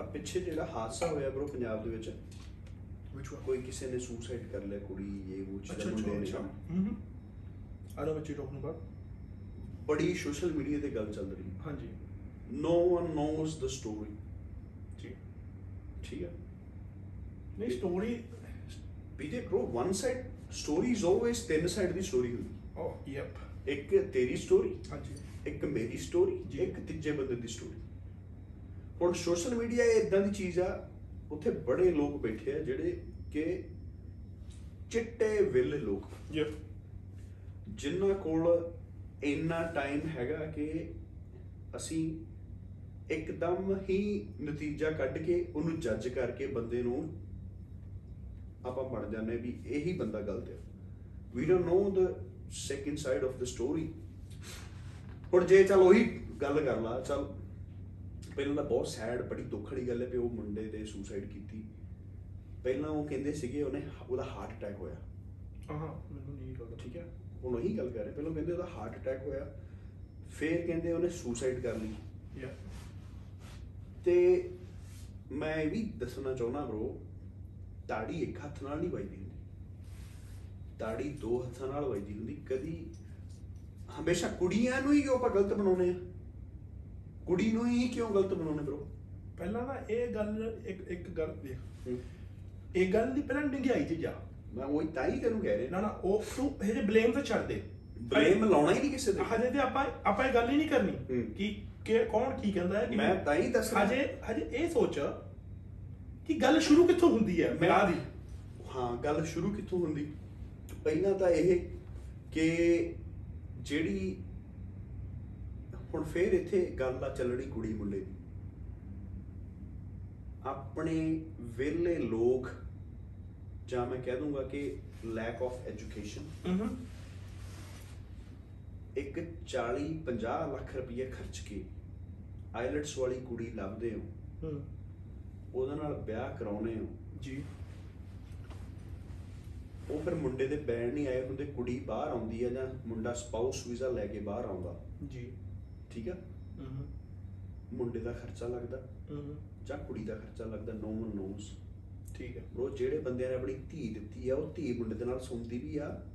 ਆ ਪਿੱਛੇ ਜਿਹੜਾ ਹਾਦਸਾ ਹੋਇਆ ਬਰੋ ਪੰਜਾਬ ਦੇ ਵਿੱਚ one? ਕੋਈ ਕਿਸੇ ਨੇ ਸੁਸਾਈਡ ਕਰ ਲਿਆ ਕੁੜੀ ਇਹ ਉਹ ਚੀਜ਼ਾਂ ਮੁੰਡੇ ਨੇ। ਹੂੰ I know what you're talking about ਬੜੀ ਸੋਸ਼ਲ ਮੀਡੀਆ ਤੇ ਗੱਲ ਚੱਲ ਰਹੀ। ਹਾਂਜੀ। No one knows the story ਜੀ। ਠੀਕ ਹੈ ਨਹੀਂ ਸਟੋਰੀ ਵੀਰੇ bro one side story is always ਤਿੰਨ ਸਾਈਡ ਦੀ ਸਟੋਰੀ ਹੁੰਦੀ। ਓ ਯੈਪ ਇੱਕ ਤੇਰੀ ਸਟੋਰੀ ਹਾਂਜੀ। ਇੱਕ ਮੇਰੀ ਸਟੋਰੀ ਜੀ। ਇੱਕ ਤੀਜੇ ਬੰਦੇ ਦੀ ਸਟੋਰੀ ਹੁਣ ਸੋਸ਼ਲ ਮੀਡੀਆ ਇਦਾਂ ਦੀ ਚੀਜ਼ ਆ ਉੱਥੇ ਬੜੇ ਲੋਕ ਬੈਠੇ ਆ ਜਿਹੜੇ ਕਿ ਚਿੱਟੇ ਵਿਲੇ ਲੋਕ। ਯੈਪ ਜਿਨ੍ਹਾਂ ਕੋਲ ਇੰਨਾ ਟਾਈਮ ਹੈਗਾ ਕਿ ਅਸੀਂ ਇੱਕਦਮ ਹੀ ਨਤੀਜਾ ਕੱਢ ਕੇ ਉਹਨੂੰ ਜੱਜ ਕਰਕੇ ਬੰਦੇ ਨੂੰ ਆਪਾਂ ਬਣ ਜਾਂਦੇ ਵੀ ਇਹੀ ਬੰਦਾ ਗਲਤ ਹੈ। We don't know the second side of the story ਹੁਣ ਜੇ ਚਲ ਉਹੀ ਗੱਲ ਕਰ ਲਾ ਚਲ ਪਹਿਲਾਂ ਤਾਂ ਬਹੁਤ ਸੈਡ ਬੜੀ ਦੁੱਖ ਵਾਲੀ ਗੱਲ ਹੈ ਕਿ ਉਹ ਮੁੰਡੇ ਦੇ ਸੁਸਾਈਡ ਕੀਤੀ। ਪਹਿਲਾਂ ਉਹ ਕਹਿੰਦੇ ਸੀਗੇ ਉਹਨੇ ਉਹਦਾ ਹਾਰਟ ਅਟੈਕ ਹੋਇਆ। ਹਾਂ ਮੈਨੂੰ ਨਹੀਂ ਲੱਗਦਾ ਠੀਕ ਹੈ? ਹੁਣ ਉਹੀ ਗੱਲ ਕਰ ਰਹੇ ਪਹਿਲਾਂ ਕਹਿੰਦੇ ਉਹਦਾ ਹਾਰਟ ਅਟੈਕ ਹੋਇਆ ਫਿਰ ਕਹਿੰਦੇ ਉਹਨੇ ਸੁਸਾਈਡ ਕਰ ਲਈ। ਯਾ ਤੇ ਮੈਂ ਇਹ ਵੀ ਦੱਸਣਾ ਚਾਹੁੰਦਾ ਬ్రో ਤਾੜੀ ਇੱਕ ਹੱਥ ਨਾਲ ਨਹੀਂ ਵੱਜਦੀ ਹੁੰਦੀ। ਤਾੜੀ ਦੋ ਹੱਥਾਂ ਨਾਲ ਵੱਜਦੀ ਹੁੰਦੀ। ਕਦੀ ਹਮੇਸ਼ਾ ਕੁੜੀਆਂ ਨੂੰ ਹੀ ਕਿਉਂ ਆਪਾਂ ਗਲਤ ਬਣਾਉਨੇ ਆ ਕੁੜੀ ਨੂੰ ਹੀ ਕਿਉਂ ਗਲਤ ਬਣਾਉਨੇ ਬ్రో ਪਹਿਲਾਂ ਨਾ ਇਹ ਗੱਲ ਇੱਕ ਇੱਕ ਗੱਲ ਦੇਖ। ਇਹ ਗੱਲ ਦੀ ਪਹਿਲਾਂ ਡਿੰਗਾਈ ਚ ਜਾ। ਮੈਂ ਉਹੀ ਤਾਂ ਹੀ ਤੈਨੂੰ ਕਹਿ ਰਿਹਾ। ਨਾ ਨਾ ਉਹ ਤੂੰ ਇਹ ਜੇ ਬਲੇਮ ਤੇ ਛੱਡ ਦੇ। ਬਲੇਮ ਲਾਉਣਾ ਹੀ ਨਹੀਂ ਕਿਸੇ ਤੇ। ਹਜੇ ਤੇ ਆਪਾਂ ਆਪਾਂ ਇਹ ਗੱਲ ਹੀ ਨਹੀਂ ਕਰਨੀ। ਕਿ ਕੌਣ ਕੀ ਕਹਿੰਦਾ ਹੈ ਮੈਂ ਤਾਂ ਹੀ ਦੱਸ। ਹਜੇ ਹਜੇ ਇਹ ਸੋਚ ਕਿ ਗੱਲ ਸ਼ੁਰੂ ਕਿੱਥੋਂ ਹੁੰਦੀ ਹੈ? ਵਿਆਹ ਦੀ। ਹਾਂ ਗੱਲ ਸ਼ੁਰੂ ਕਿੱਥੋਂ ਹੁੰਦੀ? ਪਹਿਲਾਂ ਤਾਂ ਇਹ ਕਿ ਜਿਹੜੀ ਹੁਣ ਫੇਰ ਇੱਥੇ ਗੱਲ ਆ ਚੱਲਣੀ ਕੁੜੀ ਮੁੰਡੇ ਦੀ। ਆਪਣੇ ਵਿਹਲੇ ਲੋਕ ਜਾਂ ਮੈਂ ਕਹਿ ਦੂੰਗਾ ਕਿ ਲੈਕ ਆਫ ਐਜੂਕੇਸ਼ਨ ਹੂੰ ਇੱਕ 40 50 ਲੱਖ ਰੁਪਏ ਖਰਚ ਕੇ ਆਈਲਟਸ ਵਾਲੀ ਕੁੜੀ ਲੱਭਦੇ ਹੋ। ਹੂੰ ਉਹਦੇ ਨਾਲ ਵਿਆਹ ਕਰਾਉਨੇ ਹੋ ਜੀ। ਉਹ ਫਿਰ ਮੁੰਡੇ ਦੇ ਬੈਣ ਨਹੀਂ ਆਏ ਹੁੰਦੇ ਕੁੜੀ ਬਾਹਰ ਆਉਂਦੀ ਹੈ ਜਾਂ ਮੁੰਡਾ ਸਪਾਊਸ ਵੀਜ਼ਾ ਲੈ ਕੇ ਬਾਹਰ ਆਉਂਦਾ। ਜੀ। ਠੀਕ ਆ? ਮੁੰਡੇ ਦਾ ਖਰਚਾ ਲੱਗਦਾ ਜਾਂ ਕੁੜੀ ਦਾ ਖਰਚਾ ਲੱਗਦਾ ਨੋ ਮਨ ਨੋਸ ਠੀਕ ਹੈ ਬ్రో ਜਿਹੜੇ ਬੰਦਿਆਂ ਨੇ ਆਪਣੀ ਧੀ ਦਿੱਤੀ ਆ ਉਹ ਧੀ ਮੁੰਡੇ ਦੇ ਨਾਲ ਸੁਣਦੀ ਵੀ ਆ।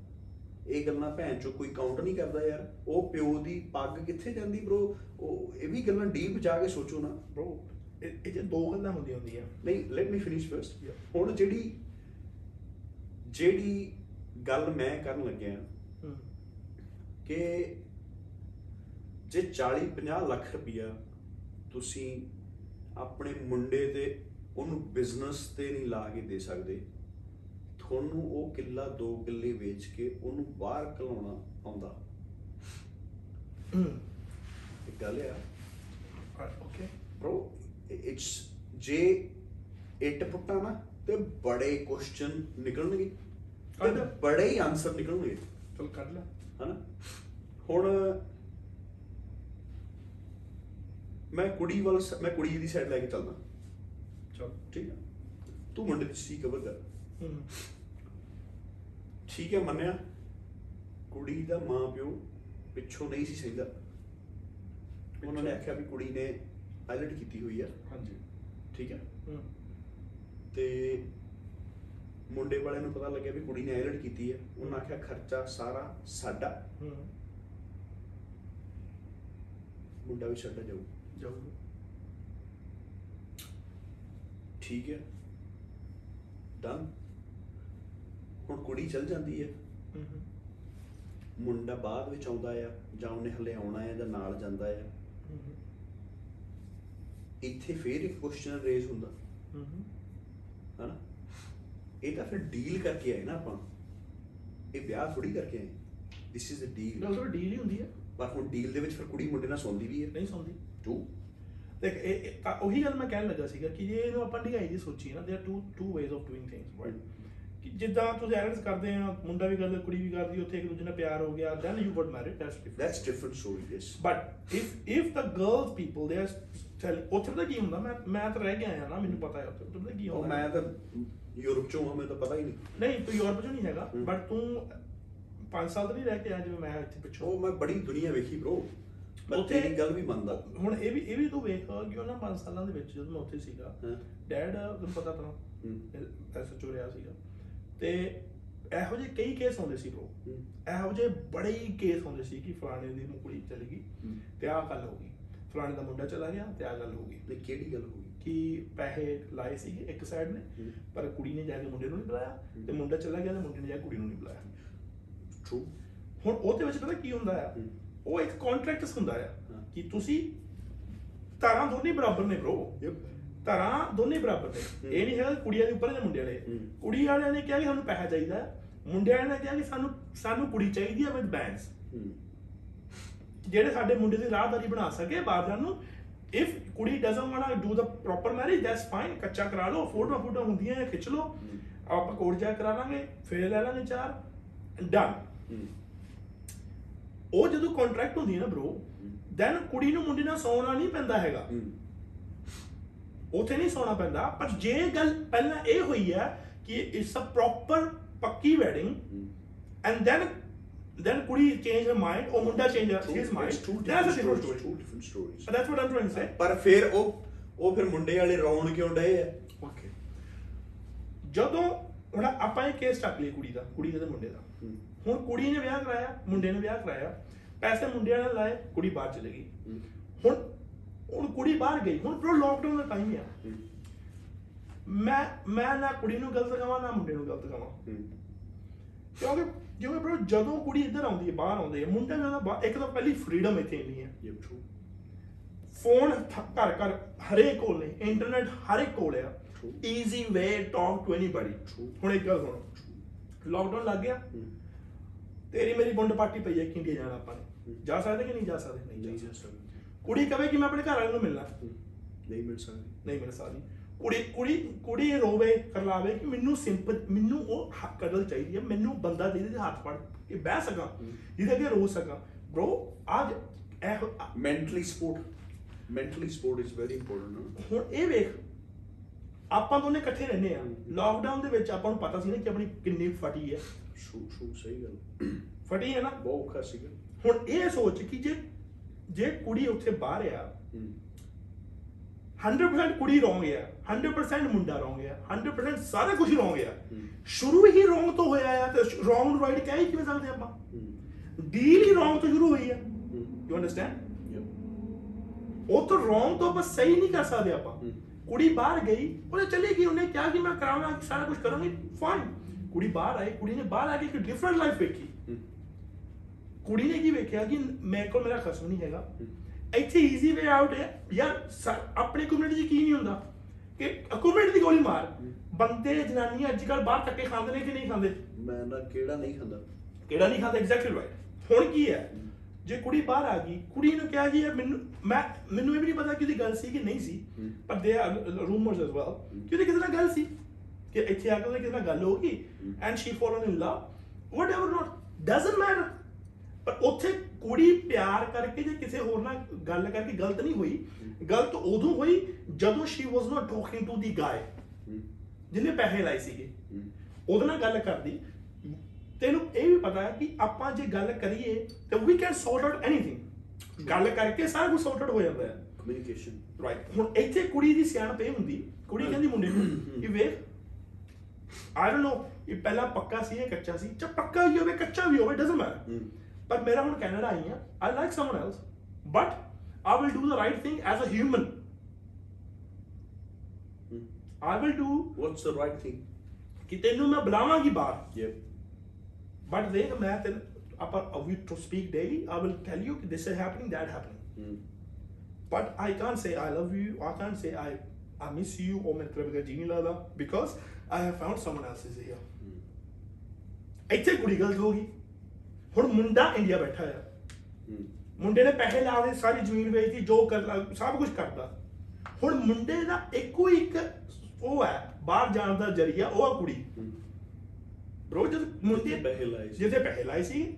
ਇਹ ਗੱਲਾਂ ਭੈਣ ਚੋ ਕੋਈ ਕਾਊਂਟ ਨਹੀਂ ਕਰਦਾ ਯਾਰ। ਉਹ ਪਿਓ ਦੀ ਪੱਗ ਕਿੱਥੇ ਜਾਂਦੀ ਬ్రో ਉਹ ਇਹ ਵੀ ਗੱਲਾਂ ਡੀਪ ਜਾ ਕੇ ਸੋਚੋ ਨਾ। ਬ్రో ਇਹ ਇਹ ਜੇ ਦੋ ਗੱਲਾਂ ਹੁੰਦੀਆਂ ਹੁੰਦੀਆਂ। ਨਹੀਂ ਲੈਟ ਮੀ ਫਿਨਿਸ਼ ਫਰਸਟ. ਹੁਣ ਜਿਹੜੀ ਜਿਹੜੀ ਗੱਲ ਮੈਂ ਕਰਨ ਲੱਗਿਆ ਹੂੰ ਕਿ ਜੇ 40 50 ਲੱਖ ਰੁਪਇਆ ਤੁਸੀਂ ਆਪਣੇ ਮੁੰਡੇ ਤੇ ਉਹਨੂੰ ਬਿਜ਼ਨਸ ਤੇ ਨਹੀਂ ਲਾ ਕੇ ਦੇ ਸਕਦੇ ਤੁਹਾਨੂੰ ਉਹ ਕਿੱਲਾ ਦੋ ਕਿੱਲੇ ਵੇਚ ਕੇ ਉਹਨੂੰ ਬਾਹਰ ਕਲਾਉਣਾ ਆਉਂਦਾ। ਹੂੰ। ਇਹ ਗੱਲ ਆ। ਓਕੇ ਬ్రో ਇਟਸ ਜੇ ਇੱਟ ਪੁੱਟਾ ਨਾ ਤੇ ਬੜੇ ਕੁਐਸਚਨ ਨਿਕਲਣਗੇ। ਤੇ ਕੱਢ। ਬੜੇ ਹੀ ਆਨਸਰ ਨਿਕਲਣਗੇ। ਚਲ ਕੱਢ ਲੈ। ਹਨਾ? ਹੁਣ ਮੈਂ ਕੁੜੀ ਵੱਲ ਮੈਂ ਕੁੜੀ ਦੀ ਸਾਈਡ ਲੈ ਕੇ ਚੱਲਦਾ। ਚਲ। ਠੀਕ ਹੈ ਤੂੰ ਮੁੰਡੇ ਦੀ ਸੀ ਕਵਰ ਕਰ। ਠੀਕ ਹੈ ਮੰਨਿਆ? ਕੁੜੀ ਦਾ ਮਾਂ ਪਿਓ ਪਿੱਛੋਂ ਨਹੀਂ ਸੀ ਸਹਿੰਦਾ। ਉਹਨਾਂ ਨੇ ਆਖਿਆ ਵੀ ਕੁੜੀ ਨੇ ਪਾਇਲਟ ਕੀਤੀ ਹੋਈ ਆ। ਹਾਂਜੀ। ਠੀਕ ਹੈ ਹੂੰ। ਤੇ ਮੁੰਡੇ ਵਾਲੇ ਨੂੰ ਪਤਾ ਲੱਗਿਆ ਵੀ ਕੁੜੀ ਨੇ ਆਇਲਟ ਕੀਤੀ ਹੈ ਉਹਨਾਂ ਆਖਿਆ ਖਰਚਾ ਸਾਰਾ ਸਾਡਾ। ਹੂੰ। ਮੁੰਡਾ ਵੀ ਸਾਡਾ ਜਾਊ। ਜਾਊ ਠੀਕ ਹੈ ਡਨ ਹੁਣ ਕੁੜੀ ਚਲ ਜਾਂਦੀ ਹੈ ਹੂੰ। ਮੁੰਡਾ ਬਾਅਦ ਵਿੱਚ ਆਉਂਦਾ ਆ ਜਾਂ ਉਹਨੇ ਹਲੇ ਆਉਣਾ ਹੈ ਜਾਂ ਨਾਲ ਜਾਂਦਾ ਆ। ਹੂੰ। ਇੱਥੇ ਫੇਰ ਇੱਕ ਕੁਐਸਚਨ ਰੇਜ਼ ਹੁੰਦਾ ਹੂੰ ਹਨਾ ਇਹ ਤਾਂ ਫਿਰ ਡੀਲ ਕਰਕੇ ਆਏ ਨਾ ਆਪਾਂ ਇਹ ਵਿਆਹ ਥੋੜੀ ਕਰਕੇ ਆਏ ਦਿਸ ਇਜ਼ ਅ ਡੀਲ ਗੱਲ ਤਾਂ ਡੀਲ ਹੀ ਹੁੰਦੀ ਹੈ ਪਰ ਹੁਣ ਡੀਲ ਦੇ ਵਿੱਚ ਫਿਰ ਕੁੜੀ ਮੁੰਡੇ ਨਾਲ ਸੌਂਦੀ ਵੀ ਹੈ ਨਹੀਂ ਸੁਣਦੀ ਟੂ ਦੇਖ ਇਹ ਇਹ- ਤਾਂ ਉਹੀ ਗੱਲ ਮੈਂ ਕਹਿਣ ਲੱਗਾ ਸੀਗਾ ਕਿ ਜੇ ਇਹਨੂੰ ਆਪਾਂ ਡਿਗਾਈ ਦੀ ਸੋਚੀਏ ਨਾ there two two ways of doing things right ਕਿ ਜਿੱਦਾਂ ਤੁਸੀਂ ਐਡਸ ਕਰਦੇ ਆ ਮੁੰਡਾ ਵੀ ਕਰਦਾ ਕੁੜੀ ਵੀ ਕਰਦੀ ਉੱਥੇ ਇੱਕ ਦੂਜੇ ਨਾਲ ਪਿਆਰ ਹੋ ਗਿਆ then you got married that's different that's different story yes but if if the girls people they are tell ਉੱਥੇ ਦਾ ਕੀ ਹੁੰਦਾ ਮੈਂ ਮੈਂ ਤਾਂ ਰਹਿ ਕੇ ਆਇਆ ਨਾ ਮੈਨੂੰ ਪਤਾ ਹੈ ਉੱਥੇ ਉੱਥੇ ਦਾ ਕੀ ਉਹ ਹੁੰਦਾ ਮੈਂ ਤਾਂ ਯੂਰਪ ਚੋਂ ਆ ਮੈਨੂੰ ਤਾਂ ਪਤਾ ਹੀ ਨਹੀਂ ਨਹੀਂ ਤੂੰ ਯੂਰਪ ਚ ਨਹੀਂ ਹੈਗਾ ਹੂੰ। ਬਟ ਤੂੰ 5 ਸਾਲ ਤਾਂ ਨਹੀਂ ਰਹਿ ਕੇ ਆਇਆ ਜਿਵੇਂ ਮੈਂ ਇੱਥੇ ਪਿੱਛੋਂ ਉਹ ਮੈਂ ਬੜੀ ਦੁਨੀਆ ਵੇਖੀ ਬ్రో ਮੈਂ ਉੱਥੇ- ਤੇਰੀ ਗੱਲ ਵੀ ਮੰਨਦਾ ਹੁਣ ਇਹ ਵੀ ਇਹ ਵੀ ਤੂੰ ਵੇਖ ਕਿ ਉਹਨਾਂ 5 ਸਾਲਾਂ ਦੇ ਵਿੱਚ ਜਦੋਂ ਮੈਂ ਉੱਥੇ ਸੀਗਾ ਹਾਂ। ਡੈਡ ਤੈਨੂੰ ਪਤਾ ਤਾਂ ਹੂੰ। ਐਸਐਚਓ ਰਿਹਾ ਸੀਗਾ ਤੇ ਇਹੋ ਜਿਹੇ ਕਈ ਕੇਸ ਹੁੰਦੇ ਸੀ ਬ్రో ਹੂੰ। ਇਹੋ ਜਿਹੇ ਬੜੇ ਹੀ ਕੇਸ ਹੁੰਦੇ ਸੀ ਕਿ ਫਲਾਣੇ ਦੀ ਨੂੰ ਕੁੜੀ ਚਲੀ ਗਈ ਹੂੰ। ਤੇ ਆਹ ਗੱਲ ਹੋ ਗਈ ਫਲਾਣੇ ਦਾ ਮੁੰਡਾ ਚਲਾ ਗਿਆ ਤੇ ਆਹ ਗੱਲ ਹੋ ਗਈ। ਨਹੀਂ ਕਿਹੜੀ ਗੱਲ ਹੋ ਗਈ? ਕਿ ਪੈਸੇ ਲਾਏ ਸੀਗੇ ਇੱਕ ਸਾਈਡ ਨੇ। ਪਰ ਕੁੜੀ ਨੇ ਜਾ ਕੇ ਮੁੰਡੇ ਨੂੰ ਨਹੀਂ ਬੁਲਾਇਆ ਤੇ ਮੁੰਡਾ ਚਲਾ ਗਿਆ ਤੇ ਮੁੰਡੇ ਨੇ ਜਾ ਕੇ ਕੁੜੀ ਨੂੰ ਨਹੀਂ ਬੁਲਾਇਆ। ਟਰੂ ਹੁਣ ਉਹਦੇ ਵਿੱਚ ਪਤਾ ਕੀ ਹੁੰਦਾ ਆ? ਹੂੰ। ਉਹ ਇੱਕ ਕੰਟਰੈਕਟਸ ਹੁੰਦਾ ਆ ਹਾਂ। ਕਿ ਤੁਸੀਂ ਧਾਰਾਂ ਦੋਨੇ ਬਰਾਬਰ ਨੇ ਬ్రో ਯਪ ਧਾਰਾਂ ਦੋਨੇ ਬਰਾਬਰ ਨੇ। ਇਹ ਨਹੀਂ ਹੈਗਾ ਕੁੜੀਆਂ ਦੇ ਉੱਪਰ ਜਾਂ ਮੁੰਡੇ ਵਾਲੇ। ਹੂੰ। ਕੁੜੀ ਵਾਲਿਆਂ ਨੇ ਕਿਹਾ ਕਿ ਸਾਨੂੰ ਪੈਸਾ ਚਾਹੀਦਾ। ਹੈ ਮੁੰਡੇ ਵਾਲਿਆਂ ਨੇ ਕਿਹਾ ਕਿ ਸਾਨੂੰ ਸਾਨੂੰ ਕੁੜੀ ਚਾਹੀਦੀ ਹੈ ਵਿਦ ਬੈਂਕਸ ਹੂੰ। ਜਿਹੜੇ ਸਾਡੇ ਮੁੰਡੇ ਦੀ ਰਾਹਦਾਰੀ ਬਣਾ ਸਕੇ ਜਾਣ ਨੂੰ ਇਫ ਕੁੜੀ doesn't want to do the proper marriage that's fine ਕੱਚਾ ਕਰਾ ਲਓ ਫੋਟੋ ਫੋਟੋ ਹੁੰਦੀਆਂ ਹੈ ਖਿੱਚ ਲਓ ਆਪਾਂ ਕੋਰਟ ਜਾ ਕਰਾ ਲਾਂਗੇ ਫੇਰ ਲੈ ਲਾਂਗੇ ਚਾਰ ਡਨ ਉਹ ਜਦੋਂ ਕੰਟਰੈਕਟ ਹੁੰਦੀ ਹੈ ਨਾ ਬ్రో ਦੈਨ ਕੁੜੀ ਨੂੰ ਮੁੰਡੇ ਨਾਲ ਸੌਣਾ ਨਹੀਂ ਪੈਂਦਾ ਹੈਗਾ। ਉਥੇ ਨਹੀਂ ਸੌਣਾ ਪੈਂਦਾ ਪਰ ਜੇ ਗੱਲ ਪਹਿਲਾਂ ਇਹ ਹੋਈ ਹੈ ਕਿ ਇਟਸ ਅ ਪ੍ਰੋਪਰ ਪੱਕੀ ਵੈਡਿੰਗ ਐਂਡ ਦੈਨ ਦੈਨ ਕੁੜੀ ਚੇਂਜ ਹਰ ਮਾਈਂਡ ਉਹ ਮੁੰਡਾ change his It's mind two that's a different different stories. Story Two different stories. That's what I'm trying to say ਪਰ ਫਿਰ ਉਹ ਉਹ ਫਿਰ ਮੁੰਡੇ ਵਾਲੇ ਰੌਣ ਕਿਉਂ ਡਏ ਆ ਓਕੇ ਜਦੋਂ ਹੁਣ ਆਪਾਂ ਇਹ ਕੇਸ ਚੱਕ ਲਈ ਕੁੜੀ ਦਾ ਕੁੜੀ ਦੇ ਤੇ ਮੁੰਡੇ ਦਾ ਹੁਣ ਕੁੜੀ ਨੇ ਵਿਆਹ ਕਰਾਇਆ ਮੁੰਡੇ ਨੇ ਵਿਆਹ ਕਰਾਇਆ ਪੈਸੇ ਮੁੰਡਿਆਂ ਨੇ ਲਾਏ ਕੁੜੀ ਬਾਹਰ ਚਲੇ ਗਈ ਹੁਣ ਹੁਣ ਕੁੜੀ ਬਾਹਰ ਗਈ ਹੁਣ ਪ੍ਰੋ ਲੋਕਡਾਊਨ ਦਾ ਟਾਈਮ ਆ ਮੈਂ ਮੈਂ ਨਾ ਕੁੜੀ ਨੂੰ ਗਲਤ ਕਹਾਂ ਨਾ ਮੁੰਡੇ ਨੂੰ ਗਲਤ ਕਹਾਂ ਕਿਉਂਕਿ ਜਿਵੇਂ ਬ్రో ਜਦੋਂ ਕੁੜੀ ਇੱਧਰ ਆਉਂਦੀ ਹੈ ਬਾਹਰ ਆਉਂਦੇ ਆ ਮੁੰਡੇ ਜਦੋਂ ਬਾਹਰ ਇੱਕ ਤਾਂ ਪਹਿਲੀ ਫਰੀडम ਇੱਥੇ ਇੰਨੀ ਹੈ। ਯੇ ਟਰੂ ਫੋਨ ਘਰ ਘਰ ਹਰੇਕ ਕੋਲ ਨੇ ਇੰਟਰਨੈਟ ਹਰੇਕ ਕੋਲ ਆ। Easy way talk to anybody ਹੁਣ ਇੱਕ ਗੱਲ ਸੁਣੋ। ਲਾਕਡਾਊਨ ਲੱਗ ਗਿਆ। ਤੇਰੀ ਮੇਰੀ ਬੁੰਡ ਪਾਰਟੀ ਪਈ ਹੈ ਕਿ ਇੰਡੀਆ ਜਾਣਾ ਆਪਾਂ ਨੇ। ਜਾ ਸਕਦੇ ਕਿ ਨਹੀਂ ਜਾ ਸਕਦੇ? ਨਹੀਂ ਜਾ ਸਕਦੇ। ਕੁੜੀ ਕਵੇ ਕਿ ਮੈਂ ਆਪਣੇ ਘਰ ਵਾਲੇ ਨੂੰ ਮਿਲਣਾ। ਨਹੀਂ ਮਿਲ ਸਕਦੀ। ਨਹੀਂ ਮਿਲ ਸਕਦੀ। ਕੁੜੀ ਕੁੜੀ ਕੁੜੀ ਰੋਵੇ ਕਰਲਾਵੇ ਕਿ ਮੈਨੂੰ ਸਿੰਪਲ ਮੈਨੂੰ ਉਹ ਹੱਕ ਕਦਲ ਚਾਹੀਦੀ ਹੈ ਮੈਨੂੰ ਬੰਦਾ ਜਿਹਦੇ ਦੇ ਹੱਥ ਫੜ ਕੇ ਬਹਿ ਸਕਾਂ। ਜਿਹਦੇ ਅੱਗੇ ਰੋ ਸਕਾਂ। ਬ్రో ਅੱਜ ਇਹ mentally support mentally support is very important ਹੁਣ ਇਹ ਵੇਖ ਆਪਾਂ ਦੋਨੇ ਇਕੱਠੇ ਰਹਿੰਦੇ ਆ। ਲਾਕਡਾਊਨ ਦੇ ਵਿੱਚ ਆਪਾਂ ਨੂੰ ਪਤਾ ਸੀ ਨਾ ਕਿ ਆਪਣੀ ਕਿੰਨੀ ਫਟੀ ਹੈ ਸ਼ੂ ਸ਼ੂ ਸਹੀ ਗੱਲ। ਫਟੀ ਹੈ ਨਾ। ਬਹੁਤ ਔਖਾ ਸੀਗਾ। ਹੁਣ ਇਹ ਸੋਚ ਕਿ ਜੇ ਜੇ ਕੁੜੀ ਉੱਥੇ ਬਾਹਰ ਆ 100% ਕੁੜੀ ਰੋਂਗ ਆ 100% ਮੁੰਡਾ ਰੋਂਗ ਆ 100% ਸਾਰਾ ਕੁਝ ਰੋਂਗ ਹੂੰ। ਸ਼ੁਰੂ ਹੀ ਰੋਂਗ ਤੋਂ ਹੋਇਆ ਆ ਤੇ ਰੋਂਗ ਨੂੰ ਰਾਈਟ ਕਹਿ ਹੀ ਕਿਵੇਂ ਸਕਦੇ ਆਪਾਂ? ਹੂੰ। ਡੀਲ ਹੀ ਰੋਂਗ ਤੋਂ ਸ਼ੁਰੂ ਹੋਈ ਆ। ਹੂੰ। ਯੂ ਅੰਡਰਸਟੈਂਡ ਉਹ ਤਾਂ ਰੋਂਗ ਤੋਂ ਬਸ ਸਹੀ ਨਹੀਂ ਕਰ ਸਕਦੇ ਆਪਾਂ। ਹੂੰ। ਕੁੜੀ ਬਾਹਰ ਗਈ ਉਹਨੇ ਚਲੀ ਗਈ ਉਹਨੇ ਕਿਹਾ ਕਿ ਮੈਂ ਕਰਾਉਣਾ ਸਾਰਾ ਕੁਝ ਕਰਾਂਗੀ ਫਾਈਨ ਕੁੜੀ ਬਾਹਰ ਆਈ ਕੁੜੀ ਨੇ ਬਾਹਰ ਆ ਕੇ ਇੱਕ ਡਿਫਰੈਂਟ ਲਾਈਫ ਵੇਖੀ। ਹੂੰ। ਕੁੜੀ ਨੇ ਕੀ ਵੇਖਿਆ ਕਿ ਮੇਰੇ ਕੋਲ ਮੇਰਾ ਖਸਮ ਨਹੀਂ ਹੈਗਾ। ਹੂੰ। ਇੱਥੇ ਈਜ਼ੀ ਵੇ ਆਊਟ ਹੈ। ਯਾਰ ਆਪਣੀ ਕਮਿਊਨਿਟੀ 'ਚ ਕੀ ਨਹੀਂ ਹੁੰਦਾ? ਕਿ ਕਮਿਊਨਿਟੀ ਦੀ ਗੋਲੀ ਮਾਰ। ਬੰਦੇ ਜਨਾਨੀਆਂ ਅੱਜ ਕੱਲ ਬਾਹਰ ਧੱਕੇ ਖਾਂਦੇ ਨੇ ਕਿ ਨਹੀਂ ਖਾਂਦੇ? ਮੈਂ ਨਾ ਕਿਹੜਾ ਨਹੀਂ ਖਾਂਦਾ। ਕਿਹੜਾ ਨਹੀਂ ਖਾਂਦਾ? ਐਗਜ਼ੈਕਟਲੀ ਰਾਈਟ ਹੁਣ ਕੀ ਹੈ? ਜੇ ਕੁੜੀ ਬਾਹਰ ਆ ਗਈ ਕੁੜੀ ਨੂੰ ਕਿਹਾ ਜੀ ਮੈਨੂੰ ਮੈਂ ਮੈਨੂੰ ਇਹ ਵੀ ਨਹੀਂ ਪਤਾ ਕਿ ਉਹਦੀ ਗੱਲ ਸੀ ਕਿ ਨਹੀਂ ਸੀ। ਪਰ they are rumours as well ਕਿ ਉਹਦੀ ਕਿਸੇ ਨਾਲ ਗੱਲ ਸੀ। ਕਿ ਇੱਥੇ ਆ ਕੇ ਉਹਦੀ ਕਿਸੇ ਨਾਲ ਗੱਲ ਹੋ। ਗਈ and she fallen in love whatever not doesn't matter ਪਰ ਉੱਥੇ ਕੁੜੀ ਪਿਆਰ ਕਰਕੇ ਜੇ ਕਿਸੇ ਹੋਰ ਨਾਲ ਗੱਲ ਕਰਕੇ ਗਲਤ ਨਹੀਂ ਹੋਈ। ਗਲਤ ਉਦੋਂ ਹੋਈ ਜਦੋਂ she was not talking to the ਹੂੰ। ਜਿਹਨੇ ਪੈਸੇ ਲਾਏ ਸੀਗੇ। ਹੂੰ। ਉਹਦੇ ਨਾਲ ਗੱਲ ਕਰਦੀ ਤੈਨੂੰ ਇਹ ਵੀ ਪਤਾ ਹੈ ਕਿ ਆਪਾਂ ਜੇ ਗੱਲ ਕਰੀਏ ਤੇ we can sort out anything ਗੱਲ ਕਰਕੇ ਸਾਰਾ ਕੁਝ ਸੌਰਟ ਆਊਟ ਹੋ ਜਾਂਦਾ ਹੈ। ਕਮਿਊਨੀਕੇਸ਼ਨ ਰਾਈਟ ਹੁਣ ਇੱਥੇ ਕੁੜੀ ਦੀ ਸਿਆਣਪ ਇਹ ਹੁੰਦੀ। ਕੁੜੀ ਕਹਿੰਦੀ ਮੁੰਡੇ ਨੂੰ ਕਿ ਵੇਖ ਆਈ ਡੋਨਟ ਨੋ ਇਹ ਪਹਿਲਾਂ ਪੱਕਾ ਸੀ ਇਹ ਕੱਚਾ ਸੀ? ਚਾ ਪੱਕਾ ਵੀ ਹੋਵੇ ਕੱਚਾ ਵੀ ਹੋਵੇ ਡਸਨਟ ਮੈਟਰ ਹੂੰ। ਪਰ ਮੇਰਾ ਹੁਣ ਕੈਨੇਡਾ ਆਈ ਆ I like someone else but I will do the right thing as a human I will do what's the right thing ਕਿ ਤੈਨੂੰ ਮੈਂ ਬੁਲਾਵਾਂਗੀ ਬਾਹਰ ਯਪ But then ਮੈਂ ਤੈਨੂੰ ਆਪਾਂ we to speak daily I will tell you this is happening that happening ਹੂੰ but I can't say I love you I can't say I I miss you or ਮੈਂ ਤੇਰੇ ਬਗੈਰ ਜੀ ਨਹੀਂ ਲੱਗਦਾ because I have found someone else is here ਇੱਥੇ ਕੁੜੀ ਗਲਤ ਹੋ ਗਈ ਹੁਣ ਮੁੰਡਾ ਇੰਡੀਆ ਬੈਠਾ ਆ। ਮੁੰਡੇ ਨੇ ਪੈਸੇ ਲਾ ਦੇ ਸਾਰੀ ਜ਼ਮੀਨ ਵੇਚਦੀ ਜੋ ਕਰ ਸਭ ਕੁਝ ਕਰਦਾ। ਹੁਣ ਮੁੰਡੇ ਦਾ ਇੱਕੋ ਇੱਕ ਉਹ ਹੈ ਬਾਹਰ ਜਾਣ ਦਾ ਜਰੀਆ ਉਹ ਆ ਕੁੜੀ। ਬ్రో ਜਦ ਮੁੰਡੇ ਪੈਸੇ ਲਾਏ ਸੀ। ਜਿਹਦੇ ਪੈਸੇ ਲਾਏ ਸੀ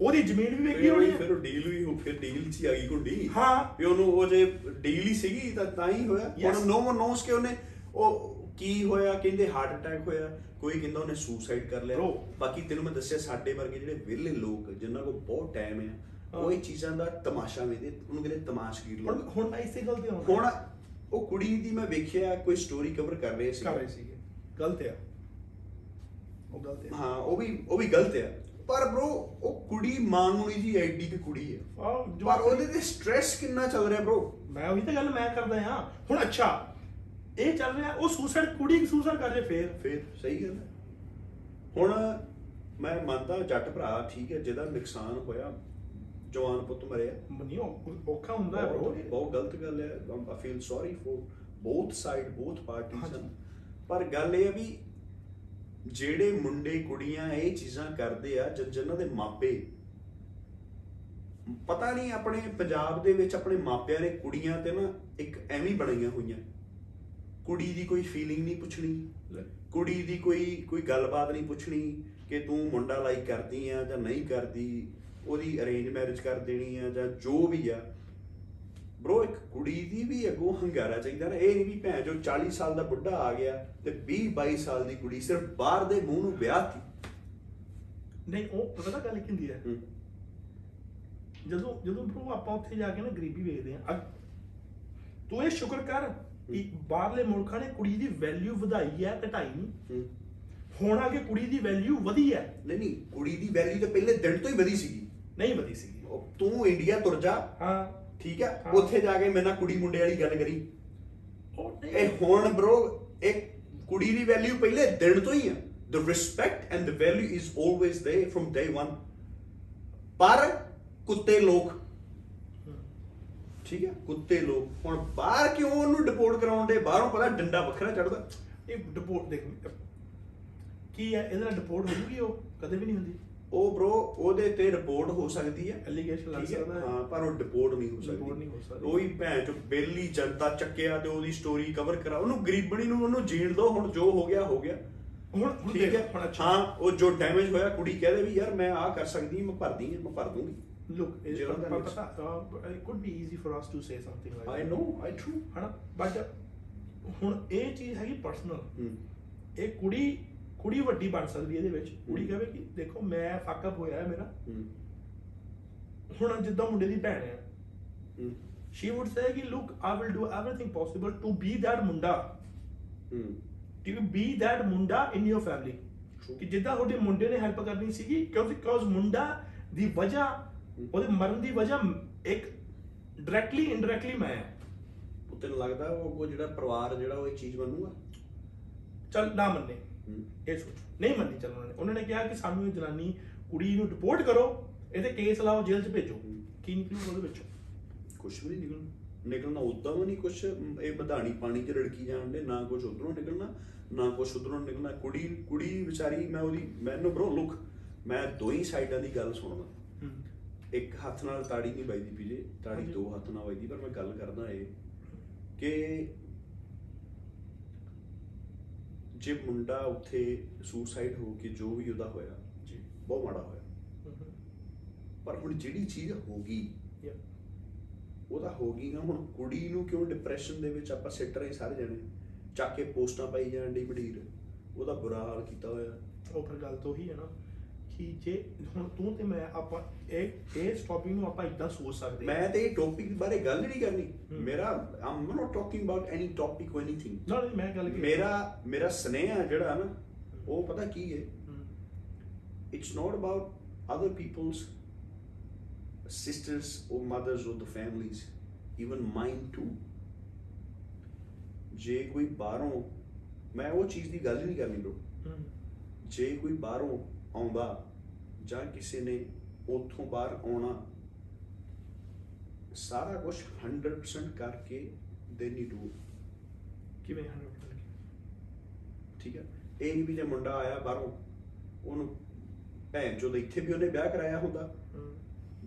ਉਹਦੀ ਜ਼ਮੀਨ ਵੀ ਵੇਖੀ ਹੋਣੀ ਫਿਰ ਉਹ ਡੀਲ ਵੀ ਹੋ ਫਿਰ ਡੀਲ 'ਚ ਹੀ ਆ ਗਈ ਕੁੰਡੀ ਹਾਂ। ਵੀ ਉਹਨੂੰ ਉਹ ਜੇ ਡੀਲ ਹੀ ਸੀਗੀ ਤਾਂ ਤਾਂ ਹੀ ਹੋਇਆ. ਹੁਣ ਨੋ ਨੋਸ ਕਿ ਉਹਨੇ ਉਹ ਕੀ ਹੋਇਆ? ਕਹਿੰਦੇ ਹਾਰਟ ਅਟੈਕ ਹੋਇਆ। ਕੋਈ ਕਹਿੰਦਾ ਉਹਨੇ ਸੁਸਾਈਡ ਕਰ ਲਿਆ। Bro. ਬਾਕੀ ਤੈਨੂੰ ਮੈਂ ਦੱਸਿਆ ਸਾਡੇ ਵਰਗੇ ਜਿਹੜੇ ਵਿਹਲੇ ਲੋਕ ਜਿਨ੍ਹਾਂ ਕੋਲ ਬਹੁਤ ਟਾਈਮ ਆ ਉਹ ਇਹ ਚੀਜ਼ਾਂ ਦਾ ਤਮਾਸ਼ਾ ਵੇਖਦੇ ਉਹਨੂੰ ਕਹਿੰਦੇ ਤਮਾਸ਼ਗੀਰ ਲੋਕ। ਹੁਣ ਮੈਂ ਇਸੇ ਗੱਲ ਤੇ ਆਉਣਾ ਹੁਣ ਉਹ ਕੁੜੀ ਦੀ ਮੈਂ ਵੇਖਿਆ ਕੋਈ ਸਟੋਰੀ ਕਵਰ ਕਰ ਰਹੇ ਸੀ ਕਰ ਰਹੇ ਸੀਗੇ। ਗਲਤ ਆ। ਉਹ ਗਲਤ ਆ। ਹਾਂ ਉਹ ਵੀ ਉਹ ਵੀ ਗਲਤ ਆ। ਪਰ ਬ్రో ਉਹ ਕੁੜੀ ਮਾਨੂਣੀ ਜੀ ਐਡੀ ਕਿ ਕੁੜੀ ਆ। ਪਰ ਉਹਦੇ ਤੇ ਸਟ੍ਰੈਸ ਕਿੰਨਾ ਚੱਲ ਰਿਹਾ ਬ్రో ਮੈਂ ਉਹੀ ਤਾਂ ਗੱਲ ਮੈਂ ਕਰਦਾ ਆ ਹੁਣ ਅੱਛਾ ਇਹ ਚੱਲ ਰਿਹਾ ਉਹ ਸੁਸਾਈਡ ਕੁੜੀ ਸੁਸਾਈਡ ਕਰ ਰਹੀ ਫੇਰ। ਫੇਰ ਸਹੀ ਗੱਲ ਹੈ। ਹੁਣ ਮੈਂ ਮੰਨਦਾ ਜੱਟ ਭਰਾ ਠੀਕ ਹੈ ਜਿਹਦਾ ਨੁਕਸਾਨ ਹੋਇਆ ਜਵਾਨ ਪੁੱਤ ਮਰਿਆ। ਨਹੀਂ ਔਖਾ ਹੁੰਦਾ ਹੈ ਬਹੁਤ। bro। ਬਹੁਤ ਗਲਤ ਗੱਲ ਹੈ। I feel sorry for both side both ਪਾਰਟੀਆਂ ਹਾਂਜੀ। ਪਰ ਗੱਲ ਇਹ ਹੈ ਵੀ ਜਿਹੜੇ ਮੁੰਡੇ ਕੁੜੀਆਂ ਇਹ ਚੀਜ਼ਾਂ ਕਰਦੇ ਆ ਜ- ਜਿਨ੍ਹਾਂ ਦੇ ਮਾਪੇ ਪਤਾ ਨਹੀਂ ਆਪਣੇ ਪੰਜਾਬ ਦੇ ਵਿੱਚ ਆਪਣੇ ਮਾਪਿਆਂ ਨੇ ਕੁੜੀਆਂ ਤੇ ਨਾ ਇੱਕ ਐਵੇਂ ਹੀ ਬਣਾਈਆਂ ਹੋਈਆਂ। ਕੁੜੀ ਦੀ ਕੋਈ ਫੀਲਿੰਗ ਨਹੀਂ ਪੁੱਛਣੀ। ਕੁੜੀ ਦੀ ਕੋਈ ਕੋਈ ਗੱਲਬਾਤ ਨਹੀਂ ਪੁੱਛਣੀ ਕਿ ਤੂੰ ਮੁੰਡਾ ਲਾਈਕ ਕਰਦੀ ਆ ਜਾਂ ਨਹੀਂ ਕਰਦੀ ਉਹਦੀ ਅਰੇਂਜ ਮੈਰਿਜ ਕਰ ਦੇਣੀ ਆ ਜਾਂ ਜੋ ਵੀ ਆ। ਬ్రో ਇੱਕ ਕੁੜੀ ਦੀ ਵੀ ਅੱਗੋਂ ਹੰਗਾਰਾ ਚਾਹੀਦਾ ਨਾ। ਇਹ ਨਹੀਂ ਵੀ ਭੈਣ ਜੋ 40 ਸਾਲ ਦਾ ਬੁੱਢਾ ਆ ਗਿਆ ਤੇ 20 22 ਸਾਲ ਦੀ ਕੁੜੀ ਸਿਰਫ ਬਾਹਰ ਦੇ ਮੂੰਹ ਨੂੰ ਵਿਆਹਤੀ ਨਹੀਂ ਉਹ ਪਤਾ ਗੱਲ ਕੀ ਹੁੰਦੀ ਹੈ। ਜਦੋਂ ਜਦੋਂ ਬ్రో ਆਪਾਂ ਉੱਥੇ ਜਾ ਕੇ ਨਾ ਗਰੀਬੀ ਵੇਖਦੇ ਆ ਤੂੰ ਇਹ ਸ਼ੁਕਰ ਕਰ ਕਿ ਬਾਹਰਲੇ ਮੁਲਕਾਂ ਨੇ ਕੁੜੀ ਦੀ ਵੈਲਿਊ ਵਧਾਈ ਹੈ ਘਟਾਈ ਨਹੀਂ। ਹੁਣ ਆ ਕੇ ਕੁੜੀ ਦੀ ਵੈਲਿਊ ਵਧੀ ਹੈ। ਨਹੀਂ ਨਹੀਂ ਕੁੜੀ ਦੀ ਵੈਲਿਊ ਤਾਂ ਪਹਿਲੇ ਦਿਨ ਤੋਂ ਹੀ ਵਧੀ ਸੀਗੀ। ਨਹੀਂ ਵਧੀ ਸੀਗੀ। ਤੂੰ ਇੰਡੀਆ ਤੁਰ ਜਾ। ਹਾਂ। ਠੀਕ ਹੈ। ਉੱਥੇ ਜਾ ਕੇ ਮੇਰੇ ਨਾਲ ਕੁੜੀ ਮੁੰਡੇ ਵਾਲੀ ਗੱਲ ਕਰੀ। ਇਹ ਹੁਣ bro ਇੱਕ ਕੁੜੀ ਦੀ ਵੈਲਿਊ ਪਹਿਲੇ ਦਿਨ ਤੋਂ ਹੀ ਆ the respect and the value is always there from day one ਪਰ ਕੁੱਤੇ ਲੋਕ ਠੀਕ ਹੈ? ਕੁੱਤੇ ਲੋਕ। ਹੁਣ ਬਾਹਰ ਕਿਉਂ ਉਹਨੂੰ ਡਿਪੋਰਟ ਕਰਾਉਣ ਦੇ? ਬਾਹਰੋਂ ਪਤਾ ਡੰਡਾ ਵੱਖਰਾ ਚੜਦਾ ਇਹ ਡਿਪੋਰਟ ਦੇਖ ਕੀ ਹੈ? ਇਹਦੇ ਨਾਲ ਡਿਪੋਰਟ ਹੋ ਜੂਗੀ ਉਹ? ਕਦੇ ਵੀ ਨਹੀਂ ਹੁੰਦੀ। ਉਹ bro ਉਹਦੇ ਤੇ ਰਿਪੋਰਟ ਹੋ ਸਕਦੀ ਹੈ। Allegation ਲੱਗ? ਸਕਦਾ ਹੈ। ਹਾਂ ਪਰ ਉਹ ਡਿਪੋਰਟ ਨਹੀਂ ਹੋ ਸਕਦੀ। Deport ਨਹੀਂ ਹੋ ਸਕਦੀ। ਉਹੀ ਭੈਣ ਚ ਬੇਲੀ ਜਨਤਾ ਚੱਕਿਆ ਤੇ ਉਹਦੀ ਸਟੋਰੀ ਕਵਰ ਕਰਾ। ਉਹਨੂੰ ਗਰੀਬਣੀ ਨੂੰ ਉਹਨੂੰ ਜੀਣ ਦਿਓ ਹੁਣ ਜੋ ਹੋ ਗਿਆ ਹੋ ਗਿਆ। ਹੁਣ ਠੀਕ ਹੈ? ਹਾਂ ਉਹ ਜੋ ਡੈਮੇਜ ਹੋਇਆ ਕੁੜੀ ਕਹਦੇ ਵੀ ਯਾਰ ਮੈਂ ਆ ਕਰ ਸਕਦੀ ਮੈਂ ਭਰਦੀ ਮੈਂ ਭਰ ਦੂੰਗੀ। Look it's ਜਿਹੜਾ but, but, uh, it could be easy for us to say something like I that. No I true ਹਨਾ ਬਟ ਹੁਣ ਇਹ ਚੀਜ਼ ਹੈਗੀ ਪਰਸਨਲ ਇਹ ਕੁੜੀ ਕੁੜੀ ਵੱਡੀ ਬਣ ਸਕਦੀ ਇਹਦੇ ਵਿੱਚ ਕੁੜੀ ਕਹੇ ਕਿ ਦੇਖੋ ਮੈਂ ਫੱਕ ਅਪ ਹੋਇਆ ਹੈ ਮੇਰਾ ਹੁਣ ਜਿੱਦਾਂ ਮੁੰਡੇ ਦੀ ਭੈਣ ਹੈ she would say ਕਿ look I will do everything possible to be that ਮੁੰਡਾ to be that ਮੁੰਡਾ in your family True. ਕਿ ਜਿੱਦਾਂ ਤੁਹਾਡੇ ਮੁੰਡੇ ਨੇ ਹੈਲਪ ਕਰਨੀ ਸੀਗੀ ਕਿਉਂਕਿ ਕਿਉਂਕਿ ਮੁੰਡਾ ਦੀ ਵਜ੍ਹਾ ਉਹਦੇ ਮਰਨ ਦੀ ਵਜ੍ਹਾ ਇੱਕ ਡਾਇਰੈਕਟਲੀ ਇਨਡਾਇਰੈਕਟਲੀ ਮੈਂ ਹਾਂ। ਉਹ ਤੈਨੂੰ ਲੱਗਦਾ ਉਹ ਅੱਗੋਂ ਜਿਹੜਾ ਪਰਿਵਾਰ ਜਿਹੜਾ ਉਹ ਇਹ ਚੀਜ਼ ਮੰਨੂਗਾ? ਚੱਲ ਨਾ ਮੰਨੇ। ਇਹ ਸੋਚ। ਨਹੀਂ ਮੰਨੀ ਚੱਲ ਉਹਨਾਂ ਨੇ। ਉਹਨਾਂ ਨੇ ਕਿਹਾ ਕਿ ਸਾਨੂੰ ਇਹ ਜਨਾਨੀ ਕੁੜੀ ਨੂੰ ਡਿਪੋਰਟ ਕਰੋ ਇਹਦੇ ਕੇਸ ਲਾਓ ਜੇਲ੍ਹ 'ਚ ਭੇਜੋ। ਕੀ ਨਿਕਲੂਗਾ ਉਹਦੇ ਵਿੱਚੋਂ? ਕੁਛ ਵੀ ਨਹੀਂ ਨਿਕਲਣਾ। ਨਿਕਲਣਾ ਉਦਾਂ ਵੀ ਨਹੀਂ ਕੁਛ। ਇਹ ਵਧਾਣੀ ਪਾਣੀ 'ਚ ਰੜਕੀ ਜਾਣ ਦੇ ਨਾ ਕੁਛ ਉਧਰੋਂ ਨਿਕਲਣਾ ਨਾ ਕੁਛ ਉਧਰੋਂ ਨਿਕਲਣਾ। ਕੁੜੀ ਕੁੜੀ ਵਿਚਾਰੀ ਮੈਂ ਉਹਦੀ ਮੈਨੂੰ ਬ్రో ਲੁੱਕ ਮੈਂ ਦੋਈ ਸਾਈਡਾਂ ਦੀ ਗੱਲ ਸੁਣਦਾ। ਇੱਕ ਹੱਥ ਨਾਲ ਤਾੜੀ ਨਹੀਂ ਵੱਜਦੀ ਪੀਜੇ ਤਾੜੀ। ਦੋ ਹੱਥ ਨਾਲ ਵੱਜਦੀ ਪਰ ਮੈਂ ਗੱਲ ਕਰਦਾ ਇਹ ਕਿ ਜੇ ਮੁੰਡਾ ਉੱਥੇ ਸੁਸਾਈਡ ਹੋ ਕੇ ਜੋ ਵੀ ਉਹਦਾ ਹੋਇਆ ਜੀ। ਬਹੁਤ ਮਾੜਾ ਹੋਇਆ। ਹੂੰ ਪਰ ਹੁਣ ਜਿਹੜੀ ਚੀਜ਼ ਹੋ ਗਈ ਯਾ ਉਹ ਤਾਂ ਹੋ ਗਈ ਨਾ ਹੁਣ ਕੁੜੀ ਨੂੰ ਕਿਉਂ ਡਿਪਰੈਸ਼ਨ ਦੇ ਵਿੱਚ ਆਪਾਂ ਸਿੱਟ ਰਹੇ ਸਾਰੇ ਜਣੇ? ਚੱਕ ਕੇ ਪੋਸਟਾਂ ਪਾਈ ਜਾਣ ਦੀ ਬੜੀਰ ਉਹਦਾ ਬੁਰਾ ਹਾਲ ਕੀਤਾ ਹੋਇਆ। ਉਹ ਫਿਰ ਗੱਲ ਤਾਂ ਉਹੀ ਹੈ ਨਾ। ਕਿ ਜੇ ਹੁਣ ਤੂੰ ਤੇ ਮੈਂ ਆਪਾਂ ਇਹ ਇਹ ਸਟਾਪਿੰਗ ਨੂੰ ਆਪਾਂ ਇਦਾਂ ਸੋਚ ਸਕਦੇ ਮੈਂ ਤੇ ਇਹ ਟੌਪਿਕ ਬਾਰੇ ਗੱਲ ਨਹੀਂ ਕਰਨੀ। ਮੇਰਾ I'm not talking about any topic or anything ਨਾ ਮੈਂ ਗੱਲ ਮੇਰਾ ਮੇਰਾ ਸਨੇਹ ਜਿਹੜਾ ਨਾ ਉਹ ਪਤਾ ਕੀ ਹੈ? It's not about other people's sisters or mothers or the families even mine too ਜੇ ਕੋਈ ਬਾਹਰੋਂ ਮੈਂ ਉਹ ਚੀਜ਼ ਦੀ ਗੱਲ ਨਹੀਂ ਕਰਨੀ ਬ్రో ਜੇ ਕੋਈ ਬਾਹਰੋਂ ਆਉਂਦਾ। ਜਾਂ ਕਿਸੇ ਨੇ ਉੱਥੋਂ ਬਾਹਰ ਆਉਣਾ। ਸਾਰਾ ਕੁਝ 100% ਕਰਕੇ ਦੇ ਨਹੀਂ ਡੂ ਕਿਵੇਂ handle ਠੀਕ ਹੈ? ਇਹ ਨਹੀਂ ਵੀ ਜੇ ਮੁੰਡਾ ਆਇਆ ਬਾਹਰੋਂ ਉਹਨੂੰ ਭੈਣ ਚੋਦ ਇੱਥੇ ਵੀ ਉਹਨੇ ਵਿਆਹ ਕਰਾਇਆ ਹੁੰਦਾ। ਹੂੰ,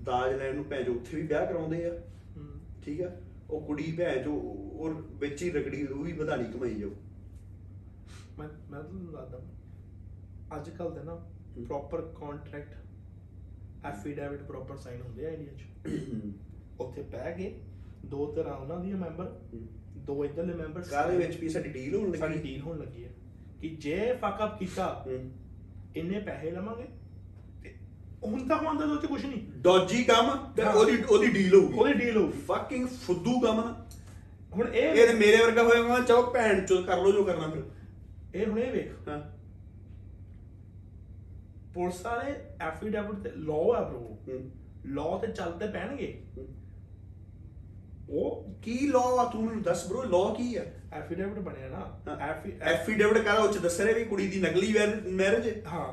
ਦਾਜ ਲੈਣ ਨੂੰ ਭੈਣ ਚੋ ਉੱਥੇ ਵੀ ਵਿਆਹ ਕਰਾਉਂਦੇ ਆ। ਹੂੰ, ਠੀਕ ਆ ਉਹ ਕੁੜੀ ਭੈਣ ਚੋ ਉਹ ਵਿੱਚ ਹੀ ਰਗੜੀ ਉਹ ਵੀ ਵਧਾਣੀ ਕਮਾਈ ਜਾਓ ਮੈਂ ਮੈਂ ਤੁਹਾਨੂੰ ਦੱਸਦਾ। ਅੱਜ ਕੱਲ ਦੇ ਨਾ ਹੂੰ। Proper contract affidavit proper sign ਹੁੰਦੇ ਆ ਇੰਡੀਆ 'ਚ। ਉੱਥੇ ਬਹਿ ਕੇ ਦੋ ਤਰ੍ਹਾਂ ਉਹਨਾਂ ਦੀਆਂ ਮੈਂਬਰ ਦੋ ਇਧਰਲੇ ਮੈਂਬਰ ਕਾਹਦੇ ਵਿੱਚ ਵੀ ਸਾਡੀ ਡੀਲ ਹੋਣ ਸਾਡੀ ਲੱਗੀ ਡੀਲ ਹੋਣ ਲੱਗੀ ਹੈ ਕਿ ਜੇ ਫੱਕ ਅਪ ਕੀਤਾ। ਇੰਨੇ ਪੈਸੇ ਲਵਾਂਗੇ ਹੁਣ ਤਾਂ ਹੁੰਦਾ ਤਾਂ ਉੱਥੇ ਕੁਝ ਨਹੀਂ। ਡੌਜੀ ਕੰਮ ਤੇ। ਉਹਦੀ ਉਹਦੀ ਡੀਲ ਹੋਊਗੀ। ਉਹਦੀ ਡੀਲ ਹੋਊਗੀ। ਫੱਕਿੰਗ ਫੁੱਦੂ ਕੰਮ ਨਾ। ਹੁਣ ਇਹ ਇਹ ਮੇਰੇ ਵਰਗਾ ਹੋਏਗਾ ਚਾਹੋ ਭੈਣ ਚੋ ਕਰ ਲੋ ਜੋ ਕਰਨਾ ਫਿਰ। ਇਹ ਹੁਣ ਇਹ ਵੇਖ। ਹਾਂ। ਪੁਲਿਸ ਵਾਲੇ ਐਫੀਡੈਵਿਟ ਤੇ ਲਾਅ ਹੈ ਬ్రో ਲਾਅ ਤੇ ਚੱਲਦੇ ਪੈਣਗੇ। ਉਹ ਕੀ ਲਾਅ ਆ ਤੂੰ ਮੈਨੂੰ ਦੱਸ ਬ్రో ਲਾਅ ਕੀ ਆ? ਐਫੀਡੈਵਿਟ ਬਣਿਆ ਨਾ। ਐਫੀਡੈਵਿਟ ਕਰਾ ਉੱਚ ਦੱਸਰੇ ਵੀ ਕੁੜੀ ਦੀ ਨਕਲੀ ਮੈਰਿਜ ਹਾਂ।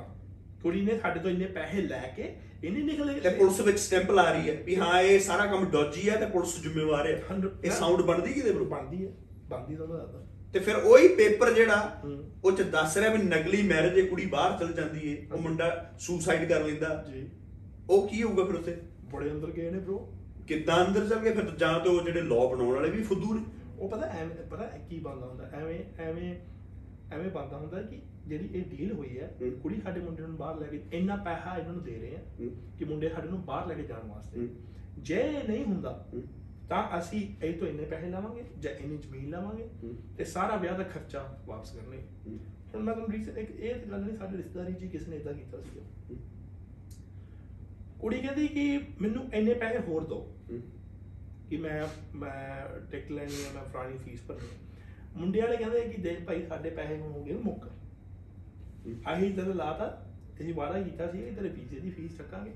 ਕੁੜੀ ਨੇ ਸਾਡੇ ਤੋਂ ਇੰਨੇ ਪੈਸੇ ਲੈ ਕੇ ਇਹਨੇ ਨਿਕਲੇ ਤੇ ਪੁਲਿਸ ਵਿੱਚ ਸਟੈਂਪ ਲਾ ਰਹੀ ਹੈ ਵੀ ਹਾਂ ਇਹ ਸਾਰਾ ਕੰਮ ਡੋਜੀ ਹੈ ਤੇ ਪੁਲਿਸ ਜ਼ਿੰਮੇਵਾਰ ਹੈ। ਇਹ ਸਾਊਂਡ ਬਣਦੀ ਕਿਤੇ ਬ్రో ਬਣਦੀ ਹੈ। ਬਣਦੀ ਤਾਂ ਦੱਸਦਾ ਤੇ ਫਿਰ ਉਹੀ ਪੇਪਰ ਜਿਹੜਾ। ਉਹ ਚ ਦੱਸ ਰਿਹਾ ਵੀ ਨਕਲੀ ਮੈਰਿਜ ਹੈ ਕੁੜੀ ਬਾਹਰ ਚਲ ਜਾਂਦੀ ਹੈ ਉਹ ਮੁੰਡਾ ਸੁਸਾਈਡ ਕਰ ਲੈਂਦਾ ਜੀ ਉਹ ਕੀ ਹੋਊਗਾ ਫਿਰ ਉੱਥੇ ਬੜੇ ਅੰਦਰ ਗਏ ਨੇ bro ਕਿੱਦਾਂ ਅੰਦਰ ਚੱਲ ਗਏ ਫਿਰ ਜਾਂ ਤੇ ਉਹ ਜਿਹੜੇ ਲਾਅ ਬਣਾਉਣ ਵਾਲੇ ਵੀ ਫੁੱਦੂ ਨੇ ਉਹ ਪਤਾ ਐਵੇਂ ਪਤਾ ਕੀ ਬੰਦਾ ਹੁੰਦਾ ਐਵੇਂ ਐਵੇਂ ਐਵੇਂ ਬੰਦਾ ਹੁੰਦਾ ਕਿ ਜਿਹੜੀ ਇਹ ਡੀਲ ਹੋਈ ਹੈ। ਕੁੜੀ ਸਾਡੇ ਮੁੰਡੇ ਨੂੰ ਬਾਹਰ ਲੈ ਕੇ ਇੰਨਾ ਪੈਸਾ ਇਹਨਾਂ ਨੂੰ ਦੇ ਰਹੇ ਆ। ਕਿ ਮੁੰਡੇ ਸਾਡੇ ਨੂੰ ਬਾਹਰ ਲੈ ਕੇ ਜਾਣ ਵਾਸਤੇ। ਜੇ ਇਹ ਨਹੀਂ ਹੁੰਦਾ। ਤਾਂ ਅਸੀਂ ਇਹ ਤੋਂ ਇੰਨੇ ਪੈਸੇ ਲਾਵਾਂਗੇ ਜਾਂ ਇੰਨੀ ਜ਼ਮੀਨ ਲਾਵਾਂਗੇ। ਤੇ ਸਾਰਾ ਵਿਆਹ ਦਾ ਖਰਚਾ ਵਾਪਸ ਕਰਨੇ। ਹੁਣ ਮੈਂ ਤੁਹਾਨੂੰ ਰੀਸਨ ਇੱਕ ਇਹ ਗੱਲ ਨਹੀਂ ਸਾਡੇ ਰਿਸ਼ਤੇਦਾਰੀ ਹੀ ਕਿਸੇ ਨੇ ਇਦਾਂ ਕੀਤਾ ਸੀ। ਕੁੜੀ ਕਹਿੰਦੀ ਕਿ ਮੈਨੂੰ ਇੰਨੇ ਪੈਸੇ ਹੋਰ ਦਿਓ। ਕਿ ਮੈਂ ਮੈਂ ਟਿਕਟ ਲੈਣੀ ਹੈ ਮੈਂ ਫਲਾਣੀ ਫੀਸ ਭਰਨੀ ਮੁੰਡੇ ਵਾਲੇ ਕਹਿੰਦੇ ਕਿ ਦੇਖ ਭਾਈ ਸਾਡੇ ਪੈਸੇ ਹੁਣ ਹੋ ਗਏ ਮੁੱਕ। ਆਹੀ ਤੇਰੇ ਲਾਤਾ ਅਸੀਂ ਵਾਅਦਾ ਕੀਤਾ ਸੀ ਤੇਰੇ ਵੀਜ਼ੇ ਦੀ ਫੀਸ ਚੱਕਾਂਗੇ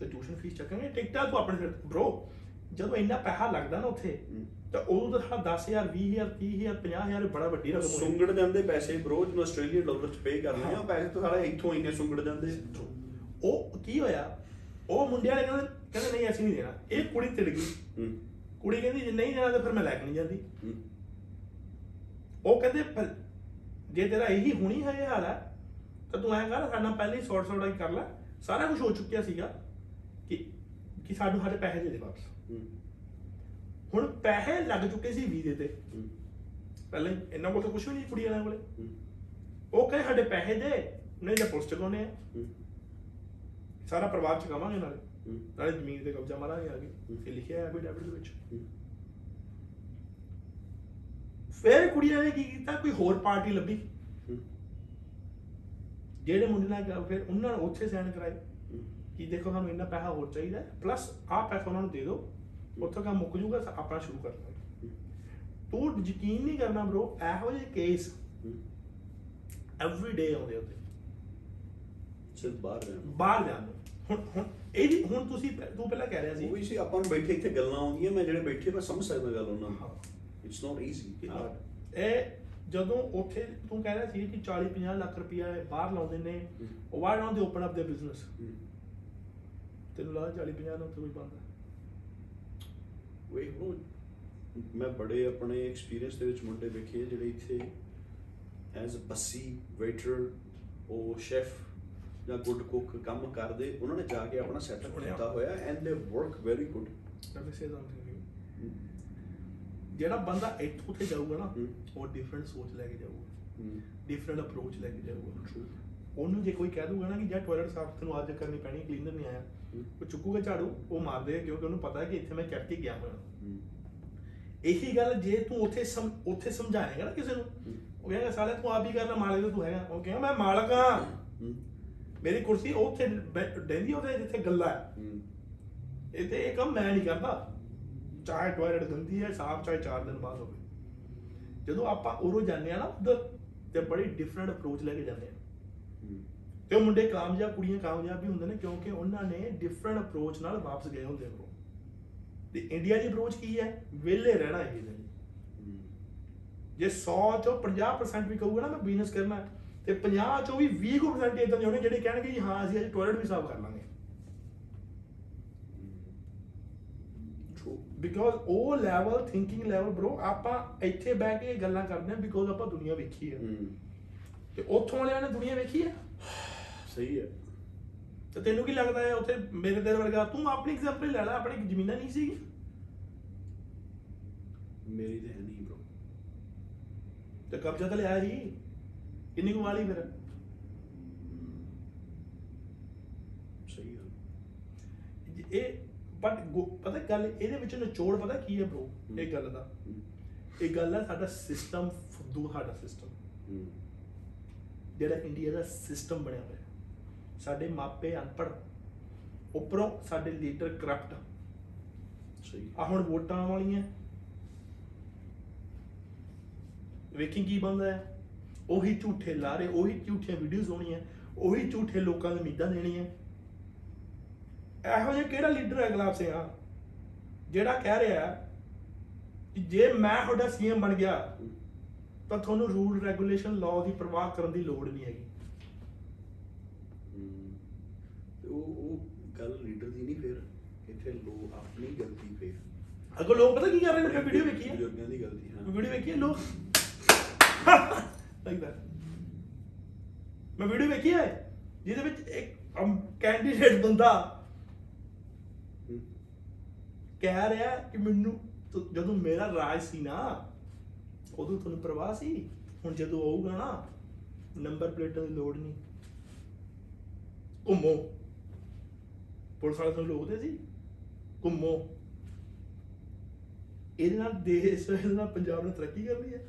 ਤੇ ਟਿਊਸ਼ਨ ਫੀਸ ਚੱਕਾਂਗੇ ਟਿਕਟਾਂ ਤੂੰ ਆਪਣੇ ਸਿਰ ਬ్రో ਜਦੋਂ ਇੰਨਾ ਪੈਸਾ ਲੱਗਦਾ ਨਾ ਉੱਥੇ ਹੂੰ। ਤਾਂ ਉਦੋਂ ਤਾਂ ਸਾਡਾ 10000 20000 30000 50000 ਬੜਾ ਵੱਡੀ ਰਕਮ ਹੋਈ ਸੁੰਗੜ ਜਾਂਦੇ ਪੈਸੇ ਬ్రో ਜਦੋਂ ਆਸਟ੍ਰੇਲੀਆ ਡਾਲਰ ਚ ਪੇ ਕਰਨੇ ਆ ਪੈਸੇ ਤਾਂ ਸਾਲੇ ਇੱਥੋਂ ਇੰਨੇ ਸੁੰਗੜ ਜਾਂਦੇ ਉਹ ਕੀ ਹੋਇਆ ਉਹ ਮੁੰਡੇ ਵਾਲੇ ਕਹਿੰਦੇ ਕਹਿੰਦੇ ਨਹੀਂ ਅਸੀਂ ਨਹੀਂ ਦੇਣਾ ਇਹ ਕੁੜੀ ਤਿੜ ਗਈ ਹੂੰ। ਕੁੜੀ ਕਹਿੰਦੀ ਜੇ ਨਹੀਂ ਦੇਣਾ ਤਾਂ ਫਿਰ ਮੈਂ ਲੈ ਕੇ ਨਹੀਂ ਜਾਂਦੀ ਹੂੰ। ਉਹ ਕਹਿੰਦੇ ਜੇ ਤੇਰਾ ਇਹੀ ਹੁਣੀ ਹੈ ਇਹ ਹਾਲ ਹੈ ਤਾਂ ਤੂੰ ਐਂ ਕਰ ਸਾਡਾ ਪਹਿਲੇ ਹੀ ਸੌਟ ਸੌਟ ਹੀ ਕਰ ਲੈ ਸਾਰਾ ਕੁਝ ਹੋ ਚੁੱਕਿਆ ਸੀਗਾ ਕਿ ਕਿ ਸਾਨੂੰ ਸਾਡੇ ਪੈਸੇ ਦੇ ਦੇ ਵਾਪਸ ਹੂੰ। ਹੁਣ ਪੈਸੇ ਲੱਗ ਚੁੱਕੇ ਸੀ ਵੀਜ਼ੇ ਤੇ। ਪਹਿਲੇ ਇਹਨਾਂ ਕੋਲ ਤਾਂ ਕੁਝ ਵੀ ਨਹੀਂ ਕੁੜੀ ਵਾਲਿਆਂ ਕੋਲੇ। ਉਹ ਕਹਿੰਦੇ ਸਾਡੇ ਪੈਸੇ ਦੇ ਨਹੀਂ ਜਾਂ ਪੁਲਿਸ ਚਕਾਉਣੇ ਆ। ਸਾਰਾ ਪਰਿਵਾਰ ਚਕਾਵਾਂਗੇ ਨਾਲੇ। ਨਾਲੇ ਜ਼ਮੀਨ ਤੇ ਕਬਜ਼ਾ ਮਾਰਾਂਗੇ ਹੂੰ। ਇਹ ਲਿਖਿਆ ਹੈ ਐਫੀਡੇਵਿਟ ਦੇ ਵਿੱਚ। ਫਿਰ ਕੁੜੀਆਂ ਨੇ ਕੀ ਕੀਤਾ ਕੋਈ ਹੋਰ ਪਾਰਟੀ ਲੱਭੀ। ਜਿਹੜੇ ਮੁੰਡੇ ਨਾਲ ਗਿਆ ਫਿਰ ਉਹਨਾਂ ਨੇ ਉੱਥੇ ਸਾਈਨ ਕਰਾਏ। ਕਿ ਦੇਖੋ ਸਾਨੂੰ ਇੰਨਾ ਪੈਸਾ ਹੋਰ ਚਾਹੀਦਾ ਪਲੱਸ ਆਹ ਪੈਸਾ ਉਹਨਾਂ ਨੂੰ ਦੇ ਦਿਓ ਉੱਥੋਂ ਕੰਮ ਮੁੱਕ ਜੂਗਾ ਤਾਂ ਆਪਣਾ ਸ਼ੁਰੂ ਕਰ ਲਾਂਗੇ। ਤੂੰ ਯਕੀਨ ਨਹੀਂ ਕਰਨਾ ਬ్రో ਇਹੋ ਜਿਹੇ ਕੇਸ। ਐਵਰੀ ਡੇ ਆਉਂਦੇ ਉੱਤੇ ਸਿਰਫ ਬਾਹਰ ਰਹਿਣਾ ਬਾਹਰ ਜਾਂਦੇ ਹੁਣ ਹੁਣ ਇਹਦੀ ਹੁਣ ਤੁਸੀਂ ਪਹਿ- ਤੂੰ ਪਹਿਲਾਂ ਕਹਿ ਰਿਹਾ ਸੀ। ਉਹ ਵੀ ਸੀ ਆਪਾਂ ਨੂੰ ਬੈਠੇ ਇੱਥੇ ਗੱਲਾਂ ਆਉਂਦੀਆਂ ਮੈਂ ਜਿਹੜੇ ਬੈਠੇ ਮੈਂ ਸਮਝ ਸਕਦਾ ਗੱਲ ਉਹਨਾਂ। ਨੂੰ। ਇਟਸ ਨਾਟ ਈਜ਼ੀ ਇਹ ਜਦੋਂ ਉੱਥੇ ਤੂੰ ਕਹਿ ਰਿਹਾ ਸੀ ਕਿ 40 50 ਲੱਖ ਰੁਪਇਆ ਇਹ ਬਾਹਰ ਲਾਉਂਦੇ ਨੇ why don't they open up their business ਤੈਨੂੰ ਲੱਗਦਾ 40 50 ਨਾਲ ਉੱਥੇ ਕੋਈ ਬੰਦਾ ਵੇਖ ਉਹ ਮੈਂ ਬੜੇ ਆਪਣੇ ਐਕਸਪੀਰੀਅੰਸ ਦੇ ਵਿੱਚ ਮੁੰਡੇ ਵੇਖੇ ਜਿਹੜੇ ਇੱਥੇ ਐਜ਼ ਅ ਬੱਸੀ ਵੇਟਰ ਉਹ ਸ਼ੈਫ ਜਾਂ ਗੁੱਡ ਕੁੱਕ ਕੰਮ ਕਰਦੇ ਉਹਨਾਂ ਨੇ ਜਾ ਕੇ ਆਪਣਾ ਸੈਟਅਪ। ਕੀਤਾ ਹੋਇਆ and they work very good let me say something to you. ਜਿਹੜਾ ਬੰਦਾ ਇੱਥੋਂ ਉੱਥੇ ਜਾਊਗਾ ਨਾ। ਉਹ ਡਿਫਰੈਂਟ ਸੋਚ ਲੈ ਕੇ ਜਾਊਗਾ ਡਿਫਰੈਂਟ ਅਪਰੋਚ ਲੈ ਕੇ ਜਾਊਗਾ ਉਹਨੂੰ ਜੇ ਕੋਈ ਕਹਿ ਦੂਗਾ ਨਾ ਕਿ ਜਾਂ ਟਾਇਲਟ ਸਾਫ਼ ਤੈਨੂੰ ਅੱਜ ਕਰਨੀ ਪੈਣੀ ਕਲੀਨਰ ਨਹੀਂ ਆਇਆ। ਉਹ ਚੁੱਕੂਗਾ ਝਾੜੂ ਉਹ ਮਾਰ ਦੇਗਾ ਕਿਉਂਕਿ ਉਹਨੂੰ ਪਤਾ ਹੈ ਕਿ ਇੱਥੇ ਮੈਂ ਕਰਕੇ ਗਿਆ ਹੋਇਆ। ਇਹੀ ਗੱਲ ਜੇ ਤੂੰ ਉੱਥੇ ਸਮ ਉੱਥੇ ਸਮਝਾਏਗਾ ਨਾ ਕਿਸੇ ਨੂੰ ਉਹ ਕਹੇਗਾ ਸਾਲੇ ਤੂੰ ਆਪ ਹੀ ਕਰਨਾ ਮਾਲਕ ਤੇ ਤੂੰ ਹੈਗਾ। ਉਹ ਕਹੇਗਾ ਮੈਂ ਮਾਲਕ ਹਾਂ। ਮੇਰੀ ਕੁਰਸੀ ਉੱਥੇ ਡਹਿੰਦੀ ਉਹਦੇ ਜਿੱਥੇ ਗੱਲਾ ਹੈ। ਇਹ ਤੇ ਇਹ ਕੰਮ ਮੈਂ ਨਹੀਂ ਕਰਦਾ। ਚਾਹੇ ਟਾਇਲਟ ਗੰਦੀ ਹੈ ਸਾਫ਼ ਚਾਹੇ 4 ਦਿਨ ਬਾਅਦ ਹੋਵੇ। ਜਦੋਂ ਆਪਾਂ ਉਰੋਂ ਜਾਂਦੇ ਆ ਨਾ ਉਧਰ ਤੇ ਬੜੀ ਡਿਫਰੈਂਟ ਅਪਰੋਚ ਲੈ ਕੇ ਜਾਂਦੇ ਆ। ਤੇ ਉਹ ਮੁੰਡੇ ਕਾਮਯਾਬ ਕੁੜੀਆਂ ਕਾਮਯਾਬ ਵੀ ਹੁੰਦੇ ਨੇ ਕਿਉਂਕਿ ਉਹਨਾਂ ਨੇ ਡਿਫਰੈਂਟ ਅਪਰੋਚ ਨਾਲ ਵਾਪਸ ਗਏ ਹੁੰਦੇ ਨੇ ਤੇ ਇੰਡੀਆ ਦੀ ਅਪਰੋਚ ਕੀ ਹੈ? ਵਿਹਲੇ ਰਹਿਣਾ ਇਹ ਜੀ ਜੇ 100 ਚੋਂ 50% ਵੀ ਕਹੂਗਾ ਨਾ ਮੈਂ ਬਿਜ਼ਨਸ ਕਰਨਾ ਤੇ 50 ਚੋਂ ਵੀ 20% ਇਦਾਂ ਦੇ ਹੋਣੇ ਜਿਹੜੇ ਕਹਿਣਗੇ ਜੀ ਹਾਂ ਅਸੀਂ ਅੱਜ ਟਾਇਲਟ ਵੀ ਸਾਫ਼ ਕਰ ਲਾਂਗੇ। ਬਿਕੋਜ਼ ਉਹ ਲੈਵਲ ਥਿੰਕਿੰਗ ਲੈਵਲ ਬ్రో ਆਪਾਂ ਇੱਥੇ ਬਹਿ ਕੇ ਇਹ ਗੱਲਾਂ ਕਰਦੇ ਹਾਂ ਬਿਕੋਜ਼ ਆਪਾਂ ਦੁਨੀਆ ਵੇਖੀ ਹੈ। ਤੇ ਉੱਥੋਂ ਵਾਲਿਆਂ ਨੇ ਦੁਨੀਆ ਵੇਖੀ ਹੈ? ਸਹੀ ਹੈ। ਤੇ ਤੈਨੂੰ ਕੀ ਲੱਗਦਾ ਹੈ ਉੱਥੇ ਮੇਰੇ ਤੇਰੇ ਵਰਗਾ ਤੂੰ ਆਪਣੀ ਐਗਜ਼ਾਮਪਲ ਲੈ ਲੈ ਆਪਣੀ ਜ਼ਮੀਨਾਂ ਨਹੀਂ ਸੀਗੀ ਮੇਰੀ ਤੇ ਹੈ ਨਹੀਂ ਬ్రో ਤੇ ਕਬਜ਼ਾ ਤਾਂ ਲਿਆ ਹੀ। ਕਿੰਨੀ ਕੁ ਵਾਲੀ ਫਿਰ? ਸਹੀ ਗੱਲ। ਇਹ ਬਟ ਪਤਾ ਗੱਲ ਇਹਦੇ ਵਿੱਚ ਨਿਚੋੜ ਪਤਾ ਕੀ ਹੈ ਬ్రో ਇਹ ਗੱਲ ਦਾ। ਇਹ ਗੱਲ ਹੈ ਸਾਡਾ ਸਿਸਟਮ ਫੁੱਦੂ ਸਾਡਾ ਸਿਸਟਮ ਜਿਹੜਾ ਇੰਡੀਆ ਦਾ ਸਿਸਟਮ ਬਣਿਆ ਹੋਇਆ। ਸਾਡੇ ਮਾਪੇ ਅਨਪੜ੍ਹ ਉੱਪਰੋਂ ਸਾਡੇ ਲੀਡਰ ਕਰਪਟ ਸਹੀ। ਆ ਹੁਣ ਵੋਟਾਂ ਵਾਲੀਆਂ। ਵੇਖੀ ਕੀ ਬੰਦਾ ਹੈ? ਉਹੀ ਝੂਠੇ ਲਾਰੇ ਉਹੀ ਝੂਠੀਆਂ ਵੀਡੀਓਜ਼ ਹੋਣੀਆਂ ਉਹੀ ਝੂਠੇ ਲੋਕਾਂ ਨੂੰ ਉਮੀਦਾਂ ਦੇਣੀਆਂ। ਇਹੋ ਜਿਹਾ ਕਿਹੜਾ ਲੀਡਰ ਹੈ ਗਲਾਬ ਸਿੰਘ? ਆ ਜਿਹੜਾ ਕਹਿ ਰਿਹਾ ਹੈ ਕਿ ਜੇ ਮੈਂ ਤੁਹਾਡਾ ਸੀਐਮ ਬਣ ਗਿਆ ਤਾਂ ਤੁਹਾਨੂੰ ਰੂਲ ਰੈਗੂਲੇਸ਼ਨ ਲਾਅ ਦੀ ਪਰਵਾਹ ਕਰਨ ਦੀ ਲੋੜ ਨਹੀਂ ਹੈਗੀ ਹਮ, ਤੇ ਉਹ ਉਹ ਗੱਲ ਲੀਡਰ ਦੀ ਨਹੀਂ ਫਿਰ ਇੱਥੇ ਲੋਕ ਆਪਣੀ ਗਲਤੀ ਫਿਰ। ਅਗੋ ਲੋਕ ਪਤਾ ਕੀ ਕਰ ਰਹੇ ਨੇ ਮੈਂ ਵੀਡੀਓ ਵੇਖੀ ਹੈ ਬਜ਼ੁਰਗਾਂ ਦੀ ਗਲਤੀ ਹਾਂ। ਵੀਡੀਓ ਵੇਖੀ ਹੈ ਲੋਕ। ਲਾਈਕ ਦੈਟ ਮੈਂ ਵੀਡੀਓ ਵੇਖੀ ਹੈ ਜਿਹਦੇ ਵਿੱਚ ਇੱਕ ਕੈਂਡੀਡੇਟ ਬੰਦਾ ਕਹਿ ਰਿਹਾ ਕਿ ਮੈਨੂੰ ਜਦੋਂ ਮੇਰਾ ਰਾਜ ਸੀ ਨਾ ਉਦੋਂ ਤੁਹਾਨੂੰ ਪਰਵਾਹ ਸੀ ਹੁਣ ਜਦੋਂ ਆਊਗਾ ਨਾ ਨੰਬਰ ਪਲੇਟਾਂ ਦੀ ਲੋੜ ਨਹੀਂ। ਘੁੰਮੋ। ਪੁਲਿਸ ਵਾਲੇ ਤੁਹਾਨੂੰ ਲੋਕਦੇ ਸੀ? ਘੁੰਮੋ। ਇਹਦੇ ਨਾਲ ਦੇਸ਼ ਇਹਦੇ ਨਾਲ ਪੰਜਾਬ ਨੇ ਤਰੱਕੀ ਕਰਨੀ ਹੈ।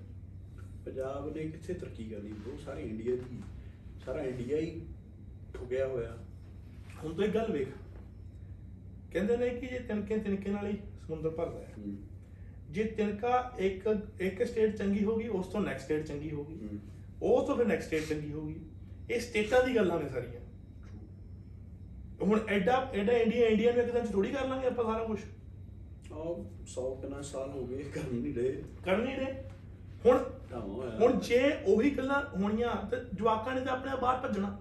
ਪੰਜਾਬ ਨੇ ਕਿੱਥੇ ਤਰੱਕੀ ਕਰਨੀ? ਬ్రో ਸਾਰੇ ਇੰਡੀਆ ਦੀ ਸਾਰਾ ਇੰਡੀਆ ਹੀ ਠੁਕਿਆ ਹੋਇਆ। ਹੁਣ ਤੂੰ ਇੱਕ ਗੱਲ ਵੇਖ। ਕਹਿੰਦੇ ਨੇ ਕਿ ਜੇ ਤਿਨਕੇ ਤਿਨਕੇ ਨਾਲ ਹੀ ਸਮੁੰਦਰ ਭਰਦਾ ਹੈ। ਜੇ ਤਿਨਕਾ ਇੱਕ ਇੱਕ ਸਟੇਟ ਚੰਗੀ ਹੋਗੀ ਉਸ ਤੋਂ ਨੈਕਸਟ ਸਟੇਟ ਚੰਗੀ ਹੋਗੀ ਉਹ ਤੋਂ ਫਿਰ ਨੈਕਸਟ ਸਟੇਟ ਚੰਗੀ ਹੋਗੀ ਇਹ ਸਟੇਟਾਂ ਦੀ ਗੱਲਾਂ ਨੇ ਸਾਰੀਆਂ। ਹੁਣ ਐਡਾ ਐਡਾ ਇੰਡੀਆ ਇੰਡੀਆ ਨੂੰ ਇੱਕ ਦਿਨ ਚ ਥੋੜੀ ਕਰ ਲਾਂਗੇ ਆਪਾਂ ਸਾਰਾ ਕੁਝ ਆਹ 100 ਕਿੰਨਾ ਸਾਲ ਹੋ ਗਏ ਕਰ ਨਹੀਂ ਰਹੇ। ਕਰ ਨਹੀਂ ਰਹੇ। ਹੁਣ ਹੁਣ ਜੇ ਉਹੀ ਗੱਲਾਂ ਹੋਣੀਆਂ ਤੇ ਜਵਾਕਾਂ ਨੇ ਤਾਂ ਆਪਣੇ ਆਪ ਬਾਹਰ ਭੱਜਣਾ।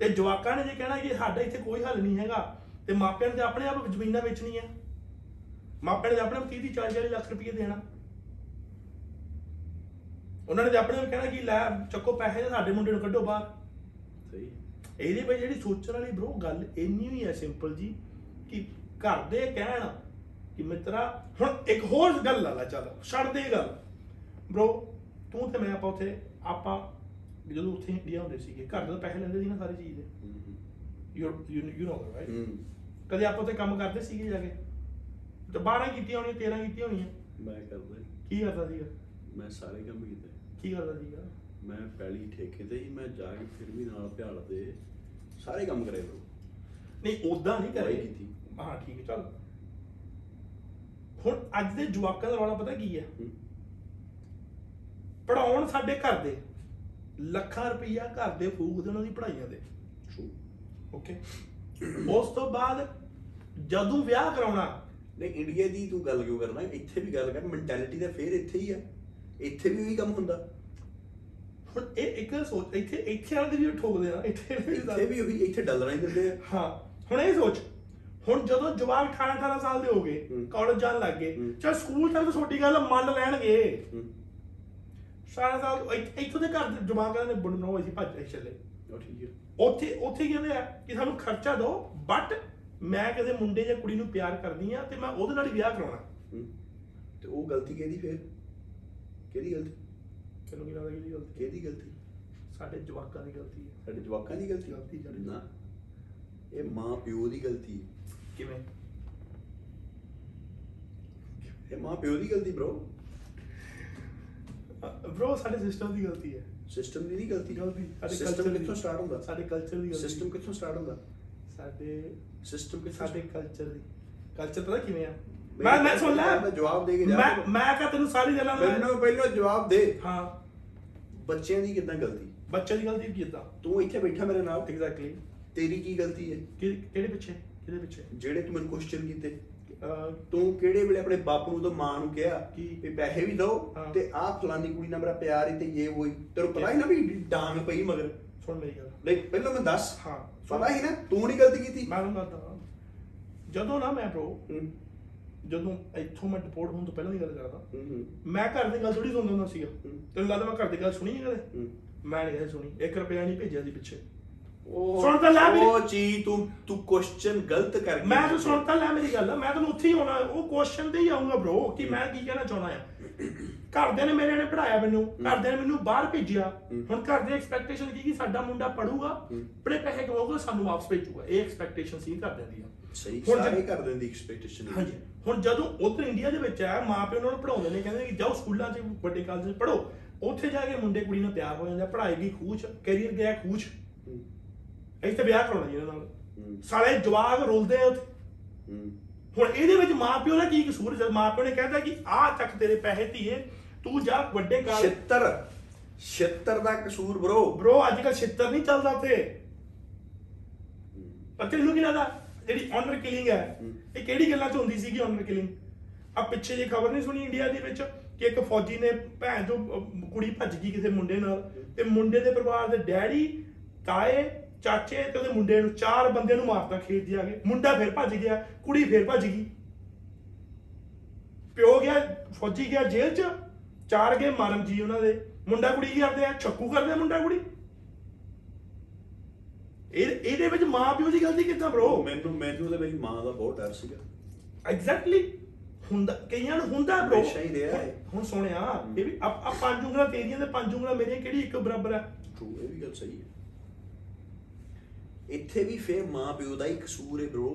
ਤੇ ਜਵਾਕਾਂ ਨੇ ਜੇ ਕਹਿਣਾ ਕਿ ਸਾਡਾ ਇੱਥੇ ਕੋਈ ਹੱਲ ਨਹੀਂ ਹੈਗਾ ਤੇ ਮਾਪਿਆਂ ਨੇ ਤਾਂ ਆਪਣੇ ਆਪ ਜ਼ਮੀਨਾਂ ਵੇਚਣੀਆਂ। ਮਾਪਿਆਂ ਨੇ ਆਪਣੇ ਆਪ 30 40 40 ਲੱਖ ਰੁਪਏ ਦੇਣਾ। ਉਹਨਾਂ ਨੇ ਤਾਂ ਆਪਣੇ ਆਪ ਕਹਿਣਾ ਕਿ ਲੈ ਚੱਕੋ ਪੈਸੇ ਸਾਡੇ ਮੁੰਡੇ ਨੂੰ ਕੱਢੋ ਬਾਹਰ। ਇਹਦੀ ਬਈ ਜਿਹੜੀ ਸੋਚਣ ਵਾਲੀ ਬ్రో ਗੱਲ ਇੰਨੀ ਹੀ ਹੈ ਸਿੰਪਲ ਜੀ ਕਿ ਘਰ ਦੇ ਕਹਿਣ ਕਿ ਮਿੱਤਰਾ ਹੁਣ ਇੱਕ ਹੋਰ ਗੱਲ ਲਾ ਲੈ ਚੱਲ ਛੱਡ ਦੇ ਗੱਲ। ਬ్రో ਤੂੰ ਤੇ ਮੈਂ ਆਪਾਂ ਉੱਥੇ ਆਪਾਂ ਜਦੋਂ ਉੱਥੇ ਇੰਡੀਆ ਹੁੰਦੇ ਸੀਗੇ ਘਰ ਦੇ ਪੈਸੇ ਲੈਂਦੇ ਸੀ ਨਾ ਸਾਰੀ ਚੀਜ਼ ਦੇ। ਯੂ ਯੂ ਨੋ ਰਾਈਟ ਕਦੇ ਆਪਾਂ ਉੱਥੇ ਕੰਮ ਕਰਦੇ ਸੀਗੇ ਜਾ ਕੇ? ਤੇ 12 ਕੀਤੀਆਂ ਹੋਣੀਆਂ 13 ਕੀਤੀਆਂ ਹੋਣੀਆਂ। ਮੈਂ ਕਰਦਾ। ਕੀ ਕਰਦਾ ਸੀਗਾ? ਮੈਂ ਸਾਰੇ ਕੰਮ ਕੀਤੇ। ਕੀ ਕਰਦਾ ਸੀਗਾ? ਮੈਂ ਪਹਿਲੀ ਠੇਕੇ ਤੇ ਹੀ ਮੈਂ ਜਾ ਕੇ ਫਿਰ ਵੀ ਨਾਲ ਭਿਆਲ ਦੇ ਸਾਰੇ ਕੰਮ ਕਰੇ ਬ్రో ਨਹੀਂ ਉਦਾਂ ਨਹੀਂ ਕਰੇ। ਕੀਤੀ। ਹਾਂ ਠੀਕ ਹੈ ਚੱਲ। ਹੁਣ ਅੱਜ ਦੇ ਜਵਾਕਾਂ ਦਾ ਰੌਲਾ ਪਤਾ ਕੀ ਹੈ। ਪੜਾਉਣ ਸਾਡੇ ਘਰ ਦੇ। ਲੱਖਾਂ ਰੁਪਈਆ ਘਰ ਦੇ ਫੂਕਦੇ ਉਹਨਾਂ ਦੀ ਪੜ੍ਹਾਈਆਂ ਦੇ। ਓਕੇ ਉਸ ਤੋਂ ਬਾਅਦ ਜਦੋਂ ਵਿਆਹ ਕਰਾਉਣਾ। ਨਹੀਂ ਇੰਡੀਆ ਦੀ ਤੂੰ ਗੱਲ ਕਿਉਂ ਕਰਨਾ? ਇੱਥੇ ਵੀ ਗੱਲ ਕਰ ਮੈਂਟੈਲਿਟੀ ਤਾਂ ਫੇਰ ਇੱਥੇ ਹੀ ਆ। ਇੱਥੇ ਵੀ ਉਹੀ ਕੰਮ ਹੁੰਦਾ। ਹੁਣ ਇਹ ਇੱਕ ਸੋਚ ਇੱਥੇ ਇੱਥੇ ਵਾਲੇ ਦੀ ਵੀ ਠੋਕਦੇ ਆ ਇੱਥੇ ਵਾਲੇ ਦੀ ਇੱਥੇ ਵੀ ਉਹੀ ਇੱਥੇ ਡਾਲਰਾਂ ਹੀ ਦਿੰਦੇ ਆ। ਹਾਂ ਹੁਣ ਇਹ ਸੋਚ ਹੁਣ ਜਦੋਂ ਜਵਾਕ 18 18 ਸਾਲ ਦੇ ਹੋ ਗਏ ਹੂੰ। ਕਾਲਜ ਜਾਣ ਲੱਗ ਗਏ ਹੂੰ। ਚਲ ਸਕੂਲ ਤਾਂ ਛੋਟੀ ਗੱਲ ਮੰਨ ਲੈਣਗੇ। ਹਮ, ਸਾਰਾ ਸਾਲ ਇੱਥ- ਇੱਥੋਂ ਦੇ ਘਰ ਦੇ ਜਵਾਕਾਂ ਨੇ ਬੁਣ ਬਣਾਏ ਸੀ ਭੱਜ ਚੱਲੇ। ਉਹ ਠੀਕ ਹੈ ਉੱਥੇ ਉੱਥੇ ਕਹਿੰਦੇ ਆ ਕਿ ਸਾਨੂੰ ਖਰਚਾ ਦਿਓ ਬਟ ਮੈਂ ਕਿਸੇ ਮੁੰਡੇ ਜਾਂ ਕੁੜੀ ਨੂੰ ਪਿਆਰ ਕਰਦੀ ਆ ਤੇ ਮੈਂ ਉਹਦੇ ਨਾਲ ਹੀ ਵਿਆਹ ਕਰਾਉਣਾ। ਹਮ, ਤੇ ਉਹ ਗਲਤੀ ਕਿਹਦੀ ਫੇਰ? ਕਿਹਦੀ ਗਲਤੀ? ਤੈਨੂੰ ਕੀ ਲੱਗਦਾ ਕਿਹਦੀ ਗਲਤੀ? ਕਿਹਦੀ ਗਲਤੀ? ਸਾਡੇ ਜਵਾਕਾਂ ਦੀ ਗਲਤੀ ਹੈ। ਸਾਡੇ ਜਵਾਕਾਂ ਦੀ ਗਲਤੀ? ਗਲਤੀ ਸਾਡੀ। ਨਾ। ਇਹ ਮਾਂ ਪਿਓ ਦੀ ਗਲਤੀ। ਹੈ। ਕਿਵੇਂ? ਇਹ ਮਾਂ ਪਿਓ ਦੀ ਗਲਤੀ ਬ్రో ਬ్రో ਸਾਡੇ ਸਿਸਟਮ ਦੀ ਗਲਤੀ ਹੈ। ਸਿਸਟਮ ਦੀ ਨਹੀਂ ਗਲਤੀ? ਗਲਤੀ। ਸਾਡੇ ਸਿਸਟਮ। ਕਿੱਥੋਂ ਸਟਾਰਟ ਹੁੰਦਾ? ਸਾਡੇ ਕਲਚਰ ਦੀ ਗਲਤੀ। ਸਿਸਟਮ ਕਿੱਥੋਂ ਸਟਾਰਟ ਹੁੰਦਾ? ਸਾਡੇ ਸਿਸਟਮ ਕਿੱਥੋਂ ਸਾਡੇ ਕਲਚਰ ਦੀ। ਕਲਚਰ ਪਤਾ ਕਿਵੇਂ ਆ? ਮੈਂ ਮੈਂ ਸੁਣ ਲੈ। ਮੈਂ ਜਵਾਬ ਦੇ ਕੇ ਜਾ ਮੈਂ ਮੈਂ ਕਹ ਤੈਨੂੰ ਸਾਰੀ ਗੱਲਾਂ ਮੈਂ- ਮੈਨੂੰ ਪਹਿਲਾਂ ਜਵਾਬ ਦੇ। ਹਾਂ। ਬੱਚਿਆਂ ਦੀ ਕਿੱਦਾਂ ਗਲਤੀ? ਬੱਚੇ ਦੀ ਗਲਤੀ ਕੀ ਇਦਾਂ ਤੂੰ। ਇੱਥੇ ਬੈਠਾ ਮੇਰੇ ਨਾਲ। ਐਗਜ਼ੈਕਟਲੀ ਤੇਰੀ ਕੀ ਗਲਤੀ ਹੈ? ਕਿਹੜੇ ਪਿੱਛੇ? ਕਿਹਦੇ ਪਿੱਛੇ? ਜਿਹੜੇ ਤੂੰ ਮੈਨੂੰ ਕੁਐਸਚਨ ਕੀਤੇ। ਤੂੰ ਕਿਹੜੇ ਵੇਲੇ ਆਪਣੇ ਬਾਪੂ ਨੂੰ ਤੇ ਮਾਂ ਨੂੰ ਕਿਹਾ ਕੀ? ਪੈਸੇ ਵੀ ਦਿਓ। ਤੇ ਆਹ ਫਲਾਨੀ ਕੁੜੀ ਨਾਲ ਮੇਰਾ ਪਿਆਰ ਹੈ ਤੇ ਇਹ ਵੋਈ ਤੈਨੂੰ ਪਤਾ ਹੀ ਨਾ ਵੀ ਡਾਂਗ ਪਈ ਮਗਰ। ਸੁਣ ਮੇਰੀ ਗੱਲ। ਨਹੀਂ ਪਹਿਲਾਂ ਮੈਂ ਦੱਸ। ਹਾਂ ਪਤਾ ਹੀ ਨਾ ਤੂੰ ਨਹੀਂ ਗਲਤੀ ਕੀਤੀ। ਮੈਂ ਤੁਹਾਨੂੰ ਦੱਸਦਾ ਜਦੋਂ ਨਾ ਮੈਂ ਬ్రో ਜਦੋਂ ਇੱਥੋਂ ਮੈਂ ਡਿਪੋਰਟ ਹੋਣ ਤੋਂ ਪਹਿਲਾਂ ਦੀ ਗੱਲ ਕਰਦਾ ਹੂੰ, ਹੂੰ, ਮੈਂ ਘਰ ਦੀ ਗੱਲ ਥੋੜੀ ਸੁਣਦਾ ਹੁੰਦਾ ਸੀਗਾ। ਹੂੰ। ਤੈਨੂੰ ਲੱਗਦਾ ਮੈਂ ਘਰ ਦੀ ਗੱਲ ਸੁਣੀ ਨਹੀਂ ਕਦੇ? ਹੂੰ। ਮੈਂ ਨਹੀਂ ਕਦੇ ਸੁਣੀ। 1 ਰੁਪਿਆ ਨਹੀਂ ਭੇਜਿਆ ਸੀ ਪਿੱਛੇ। ਉਹ ਸੁਣ ਤਾਂ ਲੈ ਮੇਰੀ- ਉਹ ਚੀਜ਼ ਤੂੰ ਤੂੰ ਕੁਐਸਚਨ ਗਲਤ ਕਰ ਮੈਂ ਤਾਂ ਸੁਣਤਾ ਲੈ ਮੇਰੀ ਗੱਲ। ਮੈਂ ਤੈਨੂੰ ਉੱਥੇ ਹੀ ਆਉਣਾ। ਉਹ ਕੁਐਸਚਨ ਤੇ ਹੀ ਆਉਂਗਾ bro ਕਿ ਮੈਂ ਕੀ ਕਹਿਣਾ ਚਾਹਣਾ ਆ। ਘਰਦਿਆਂ ਨੇ ਮੇਰੇ ਨੇ ਪੜਾਇਆ ਮੈਨੂੰ। ਘਰਦਿਆਂ ਨੇ ਮੈਨੂੰ ਬਾਹਰ ਭੇਜਿਆ। ਹੁਣ ਘਰ ਦੇ ਐਕਸਪੈਕਟੇਸ਼ਨ ਕੀ ਕਿ ਸਾਡਾ ਮੁੰਡਾ ਪੜੂਗਾ ਆਪਣੇ ਪੈਸੇ ਕਮਾਊਗਾ ਸਾਨੂੰ ਵਾਪਸ ਭੇਜੂਗਾ। ਇਹ ਐਕਸਪੈਕਟੇਸ਼ਨ ਸੀ ਘਰਦਿਆਂ ਦੀ। ਸਹੀ ਸਾਰੇ ਕਰ ਦਿੰਦੀ ਐਕਸਪੈਕਟੇਸ਼ਨ ਹਾਂਜੀ। ਹੁਣ ਜਦੋਂ ਉਧਰ ਇੰਡੀਆ ਦੇ ਵਿੱਚ ਆ ਮਾਂ ਪਿਓ ਉਹਨਾਂ ਨੂੰ ਪੜਾਉਂਦੇ ਨੇ ਕਹਿੰਦੇ ਕਿ ਜਾਓ ਸਕੂਲਾਂ 'ਚ ਵੱਡੇ ਕਾਲਜਾਂ 'ਚ ਪੜੋ ਉੱਥੇ ਜਾ ਕੇ ਮੁੰਡੇ ਕੁੜੀ ਨਾਲ ਪਿਆਰ ਹੋ ਜਾਂਦਾ ਪੜ੍ਹਾਈ ਦੀ ਖੂਚ ਕੈਰੀਅਰ ਗਿਆ ਖੂਚ। ਇੱਥੇ ਵਿਆਹ ਕਰਾਉਣਾ ਜੀ ਇਹਨਾਂ ਨਾਲ। ਸਾਲੇ ਜਵਾਗ ਰੁਲਦੇ ਆ ਉੱਥੇ। ਹੁਣ ਇਹਦੇ ਵਿੱਚ ਮਾਂ ਪਿਓ ਦਾ ਕੀ ਕਸੂਰ ਜਦ ਮਾਂ ਪਿਓ ਨੇ ਕਹਿੰਦਾ ਕਿ ਆਹ ਚੱਕ ਤੇਰੇ ਪੈਸੇ ਧੀਏ ਤੂੰ ਜਾ ਵੱਡੇ ਕਾਲ 76 76 ਦਾ ਕਸੂਰ ਬ్రో ਬ్రో ਅੱਜ ਕੱਲ ਛਿੱਤਰ ਨਹੀਂ ਚੱਲਦਾ ਉੱਥੇ। ਪਤਾ ਤੈਨੂੰ ਕੀ ਲੱਗਦਾ? ਜਿਹੜੀ ਆਨਰ ਕਿਲਿੰਗ ਹੈ। ਇਹ ਕਿਹੜੀ ਗੱਲਾਂ 'ਚ ਹੁੰਦੀ ਸੀਗੀ ਆਨਰ ਕਿਲਿੰਗ ਆ ਪਿੱਛੇ ਜੇ ਖਬਰ ਨਹੀਂ ਸੁਣੀ ਇੰਡੀਆ ਦੇ ਵਿੱਚ ਕਿ ਇੱਕ ਫੌਜੀ ਨੇ ਭੈਣ ਤੋਂ ਕੁੜੀ ਭੱਜ ਗਈ ਕਿਸੇ ਮੁੰਡੇ ਨਾਲ ਤੇ ਮੁੰਡੇ ਦੇ ਪਰਿਵਾਰ ਦੇ ਡੈਡੀ, ਤਾਏ, ਚਾਚੇ ਤੇ ਉਹਦੇ ਮੁੰਡੇ ਨੂੰ ਚਾਰ ਬੰਦਿਆਂ ਨੂੰ ਮਾਰਤਾ ਖੇਤ ਦੀ ਆ ਕੇ ਮੁੰਡਾ ਫਿਰ ਭੱਜ ਗਿਆ, ਕੁੜੀ ਫਿਰ ਭੱਜ ਗਈ। ਪਿਓ ਗਿਆ, ਫੌਜੀ ਗਿਆ ਜੇਲ੍ਹ 'ਚ, ਚਾਰ ਗਏ ਮਾਰਨ ਜੀ ਉਹਨਾਂ ਦੇ। ਮੁੰਡਾ ਕੁੜੀ ਕੀ ਕਰਦੇ ਆ? ਛੱਕੂ ਕਰਦੇ ਆ ਮੁੰਡਾ ਕੁੜੀ? ਇਹ ਇਹਦੇ ਵਿੱਚ ਮਾਂ ਪਿਓ ਦੀ ਗਲਤੀ ਕਿੱਦਾਂ ਬ్రో ਮੈਨੂੰ ਮੈਨੂੰ ਤੇ ਮੇਰੀ ਮਾਂ ਦਾ ਬਹੁਤ ਡਰ ਸੀਗਾ। ਐਗਜ਼ੈਕਟਲੀ ਹੁੰਦਾ ਕਈਆਂ ਨੂੰ ਹੁੰਦਾ bro ਹਮੇਸ਼ਾ ਹੀ ਰਿਹਾ। ਹੁਣ ਸੁਣਿਆ। ਇਹ ਵੀ ਆ ਆ ਪੰਜ ਉਂਗਲਾਂ ਤੇਰੀਆਂ ਤੇ ਪੰਜ ਉਂਗਲਾਂ ਮੇਰੀਆਂ ਕਿਹੜੀ ਇੱਕ ਬਰਾਬਰ ਹੈ ਟਰੂ ਇਹ ਵੀ ਗੱਲ ਸਹੀ ਹੈ। ਇੱਥੇ ਵੀ ਫੇਰ ਮਾਂ ਪਿਓ ਦਾ ਹੀ ਕਸੂਰ ਹੈ ਬ్రో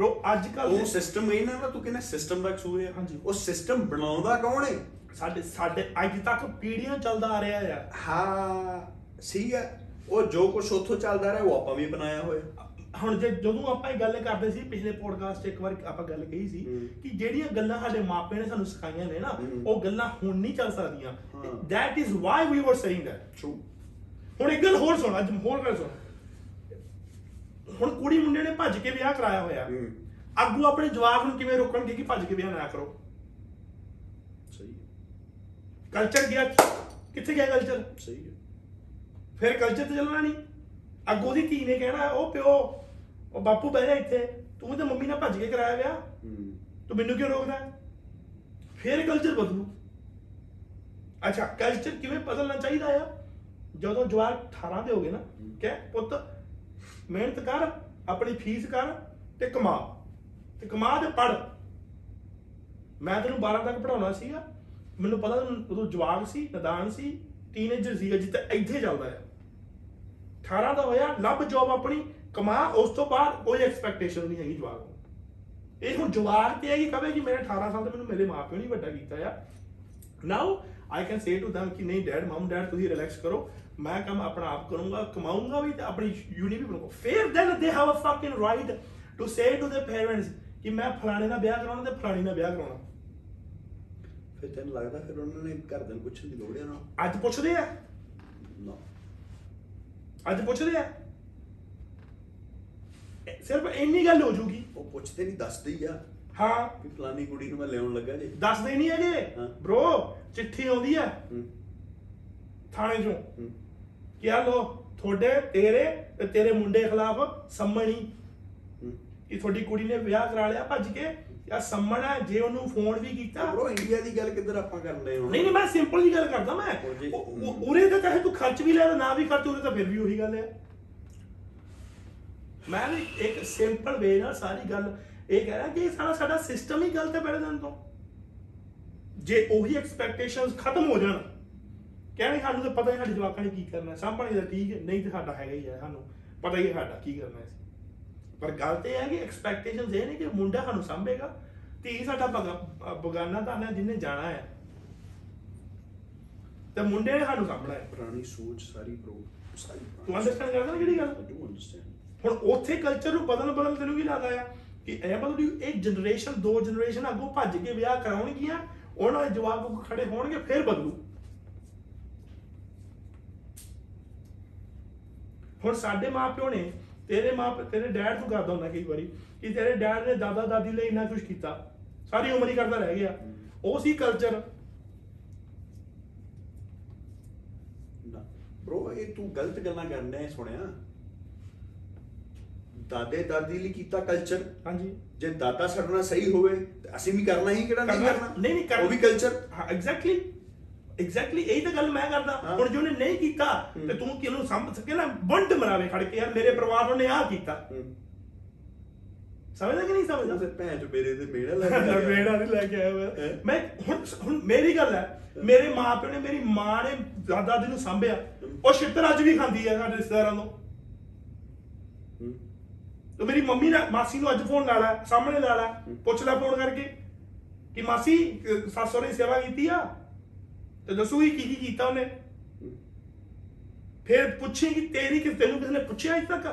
bro ਅੱਜ ਕੱਲ ਉਹ ਸਿਸਟਮ ਇਹ ਨਾ ਤੂੰ ਕਹਿੰਦਾ ਸਿਸਟਮ ਦਾ ਕਸੂਰ ਹੈ। ਹਾਂਜੀ। ਉਹ ਸਿਸਟਮ ਬਣਾਉਂਦਾ ਕੌਣ ਹੈ? ਸਾਡੇ ਸਾਡੇ ਅੱਜ ਤੱਕ ਪੀੜ੍ਹੀਆਂ ਚੱਲਦਾ ਆ ਰਿਹਾ ਆ। ਹਾਂ ਸਹੀ ਹੈ। ਉਹ ਜੋ ਕੁਝ ਉੱਥੋਂ ਚੱਲਦਾ ਰਿਹਾ ਉਹ ਆਪਾਂ ਵੀ ਬਣਾਇਆ ਹੋਇਆ। ਹੁਣ ਜੇ ਜਦੋਂ ਆਪਾਂ ਇਹ ਗੱਲ ਕਰਦੇ ਸੀ ਪਿਛਲੇ ਪੋਡਕਾਸਟ 'ਚ ਇੱਕ ਵਾਰ ਆਪਾਂ ਗੱਲ ਕਹੀ ਸੀ ਹਮ। ਕਿ ਜਿਹੜੀਆਂ ਗੱਲਾਂ ਸਾਡੇ ਮਾਪਿਆਂ ਨੇ ਸਾਨੂੰ ਸਿਖਾਈਆਂ ਨੇ ਨਾ ਹਮ। ਉਹ ਗੱਲਾਂ ਹੁਣ ਨਹੀਂ ਚੱਲ ਸਕਦੀਆਂ। ਹਾਂ। that is why we were saying that. True ਹੁਣ ਇੱਕ ਗੱਲ ਹੋਰ ਸੁਣ ਅੱਜ ਹੋਰ ਗੱਲ ਸੁਣ। ਹੁਣ ਕੁੜੀ ਮੁੰਡੇ ਨੇ ਭੱਜ ਕੇ ਵਿਆਹ ਕਰਾਇਆ ਹੋਇਆ। ਹੂੰ। ਅੱਗੂ ਆਪਣੇ ਜਵਾਬ ਨੂੰ ਕਿਵੇਂ ਰੋਕਣਗੇ ਕਿ ਭੱਜ ਕੇ ਵਿਆਹ ਨਾ ਕਰੋ? ਸਹੀ ਹੈ। ਕਲਚਰ ਗਿਆ ਕਿੱਥੇ ਗਿਆ ਕਲਚਰ ਸਹੀ ਹੈ। ਫਿਰ ਕਲਚਰ ਤੇ ਚੱਲਣਾ ਨਹੀਂ। ਅੱਗੋਂ ਦੀ ਧੀ ਨੇ ਕਹਿਣਾ ਉਹ ਪਿਓ ਉਹ ਬਾਪੂ ਬਹਿ ਜਾ ਇੱਥੇ। ਤੂੰ ਤੇ ਮੰਮੀ ਨਾਲ ਭੱਜ ਕੇ ਕਰਾਇਆ ਵਿਆਹ। ਤੂੰ ਮੈਨੂੰ ਕਿਉਂ ਰੋਕਦਾ? ਫਿਰ ਕਲਚਰ ਬਦਲੂ। ਅੱਛਾ ਕਲਚਰ ਕਿਵੇਂ ਬਦਲਣਾ ਚਾਹੀਦਾ ਆ? ਜਦੋਂ ਜਵਾਕ 18 ਦੇ ਹੋਗੇ ਨਾ ਕਹਿ ਪੁੱਤ ਮਿਹਨਤ ਕਰ ਆਪਣੀ ਫੀਸ ਕਰ ਤੇ ਕਮਾ। ਤੇ ਕਮਾ ਤੇ ਪੜ ਮੈਂ ਤੈਨੂੰ 12 ਤੱਕ ਪੜਾਉਣਾ ਸੀਗਾ। ਮੈਨੂੰ ਪਤਾ ਤੈਨੂੰ ਉਦੋਂ ਜਵਾਕ ਸੀ ਨਦਾਨ ਸੀ ਟੀਨੇਜਰ ਸੀਗਾ ਜਿੱਤੇ ਇੱਥੇ ਚੱਲਦਾ ਆ। 18 ਦਾ ਹੋਇਆ ਲੱਭ ਜੌਬ ਆਪਣੀ ਕਮਾ ਉਸ ਤੋਂ ਬਾਅਦ ਕੋਈ ਐਕਸਪੈਕਟੇਸ਼ਨ ਨਹੀਂ ਹੈਗੀ ਜਵਾਕ ਨੂੰ। ਇਹ ਹੁਣ ਜਵਾਕ ਤੇ ਹੈ ਕਿ ਕਹੇ ਕਿ ਮੇਰੇ 18 ਸਾਲ ਤੇ ਮੈਨੂੰ ਮੇਰੇ ਮਾਪਿਓ ਨਹੀਂ ਵੱਡਾ ਕੀਤਾ ਆ। Now I can say to them ਕਿ ਨਹੀਂ ਡੈਡ ਮਮ ਡੈਡ ਤੁਸੀਂ ਰਿਲੈਕਸ ਕਰੋ। ਮੈਂ ਕੰਮ ਆਪਣਾ ਆਪ ਕਰੂੰਗਾ ਕਮਾਊਂਗਾ ਵੀ ਤੇ ਆਪਣੀ ਯੂਨੀ ਵੀ ਬਣਾਉਂਗਾ ਫਿਰ then they have a fucking right to say to their parents ਕਿ ਮੈਂ ਫਲਾਣੇ ਨਾਲ ਵਿਆਹ ਕਰਾਉਣਾ ਤੇ ਫਲਾਣੀ ਨਾਲ ਵਿਆਹ ਕਰਾਉਣਾ। ਫਿਰ ਤੈਨੂੰ ਲੱਗਦਾ ਫਿਰ ਉਹਨਾਂ ਨੇ ਘਰਦਿਆਂ ਨੂੰ ਪੁੱਛਣ ਦੀ ਲੋੜ ਹੈ ਨਾ? ਅੱਜ ਪੁੱਛਦੇ ਆ। ਨਾ। ਅੱਜ ਪੁੱਛਦੇ ਆ। ਇਹ ਸਿਰਫ ਇੰਨੀ ਗੱਲ ਹੋ ਜੂਗੀ। ਉਹ ਪੁੱਛਦੇ ਨਹੀਂ ਦੱਸਦੇ ਹੀ ਆ। ਹਾਂ। ਵੀ ਫਲਾਨੀ ਕੁੜੀ ਨੂੰ ਮੈਂ ਲਿਆਉਣ ਲੱਗਾ ਜੀ। ਦੱਸਦੇ ਨਹੀਂ ਹੈਗੇ। ਬ్రో ਚਿੱਠੀ ਆਉਂਦੀ ਆ। ਥਾਣੇ ਚੋਂ। ਕਿ ਆ ਲੋ ਤੁਹਾਡੇ ਤੇਰੇ ਤੇ ਤੇਰੇ ਮੁੰਡੇ ਖਿਲਾਫ ਸੰਮਣੀ। ਹੂੰ। ਕਿ ਤੁਹਾਡੀ ਕੁੜੀ ਨੇ ਵਿਆਹ ਕਰਾ ਲਿਆ ਭੱਜ ਕੇ। ਆ ਸੰਮਣ ਹੈ ਜੇ ਉਹਨੂੰ ਫੋਨ ਵੀ ਕੀਤਾ। ਬ్రో ਇੰਡੀਆ ਦੀ ਗੱਲ ਕਿੱਧਰ ਆਪਾਂ ਕਰਨੇ ਹੁਣ? ਨਹੀਂ ਨਹੀਂ ਮੈਂ ਸਿੰਪਲ ਜੀ ਗੱਲ ਕਰਦਾ ਮੈਂ। ਉਰੇ ਤਾਂ ਚਾਹੇ ਤੂੰ ਖਰਚ ਵੀ ਲੈ ਤੇ ਨਾ ਵੀ ਖਰਚ ਉਰੇ ਤਾਂ ਫਿਰ ਵੀ ਉਹੀ ਗੱਲ ਹੈ। ਮੈਂ ਇੱਕ ਸਿੰਪਲ ਵੇ ਨਾਲ ਸਾਰੀ ਗੱਲ ਇਹ ਕਹਿ ਰਿਹਾ ਕਿ ਇਹ ਸਾਰਾ ਸਾਡਾ ਸਿਸਟਮ ਹੀ ਗਲਤ ਹੈ ਪਹਿਲੇ ਦਿਨ ਤੋਂ। ਜੇ ਉਹੀ ਐਕਸਪੈਕਟੇਸ਼ਨਸ ਖਤਮ ਹੋ ਜਾਣ ਕਹਿੰਦੇ ਸਾਨੂੰ ਤਾਂ ਪਤਾ ਹੀ ਸਾਡੇ ਜਵਾਕਾਂ ਨੇ ਕੀ ਕਰਨਾ ਹੈ। ਸਾਂਭਣੇ ਦਾ ਠੀਕ ਹੈ ਨਹੀਂ ਤੇ ਸਾਡਾ ਹੈਗਾ ਹੀ ਹੈ ਸਾਨੂੰ। ਪਤਾ ਹੀ ਹੈ ਸਾਡਾ ਕੀ ਕਰਨਾ ਹੈ। ਪਰ ਗੱਲ ਤੇ ਇਹ ਹੈ ਕਿ ਐਕਸਪੈਕਟੇਸ਼ਨਸ ਇਹ ਨੇ ਕਿ ਮੁੰਡਾ ਸਾਨੂੰ ਸਾਂਭੇਗਾ ਧੀ ਸਾਡਾ ਬਗਾ- ਬਗਾਨਾ ਤਾਂ ਹੈ ਜਿਹਨੇ ਜਾਣਾ ਹੈ। ਤੇ ਮੁੰਡੇ ਨੇ ਸਾਨੂੰ ਸਾਂਭਣਾ ਹੈ। ਪੁਰਾਣੀ ਸੋਚ ਸਾਰੀ ਬ్రో ਸਾਰੀ ਤੂੰ ਅੰਡਰਸਟੈਂਡ ਕਰਦਾ ਨਾ ਕਿਹੜੀ ਗੱਲ? ਡੂ ਅੰਡਰਸਟੈਂਡ ਹੁਣ ਉੱਥੇ ਕਲਚਰ ਨੂੰ ਬਦਲ ਬਦਲ ਤੈਨੂੰ ਕੀ ਲੱਗਦਾ ਆ? ਕਿ ਇਹ ਬਦਲ ਇੱਕ ਜਨਰੇਸ਼ਨ ਦੋ ਜਨਰੇਸ਼ਨ ਅੱਗੋਂ ਭੱਜ ਕੇ ਵਿਆਹ ਕਰਾਉਣਗੀਆਂ ਉਹਨਾਂ ਦੇ ਜਵਾਬ ਖੜੇ ਹੋਣਗੇ ਫਿਰ ਬਦਲੂ। ਹੁਣ ਸਾਡੇ ਮਾਪਿਓ ਨੇ ਤੇਰੇ ਮਾਪ ਤੇਰੇ ਡੈਡ ਨੂੰ ਕਰਦਾ ਹੁੰਦਾ ਕਈ ਵਾਰੀ ਕਿ ਤੇਰੇ ਡੈਡ ਨੇ ਦਾਦਾ ਦਾਦੀ ਲਈ ਇੰਨਾ ਕੁਝ ਕੀਤਾ। ਸਾਰੀ ਉਮਰ ਹੀ ਕਰਦਾ ਰਹਿ ਗਿਆ। ਉਹ ਸੀ ਕਲਚਰ ਬ్రో ਇਹ ਤੂੰ ਗਲਤ ਗੱਲਾਂ ਕਰਨਾ ਹੈ ਸੁਣਿਆ। ਦਾਦੇ ਦਾਦੀ ਲਈ ਕੀਤਾ ਕਲਚਰ ਹਾਂਜੀ। ਜੇ ਦਾਦਾ ਸਾਡੇ ਸਹੀ ਹੋਵੇ ਤੇ ਅਸੀਂ ਵੀ ਕਰਨਾ ਹੀ ਕਿਹੜਾ ਨਹੀਂ ਕਰਨਾ- ਨਹੀਂ ਨਹੀਂ ਕਰਨਾ ਉਹ ਵੀ ਕਲਚਰ ਹਾਂ ਐਗਜ਼ੈਕਟਲੀ ਐਗਜ਼ੈਕਟਲੀ ਇਹੀ ਤਾਂ ਗੱਲ ਮੈਂ ਕਰਦਾ। ਹੁਣ ਜੇ ਉਹਨੇ ਨਹੀਂ ਕੀਤਾ ਤੇ ਤੂੰ ਕਿਹਨੂੰ ਸਮਝ ਸਕੇ ਨਾ? ਵੰਡ ਮਰਾਵੇ ਖੜ ਕੇ ਯਾਰ ਮੇਰੇ ਪਰਿਵਾਰ ਨੇ ਆਹ ਕੀਤਾ। ਸਮਝਦਾ ਕਿ ਨਹੀਂ ਸਮਝਦਾ? ਉਹਦੇ ਭੈਣ ਚ ਮੇਰੇ ਤੇ ਮੇੜਾ ਲੱਗ ਗਿਆ ਮੇਰਾ ਨਹੀਂ ਲੈ ਕੇ ਆਇਆ ਹੋਇਆ। ਹੈਂ? ਮੈਂ ਹੁਣ ਹੁਣ ਮੇਰੀ ਗੱਲ ਹੈ ਮੇਰੇ ਮਾਪਿਓ ਨੇ ਮੇਰੀ ਮਾਂ ਨੇ ਦਾਦਾ ਦੀ ਨੂੰ ਸੰਭਿਆ। ਉਹ ਛਿੱਤਰ ਅੱਜ ਵੀ ਖਾਂਦੀ ਹੈ ਸਾਡੇ ਰਿਸ਼ਤੇਦਾਰਾਂ ਤੋਂ। ਤੇ ਮੇਰੀ ਮੰਮੀ ਨੇ ਮਾਸੀ ਨੂੰ ਅੱਜ ਫੋਨ ਲਾ ਲਾ ਸਾਹਮਣੇ ਲਾ ਲਾ ਪੁੱਛ ਲੈ ਫੋਨ ਕਰਕੇ ਕਿ ਮਾਸੀ ਸੱਸ ਸਹੁਰੇ ਸੇਵਾ ਕੀਤੀ ਆ? ਤੇ ਦੱਸੂਗੀ ਕੀ ਕੀ ਕੀਤਾ ਉਹਨੇ? ਫਿਰ ਪੁੱਛੇਗੀ ਤੇਰੀ ਕਿ ਤੈਨੂੰ ਕਿਸੇ ਨੇ ਪੁੱਛਿਆ ਅਜ ਤੱਕ?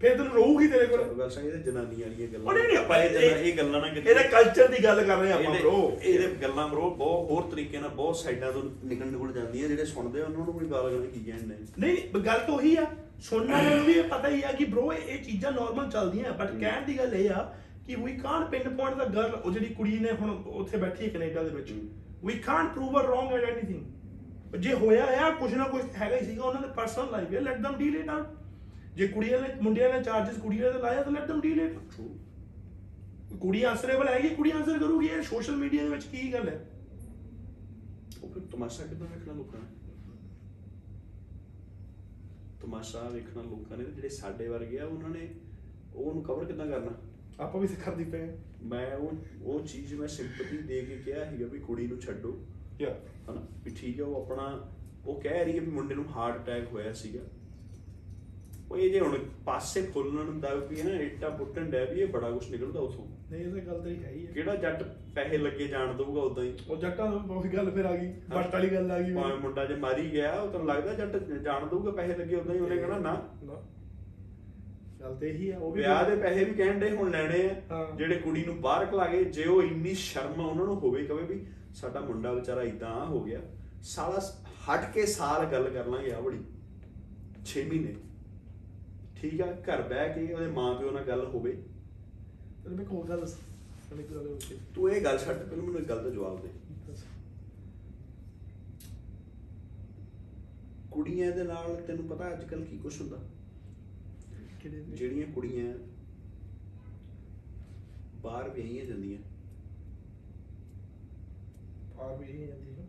ਫਿਰ ਤੈਨੂੰ ਰੋਊਗੀ ਤੇਰੇ ਕੋਲ। ਗੱਲ ਸੰਗ ਇਹਦੇ ਜਨਾਨੀਆਂ ਵਾਲੀਆਂ ਗੱਲਾਂ ਉਹ ਨਹੀਂ ਨਹੀਂ ਆਪਾਂ ਇਹ ਇਹ ਗੱਲਾਂ ਨਾ ਕਿਤੇ ਇਹਦੇ ਕਲਚਰ ਦੀ ਗੱਲ ਕਰ ਰਹੇ ਆਪਾਂ ਬ్రో ਇਹਦੇ ਗੱਲਾਂ ਬ్రో ਬਹੁਤ ਹੋਰ ਤਰੀਕੇ ਨਾਲ ਬਹੁਤ ਸਾਈਡਾਂ ਤੋਂ ਨਿਕਲਣ ਕੋਲ ਜਾਂਦੀਆਂ ਜਿਹੜੇ ਸੁਣਦੇ ਉਹਨਾਂ ਨੂੰ ਕੋਈ ਗੱਲ ਨਹੀਂ ਕੀ ਕਹਿੰਦੇ ਨਹੀਂ ਗੱਲ ਤਾਂ ਉਹੀ ਆ। ਸੁਣਨ ਵਾਲਿਆਂ ਨੂੰ ਵੀ ਇਹ ਪਤਾ ਹੀ ਆ ਕਿ ਬ్రో ਇਹ ਚੀਜ਼ਾਂ ਨਾਰਮਲ ਚੱਲਦੀਆਂ ਬਟ ਕਹਿਣ ਦੀ ਗੱਲ ਇਹ ਆ ਕਿ we can't pinpoint the girl ਉਹ ਜਿਹੜੀ ਕੁੜੀ ਨੇ ਹੁਣ ਉੱਥੇ ਬੈਠੀ ਹੈ ਕੈਨੇਡਾ ਦੇ ਵਿੱਚ। We can't prove our wrong at anything ਜੇ ਹੋਇਆ ਆ ਕੁਝ ਨਾ ਕੁਝ ਹੈਗਾ ਹੀ ਸੀਗਾ ਉਹਨਾਂ ਦੇ ਪਰਸਨਲ ਲਾਈਫ ਹੈ let them deal it out ਜੇ ਕੁੜੀਆਂ ਨੇ ਮੁੰਡਿਆਂ ਨੇ ਚਾਰजेस ਕੁੜੀਆਂ ਦੇ ਲਾਇਆ ਤਾਂ ਲੈਟ them ਡੀਲ ਇਟ ਕੁੜੀ ਆਨਸਰੇਬਲ ਹੈਗੀ ਕੁੜੀ ਆਨਸਰ ਕਰੂਗੀ ਇਹ ਸੋਸ਼ਲ ਮੀਡੀਆ ਦੇ ਵਿੱਚ ਕੀ ਗੱਲ ਹੈ ਉਹ ਫਿਰ ਤਮਾਸ਼ਾ ਕਿੱਦਾਂ ਵੇਖਣਾ ਲੋਕਾਂ ਨੇ ਤਮਾਸ਼ਾ ਵੇਖਣਾ ਲੋਕਾਂ ਨੇ ਜਿਹੜੇ ਸਾਡੇ ਵਰਗੇ ਆ ਉਹਨਾਂ ਨੇ ਉਹ ਉਹਨੂੰ ਕਵਰ ਕਿੱਦਾਂ ਕਰਨਾ ਆਪਾਂ ਵੀ ਸਿੱਖਦੀ ਪਏ ਮੈਂ ਉਹ ਉਹ ਚੀਜ਼ ਮੈਂ ਸਿੰਪਥੀ ਦੇ ਕੇ ਕਿਹਾ ਸੀਗਾ ਵੀ ਕੁੜੀ ਨੂੰ ਛੱਡੋ। ਯਾ ਹਨਾ? ਵੀ ਠੀਕ ਹੈ ਉਹ ਆਪਣਾ ਉਹ ਕਹਿ ਰਹੀ ਹੈ ਵੀ ਮੁੰਡੇ ਨੂੰ ਹਾਰਟ ਅਟੈਕ ਹੋਇਆ ਸੀਗਾ। ਉਹ ਇਹ ਜੇ ਹੁਣ ਪਾਸੇ ਖੋਲਣ ਦਾ ਵੀ ਨਾ ਇੱਟਾ ਪੁੱਟਣ ਡੈ ਵੀ ਇਹ ਬੜਾ ਕੁਝ ਨਿਕਲਦਾ ਉਥੋਂ। ਨਹੀਂ ਇਹ ਤਾਂ ਗੱਲ ਤਾਂ ਹੀ ਹੈ ਹੀ ਕਿਹੜਾ ਜੱਟ ਪੈਸੇ ਲੱਗੇ ਜਾਣ ਦਊਗਾ ਉਦਾਂ ਹੀ? ਉਹ ਜੱਟਾਂ ਦਾ ਬਹੁਤ ਗੱਲ ਫਿਰ ਆ ਗਈ ਬੱਟ ਵਾਲੀ ਗੱਲ ਆ ਗਈ ਭਾਵੇਂ ਮੁੰਡਾ ਜੇ ਮਾਰੀ ਗਿਆ ਉਹ ਤੈਨੂੰ ਲੱਗਦਾ ਜੱਟ ਜਾਣ ਦਊਗਾ ਪੈਸੇ ਲੱਗੇ ਉਦਾਂ ਹੀ ਉਹਨੇ ਕਹਿਣਾ ਨਾ। ਨਾ। ਗੱਲ ਤੇ ਇਹੀ ਆ ਉਹ ਵੀ ਵਿਆਹ ਦੇ ਪੈਸੇ ਵੀ ਕਹਿਣ ਦੇ ਹੁਣ ਲੈਣੇ ਆ। ਜਿਹੜੇ ਕੁੜੀ ਨੂੰ ਬਾਹਰ ਖਲਾ ਗਏ ਜੇ ਉਹ ਇੰਨੀ ਸ਼ਰਮ ਉਹਨਾਂ ਨੂੰ ਹੋਵੇ ਕਵੇ ਵੀ ਸਾਡਾ ਮੁੰਡਾ ਵਿਚਾਰਾ ਇਦਾਂ ਹੋ ਗਿਆ। ਸਾਲਾ ਹਟ ਕੇ ਸਾਲ ਗੱਲ ਕਰ ਲਾਂਗੇ ਆ ਬੜੀ 6 ਮਹੀਨੇ। ਠੀਕ ਆ ਘਰ ਬਹਿ ਕੇ ਉਹਦੇ ਮਾਂ ਪਿਓ ਨਾਲ ਗੱਲ ਹੋਵੇ। ਤੈਨੂੰ ਮੈਂ ਕੋਲ ਗੱਲ ਦੱਸ ਤੂੰ ਇਹ ਗੱਲ ਛੱਡ ਪਹਿਲਾਂ ਮੈਨੂੰ ਇੱਕ ਗੱਲ ਦਾ ਜਵਾਬ ਦੇ। ਕੁੜੀਆਂ ਦੇ ਨਾਲ ਤੈਨੂੰ ਪਤਾ ਅੱਜ ਕੱਲ ਕੀ ਕੁਛ ਹੁੰਦਾ? ਕਿਹੜੇ ਵੀ? ਜਿਹੜੀਆਂ ਕੁੜੀਆਂ ਬਾਹਰ ਵਿਆਹੀਆਂ ਜਾਂਦੀਆਂ। ਆ ਵੀ ਇਹ ਜਾਂਦੀ ਹੈ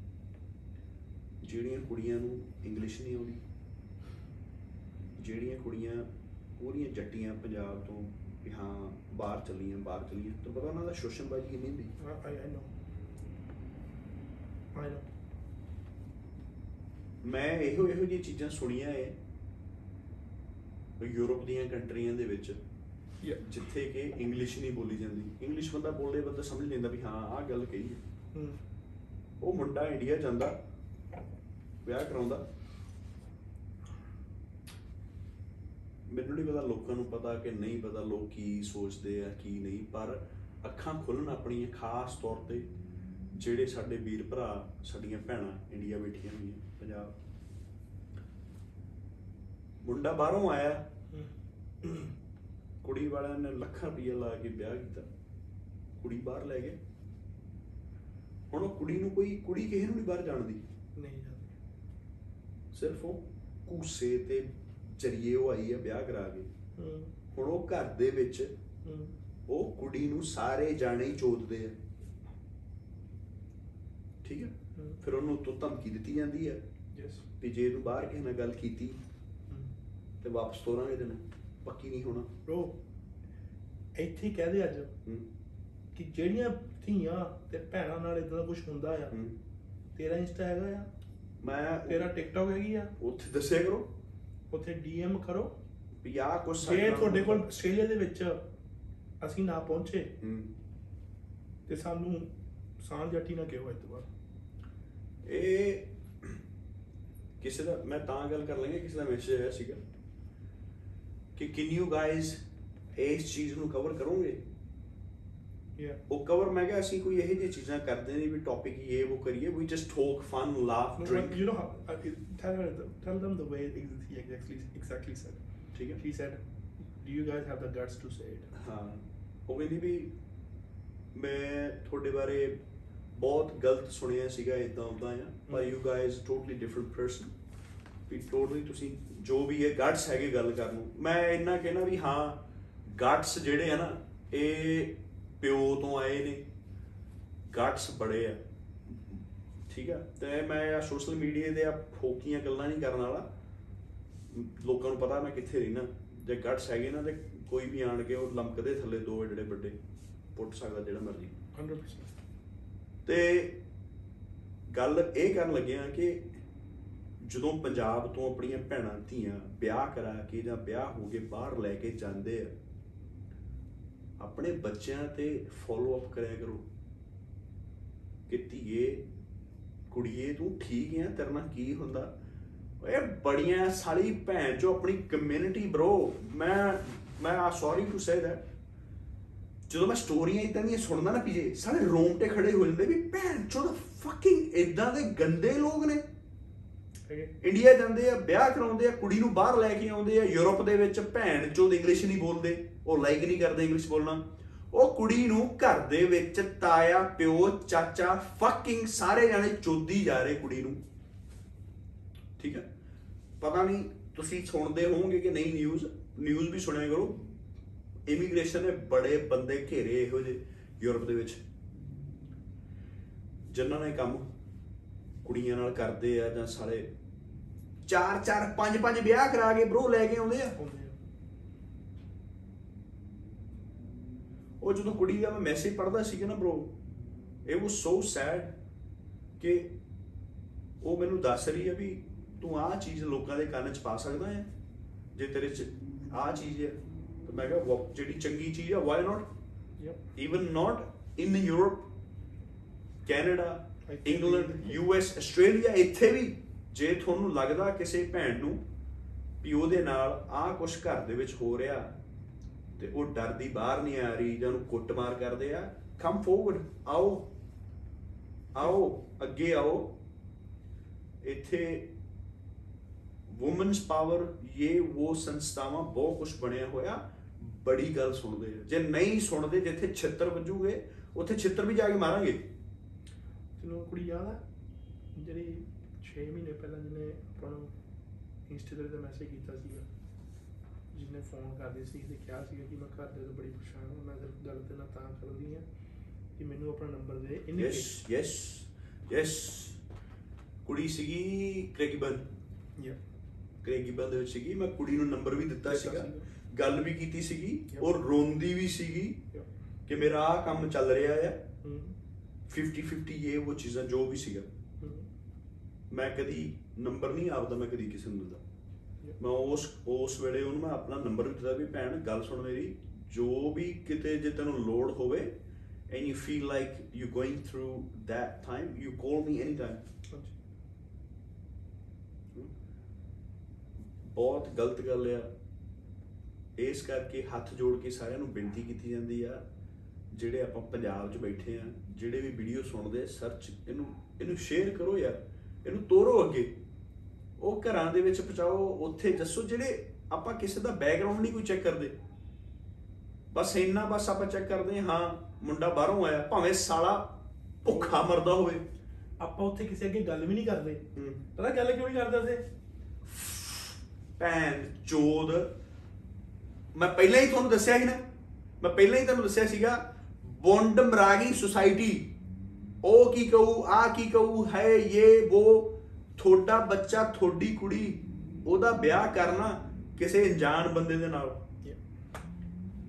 ਜਿਹੜੀਆਂ ਕੁੜੀਆਂ ਨੂੰ ਇੰਗਲਿਸ਼ ਨਹੀਂ ਆਉਂਦੀ ਜਿਹੜੀਆਂ ਕੁੜੀਆਂ ਪੂਰੀਆਂ ਜੱਟੀਆਂ ਪੰਜਾਬ ਤੋਂ ਵੀ ਹਾਂ ਬਾਹਰ ਚੱਲੀਆਂ ਬਾਹਰ ਚੱਲੀਆਂ। ਤੈਨੂੰ ਪਤਾ ਉਹਨਾਂ ਦਾ ਸ਼ੋਸ਼ਣਬਾਜ਼ੀ ਕਿੰਨੀ ਹੁੰਦੀ? ਆਈ ਆਈ ਨੋ ਆਈ ਨੋ ਮੈਂ ਇਹੋ ਇਹੋ ਜਿਹੀਆਂ ਚੀਜ਼ਾਂ ਸੁਣੀਆਂ ਏ ਯੂਰਪ ਦੀਆਂ ਕੰਟਰੀਆਂ ਦੇ ਵਿੱਚ ਜਿੱਥੇ ਕਿ ਇੰਗਲਿਸ਼ ਨਹੀਂ ਬੋਲੀ ਜਾਂਦੀ। ਇੰਗਲਿਸ਼ ਬੰਦਾ ਬੋਲੇ ਬੰਦਾ ਸਮਝ ਲੈਂਦਾ ਵੀ ਹਾਂ ਆਹ ਗੱਲ ਕਹੀ ਹੈ। ਹੂੰ। ਉਹ ਮੁੰਡਾ ਇੰਡੀਆ ਜਾਂਦਾ ਵਿਆਹ ਕਰਾਉਂਦਾ। ਮੈਨੂੰ ਨਹੀਂ ਪਤਾ ਲੋਕਾਂ ਨੂੰ ਪਤਾ ਕਿ ਨਹੀਂ ਪਤਾ ਲੋਕ ਕੀ ਸੋਚਦੇ ਆ ਕੀ ਨਹੀਂ ਪਰ ਅੱਖਾਂ ਖੁੱਲਣ ਆਪਣੀਆਂ ਖਾਸ ਤੌਰ ਤੇ ਜਿਹੜੇ ਸਾਡੇ ਵੀਰ ਭਰਾ ਸਾਡੀਆਂ ਭੈਣਾਂ ਇੰਡੀਆ ਬੈਠੀਆਂ ਹੋਈਆਂ ਪੰਜਾਬ। ਮੁੰਡਾ ਬਾਹਰੋਂ ਆਇਆ ਕੁੜੀ ਵਾਲਿਆਂ ਨੇ ਲੱਖਾਂ ਰੁਪਈਆ ਲਾ ਕੇ ਵਿਆਹ ਕੀਤਾ। ਕੁੜੀ ਬਾਹਰ ਲੈ ਗਏ। ਹੁਣ ਉਹ ਕੁੜੀ ਨੂੰ ਕੋਈ ਕੁੜੀ ਕਿਸੇ ਨੂੰ ਨਹੀਂ ਬਾਹਰ ਜਾਣਦੀ। ਨਹੀਂ ਜਾਂਦੀ ਸਿਰਫ ਉਹ ਕੂਸੇ ਤੇ ਜਰੀਏ ਉਹ ਆਈ ਆ ਵਿਆਹ ਕਰਾ ਕੇ। ਹੁਣ ਉਹ ਘਰ ਦੇ ਵਿੱਚ ਉਹ ਕੁੜੀ ਨੂੰ ਸਾਰੇ ਜਾਣੇ ਹੀ ਚੋਦਦੇ ਆ। ਠੀਕ ਹੈ। ਫਿਰ ਉਹਨੂੰ ਤੋਂ ਧਮਕੀ ਦਿੱਤੀ ਜਾਂਦੀ ਹੈ ਯੈਸ ਵੀ ਜੇ ਤੂੰ ਬਾਹਰ ਕਿਸੇ ਨਾਲ ਗੱਲ ਕੀਤੀ ਤੇ ਵਾਪਸ ਤੋਰਾਂਗੇ ਤੈਨੂੰ। ਪੱਕੀ ਨਹੀਂ ਹੋਣਾ। ਬ్రో ਇੱਥੇ ਹੀ ਕਹਦੇ ਅੱਜ ਹੂੰ। ਕਿ ਜਿਹੜੀਆਂ ਧੀਆਂ ਤੇ ਭੈਣਾਂ ਨਾਲ ਇਦਾਂ ਦਾ ਕੁਝ ਹੁੰਦਾ ਆ ਹੂੰ। ਤੇਰਾ ਇੰਸਟਾ ਹੈਗਾ ਆ? ਮੈਂ ਤੇਰਾ ਟਿਕਟੌਕ ਹੈਗੀ ਆ? ਉੱਥੇ ਦੱਸਿਆ ਕਰੋ। ਉੱਥੇ ਡੀਐਮ ਕਰੋ। ਵੀ ਆਹ ਕੁਛ ਜੇ ਤੁਹਾਡੇ ਕੋਲ। ਆਸਟ੍ਰੇਲੀਆ ਦੇ ਵਿੱਚ ਅਸੀਂ ਨਾ ਪਹੁੰਚੇ ਹੂੰ। ਤੇ ਸਾਨੂੰ ਸਾਂਝ ਜੱਟੀ ਨਾ ਕਿਹੋ ਅੱਜ ਤੋਂ ਬਾਅਦ ਇਹ ਕਿਸੇ ਦਾ ਮੈਂ ਤਾਂ ਗੱਲ ਕਰ ਲਾਂਗੇ ਕਿਸੇ ਦਾ ਮੈਸੇਜ ਆਇਆ ਸੀਗਾ। ਕਿ ਕੈਨ ਯੂ ਗਾਇਜ਼ ਇਸ ਚੀਜ਼ ਨੂੰ ਕਵਰ ਕਰੋਗੇ? ਯਾ ਉਹ ਕਵਰ ਮੈਂ ਕਿਹਾ ਅਸੀਂ ਕੋਈ ਇਹੋ ਜਿਹੀ ਚੀਜ਼ਾਂ ਕਰਦੇ ਨਹੀਂ ਵੀ ਟੌਪਿਕ ਇਹ ਉਹ ਕਰੀਏ we just talk fun laugh drink know how, uh, it- tell them the way he exactly exactly said. ਠੀਕ ਹੈ He said, "Do you guys have the guts to say it?" ਹਾਂ ਉਹ ਕਹਿੰਦੀ ਵੀ ਮੈਂ ਤੁਹਾਡੇ ਬਾਰੇ ਬਹੁਤ ਗਲਤ ਸੁਣਿਆ ਸੀਗਾ ਇਦਾਂ ਉਦਾਂ ਆ ਪਰ you guys totally different person we totally ਤੁਸੀਂ ਜੋ ਵੀ ਹੈ ਗਟਸ ਹੈਗੇ ਗੱਲ ਕਰਨ ਨੂੰ ਮੈਂ ਇੰਨਾ ਕਹਿਣਾ ਵੀ ਹਾਂ ਗਟਸ ਜਿਹੜੇ ਆ ਨਾ ਇਹ ਪਿਓ ਤੋਂ ਆਏ ਨੇ। ਗਟਸ ਬੜੇ ਆ। ਠੀਕ ਆ? ਤੇ ਮੈਂ ਆ ਸੋਸ਼ਲ ਮੀਡੀਆ ਦੇ ਆ ਫੋਕੀਆਂ ਗੱਲਾਂ ਨਹੀਂ ਕਰਨ ਵਾਲਾ। ਲੋਕਾਂ ਨੂੰ ਪਤਾ ਮੈਂ ਕਿੱਥੇ ਰਹਿਣਾ ਜੇ ਗਟਸ ਹੈਗੇ ਨਾ ਤੇ ਕੋਈ ਵੀ ਆਣ ਕੇ ਉਹ ਲਮਕਦੇ ਥੱਲੇ ਦੋ ਜਿਹੜੇ ਵੱਡੇ ਪੁੱਟ ਸਕਦਾ ਜਿਹੜਾ ਮਰਜ਼ੀ। 100%. ਤੇ ਗੱਲ ਇਹ ਕਰਨ ਲੱਗੇ ਆ ਕਿ ਜਦੋਂ ਪੰਜਾਬ ਤੋਂ ਆਪਣੀਆਂ ਭੈਣਾਂ, ਧੀਆਂ ਵਿਆਹ ਕਰਾ ਕੇ ਜਾਂ ਵਿਆਹ ਹੋ ਕੇ ਬਾਹਰ ਲੈ ਕੇ ਜਾਂਦੇ ਆ, ਆਪਣੇ ਬੱਚਿਆਂ ਤੇ ਫੋਲੋ ਅਪ ਕਰਿਆ ਕਰੋ ਕਿ ਧੀਏ, ਕੁੜੀਏ, ਤੂੰ ਠੀਕ ਆ, ਤੇਰੇ ਨਾਲ ਕੀ ਹੁੰਦਾ? ਓਏ ਬੜੀਆਂ ਸਾਲੀ ਭੈਣ ਜੋ ਆਪਣੀ ਕਮਿਊਨਿਟੀ ਬ్రో ਮੈਂ ਮੈਂ ਆ ਸੌਰੀ ਟੂ ਸੇ ਦੈਟ ਜਦੋਂ ਮੈਂ ਸਟੋਰੀਆਂ ਇਦਾਂ ਦੀਆਂ ਸੁਣਦਾ ਨਾ ਪੀਜੇ ਸਾਰੇ ਰੋਂਗਟੇ ਖੜੇ ਹੋ ਜਾਂਦੇ ਵੀ ਭੈਣ ਚੋਦ ਫਕਿੰਗ ਇਦਾਂ ਦੇ ਗੰਦੇ ਲੋਕ ਨੇ। Okay? ਇੰਡੀਆ ਜਾਂਦੇ ਆ, ਵਿਆਹ ਕਰਾਉਂਦੇ ਆ, ਕੁੜੀ ਨੂੰ ਬਾਹਰ ਲੈ ਕੇ ਆਉਂਦੇ ਆ, ਯੂਰਪ ਦੇ ਵਿੱਚ ਭੈਣ ਚੋਦ ਇੰਗਲਿਸ਼ ਨਹੀਂ ਬੋਲਦੇ, ਉਹ ਲਾਈਕ ਨਹੀਂ ਕਰਦੇ ਇੰਗਲਿਸ਼ ਬੋਲਣਾ। ਉਹ ਕੁੜੀ ਨੂੰ ਘਰ ਦੇ ਵਿੱਚ ਤਾਇਆ, ਪਿਓ, ਚਾਚਾ ਫੱਕਿੰਗ ਸਾਰੇ ਜਾਣੇ ਚੋਦੀ ਜਾ ਰਹੇ ਕੁੜੀ ਨੂੰ। ਠੀਕ ਹੈ ਪਤਾ ਨਹੀਂ ਤੁਸੀਂ ਸੁਣਦੇ ਹੋਵੋਗੇ ਕਿ ਨਹੀਂ ਨਿਊਜ਼ ਨਿਊਜ਼ ਵੀ ਸੁਣਿਆ ਕਰੋ। ਇਮੀਗ੍ਰੇਸ਼ਨ ਨੇ ਬੜੇ ਬੰਦੇ ਘੇਰੇ ਇਹੋ ਜਿਹੇ ਯੂਰਪ ਦੇ ਵਿੱਚ। ਜਿਨ੍ਹਾਂ ਨੇ ਕੰਮ ਕੁੜੀਆਂ ਨਾਲ ਕਰਦੇ ਆ ਜਾਂ ਸਾਲੇ ਚਾਰ ਚਾਰ ਪੰਜ ਪੰਜ ਵਿਆਹ ਕਰਾ ਕੇ ਬਰੋ ਲੈ ਕੇ ਆਉਂਦੇ ਆ। ਉਹ ਜਦੋਂ ਕੁੜੀ ਦਾ ਮੈਂ ਮੈਸੇਜ ਪੜ੍ਹਦਾ ਸੀਗਾ ਨਾ ਬ్రో ਇਹ ਵਾਸ ਸੋ ਸੈਡ ਕਿ ਉਹ ਮੈਨੂੰ ਦੱਸ ਰਹੀ ਹੈ ਵੀ ਤੂੰ ਆਹ ਚੀਜ਼ ਲੋਕਾਂ ਦੇ ਕੰਨ 'ਚ ਪਾ ਸਕਦਾ ਹੈ ਜੇ ਤੇਰੇ 'ਚ ਆਹ ਚੀਜ਼ ਹੈ ਤਾਂ ਮੈਂ ਕਿਹਾ "ਵਾ- ਜਿਹੜੀ ਚੰਗੀ ਚੀਜ਼ ਹੈ why not Yep. even not in Europe, Canada England US Australia ਇੱਥੇ ਵੀ ਜੇ ਤੁਹਾਨੂੰ ਲੱਗਦਾ ਕਿਸੇ ਭੈਣ ਨੂੰ ਵੀ ਉਹਦੇ ਨਾਲ ਆਹ ਕੁਝ ਘਰ ਦੇ ਵਿੱਚ ਹੋ ਰਿਹਾ ਤੇ ਉਹ ਡਰਦੀ ਬਾਹਰ ਨਹੀਂ ਆ ਰਹੀ ਜਾਂ ਉਹਨੂੰ ਕੁੱਟਮਾਰ ਕਰਦੇ ਆ ਕਮ ਫੋਰਵਰਡ ਆਓ ਆਓ, ਅੱਗੇ ਆਓ। ਇੱਥੇ ਵੂਮਨਸ ਪਾਵਰ ਇਹ ਉਹ ਸੰਸਥਾਵਾਂ ਬਹੁਤ ਕੁਝ ਬਣਿਆ ਹੋਇਆ, ਬੜੀ ਗੱਲ ਸੁਣਦੇ ਆ। ਜੇ ਨਹੀਂ ਸੁਣਦੇ ਜਿੱਥੇ ਛਿੱਤਰ ਵੱਜੂਗੇ, ਉੱਥੇ ਛਿੱਤਰ ਵੀ ਜਾ ਕੇ ਮਾਰਾਂਗੇ। ਤੈਨੂੰ ਕੁੜੀ ਯਾਦ ਆ, ਜਿਹੜੀ 6 ਮਹੀਨੇ ਪਹਿਲਾਂ ਜਿਹਨੇ ਆਪਾਂ ਨੂੰ ਇੰਸਟਾਗ੍ਰਾਮ ਤੇ ਮੈਸੇਜ ਕੀਤਾ ਸੀਗਾ ਜਿਹਨੇ ਫੋਨ ਕਰਦੀ ਸੀ ਤੇ ਕਿਹਾ ਸੀਗਾ ਕਿ ਮੈਂ ਘਰ ਦੇ ਤੋਂ ਬੜੀ ਪਰੇਸ਼ਾਨ ਹਾਂ ਮੈਂ ਸਿਰਫ ਗੱਲ ਤੇ ਨਾ ਤਾਂ ਕਰਦੀ ਆ ਕਿ ਮੈਨੂੰ ਆਪਣਾ ਨੰਬਰ ਦੇ ਇਹਨੇ ਯੈਸ ਯੈਸ ਯੈਸ ਕੁੜੀ ਸੀਗੀ ਕ੍ਰੈਗੀਬਨ ਯਾ ਕ੍ਰੈਗੀਬਨ ਦੇ ਵਿੱਚ ਸੀਗੀ ਮੈਂ ਕੁੜੀ ਨੂੰ ਨੰਬਰ ਵੀ ਦਿੱਤਾ ਸੀਗਾ। ਗੱਲ ਵੀ ਕੀਤੀ ਸੀਗੀ. ਔਰ ਰੋਂਦੀ ਵੀ ਸੀਗੀ ਕਿ ਮੇਰਾ ਆਹ ਕੰਮ ਚੱਲ ਰਿਹਾ ਆ। ਹੂੰ। 50 50 ਇਹ ਉਹ ਚੀਜ਼ਾਂ ਜੋ ਵੀ ਸੀਗਾ ਹੂੰ ਮੈਂ ਕਦੀ ਨੰਬਰ ਨਹੀਂ ਆਪਦਾ, ਮੈਂ ਕਦੀ ਕਿਸੇ ਨੂੰ ਦਿੰਦਾ। Yep. ਮੈਂ ਉਸ ਉਸ ਵੇਲੇ ਉਹਨੂੰ ਮੈਂ ਆਪਣਾ ਨੰਬਰ ਵੀ ਦਿੱਤਾ ਵੀ ਭੈਣ, ਗੱਲ ਸੁਣ ਮੇਰੀ, ਜੋ ਵੀ ਕਿਤੇ ਜੇ ਤੈਨੂੰ ਲੋੜ ਹੋਵੇ and you feel like you going through that time you call me any time ਅੱਛਾ ਬਹੁਤ ਗਲਤ ਗੱਲ ਆ। ਇਸ ਕਰਕੇ ਹੱਥ ਜੋੜ ਕੇ ਸਾਰਿਆਂ ਨੂੰ ਬੇਨਤੀ ਕੀਤੀ ਜਾਂਦੀ ਆ, ਜਿਹੜੇ ਆਪਾਂ ਪੰਜਾਬ 'ਚ ਬੈਠੇ ਆ, ਜਿਹੜੇ ਵੀ ਵੀਡੀਓ ਸੁਣਦੇ ਸਰਚ ਇਹਨੂੰ ਇਹਨੂੰ ਸ਼ੇਅਰ ਕਰੋ ਯਾਰ। ਇਹਨੂੰ ਤੋਰੋ ਅੱਗੇ। ਉਹ ਘਰਾਂ ਦੇ ਵਿੱਚ ਪਹੁੰਚਾਓ ਉੱਥੇ ਦੱਸੋ ਜਿਹੜੇ ਆਪਾਂ ਕਿਸੇ ਦਾ ਬੈਕਗ੍ਰਾਉਂਡ ਨਹੀਂ ਕੋਈ ਚੈੱਕ ਕਰਦੇ। ਬਸ ਇੰਨਾ ਬਸ ਆਪਾਂ ਚੈੱਕ ਕਰਦੇ ਹਾਂ ਮੁੰਡਾ ਬਾਹਰੋਂ ਆਇਆ ਭਾਵੇਂ ਸਾਲਾ ਭੁੱਖਾ ਮਰਦਾ ਹੋਵੇ। ਆਪਾਂ ਉੱਥੇ ਕਿਸੇ ਅੱਗੇ ਗੱਲ ਵੀ ਨਹੀਂ ਕਰਦੇ। ਪਤਾ ਗੱਲ ਕਿਉਂ ਨਹੀਂ ਕਰਦੇ ਅਸੀਂ ਭੈਣ ਚੋਦ ਮੈਂ ਪਹਿਲਾਂ ਹੀ ਤੁਹਾਨੂੰ ਦੱਸਿਆ ਸੀ ਨਾ। ਮੈਂ ਪਹਿਲਾਂ ਹੀ ਤੁਹਾਨੂੰ ਦੱਸਿਆ ਸੀਗਾ ਬੌਂਡ ਮਰਾਗੀ ਸੁਸਾਇਟੀ ਉਹ ਕੀ ਕਹੂ ਆ ਕੀ ਕਹੂ ਹੈ ਇਹ ਉਹ ਤੁਹਾਡਾ ਬੱਚਾ ਤੁਹਾਡੀ ਕੁੜੀ ਉਹਦਾ ਵਿਆਹ ਕਰਨਾ ਕਿਸੇ ਅਣਜਾਣ ਬੰਦੇ ਦੇ ਨਾਲ।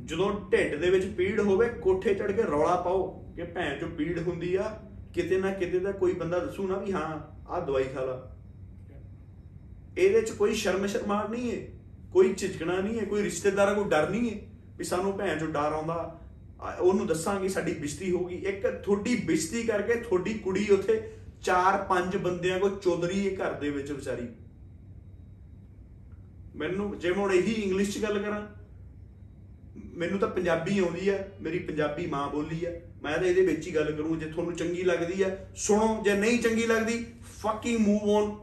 ਜਦੋਂ ਢਿੱਡ ਦੇ ਵਿੱਚ ਪੀੜ ਹੋਵੇ ਕੋਠੇ ਚੜ ਕੇ ਰੌਲਾ ਪਾਓ ਕਿ ਭੈਣ ਚੋਂ ਪੀੜ ਹੁੰਦੀ ਆ ਕਿਤੇ ਨਾ ਕਿਤੇ ਦਾ ਕੋਈ ਬੰਦਾ ਦੱਸੂ ਨਾ ਵੀ ਹਾਂ ਆਹ ਦਵਾਈ ਖਾ ਲਾ। ਇਹਦੇ 'ਚ ਕੋਈ ਸ਼ਰਮ ਸ਼ਰਮਾਟ ਨਹੀਂ ਹੈ ਕੋਈ ਝਿਜਕਣਾ ਨਹੀਂ ਹੈ ਕੋਈ ਰਿਸ਼ਤੇਦਾਰਾਂ ਕੋਈ ਡਰ ਨਹੀਂ ਹੈ ਵੀ ਸਾਨੂੰ ਭੈਣ ਚੋਂ ਡਰ ਆਉਂਦਾ। ਆ, ਉਹਨੂੰ ਦੱਸਾਂਗੇ ਸਾਡੀ ਬਿਸਤੀ ਹੋਗੀ ਇੱਕ ਤੁਹਾਡੀ ਬਿਸਤੀ ਕਰਕੇ ਤੁਹਾਡੀ ਕੁੜੀ ਉੱਥੇ ਚਾਰ ਪੰਜ ਬੰਦਿਆਂ ਕੋ ਚੌਧਰੀ ਹੈ ਘਰ ਦੇ ਵਿੱਚ ਵਿਚਾਰੀ। ਮੈਨੂੰ ਜੇ ਮੈਂ ਹੁਣ ਇਹੀ ਇੰਗਲਿਸ਼ 'ਚ ਗੱਲ ਕਰਾਂ ਮੈਨੂੰ ਤਾਂ ਪੰਜਾਬੀ ਆਉਂਦੀ ਆ ਮੇਰੀ ਪੰਜਾਬੀ ਮਾਂ ਬੋਲੀ ਆ। ਮੈਂ ਤਾਂ ਇਹਦੇ ਵਿੱਚ ਹੀ ਗੱਲ ਕਰੂੰ ਜੇ ਤੁਹਾਨੂੰ ਚੰਗੀ ਲੱਗਦੀ ਆ ਸੁਣੋ ਜੇ ਨਹੀਂ ਚੰਗੀ ਲੱਗਦੀ ਫੱਕਿੰਗ ਮੂਵ ਔਨ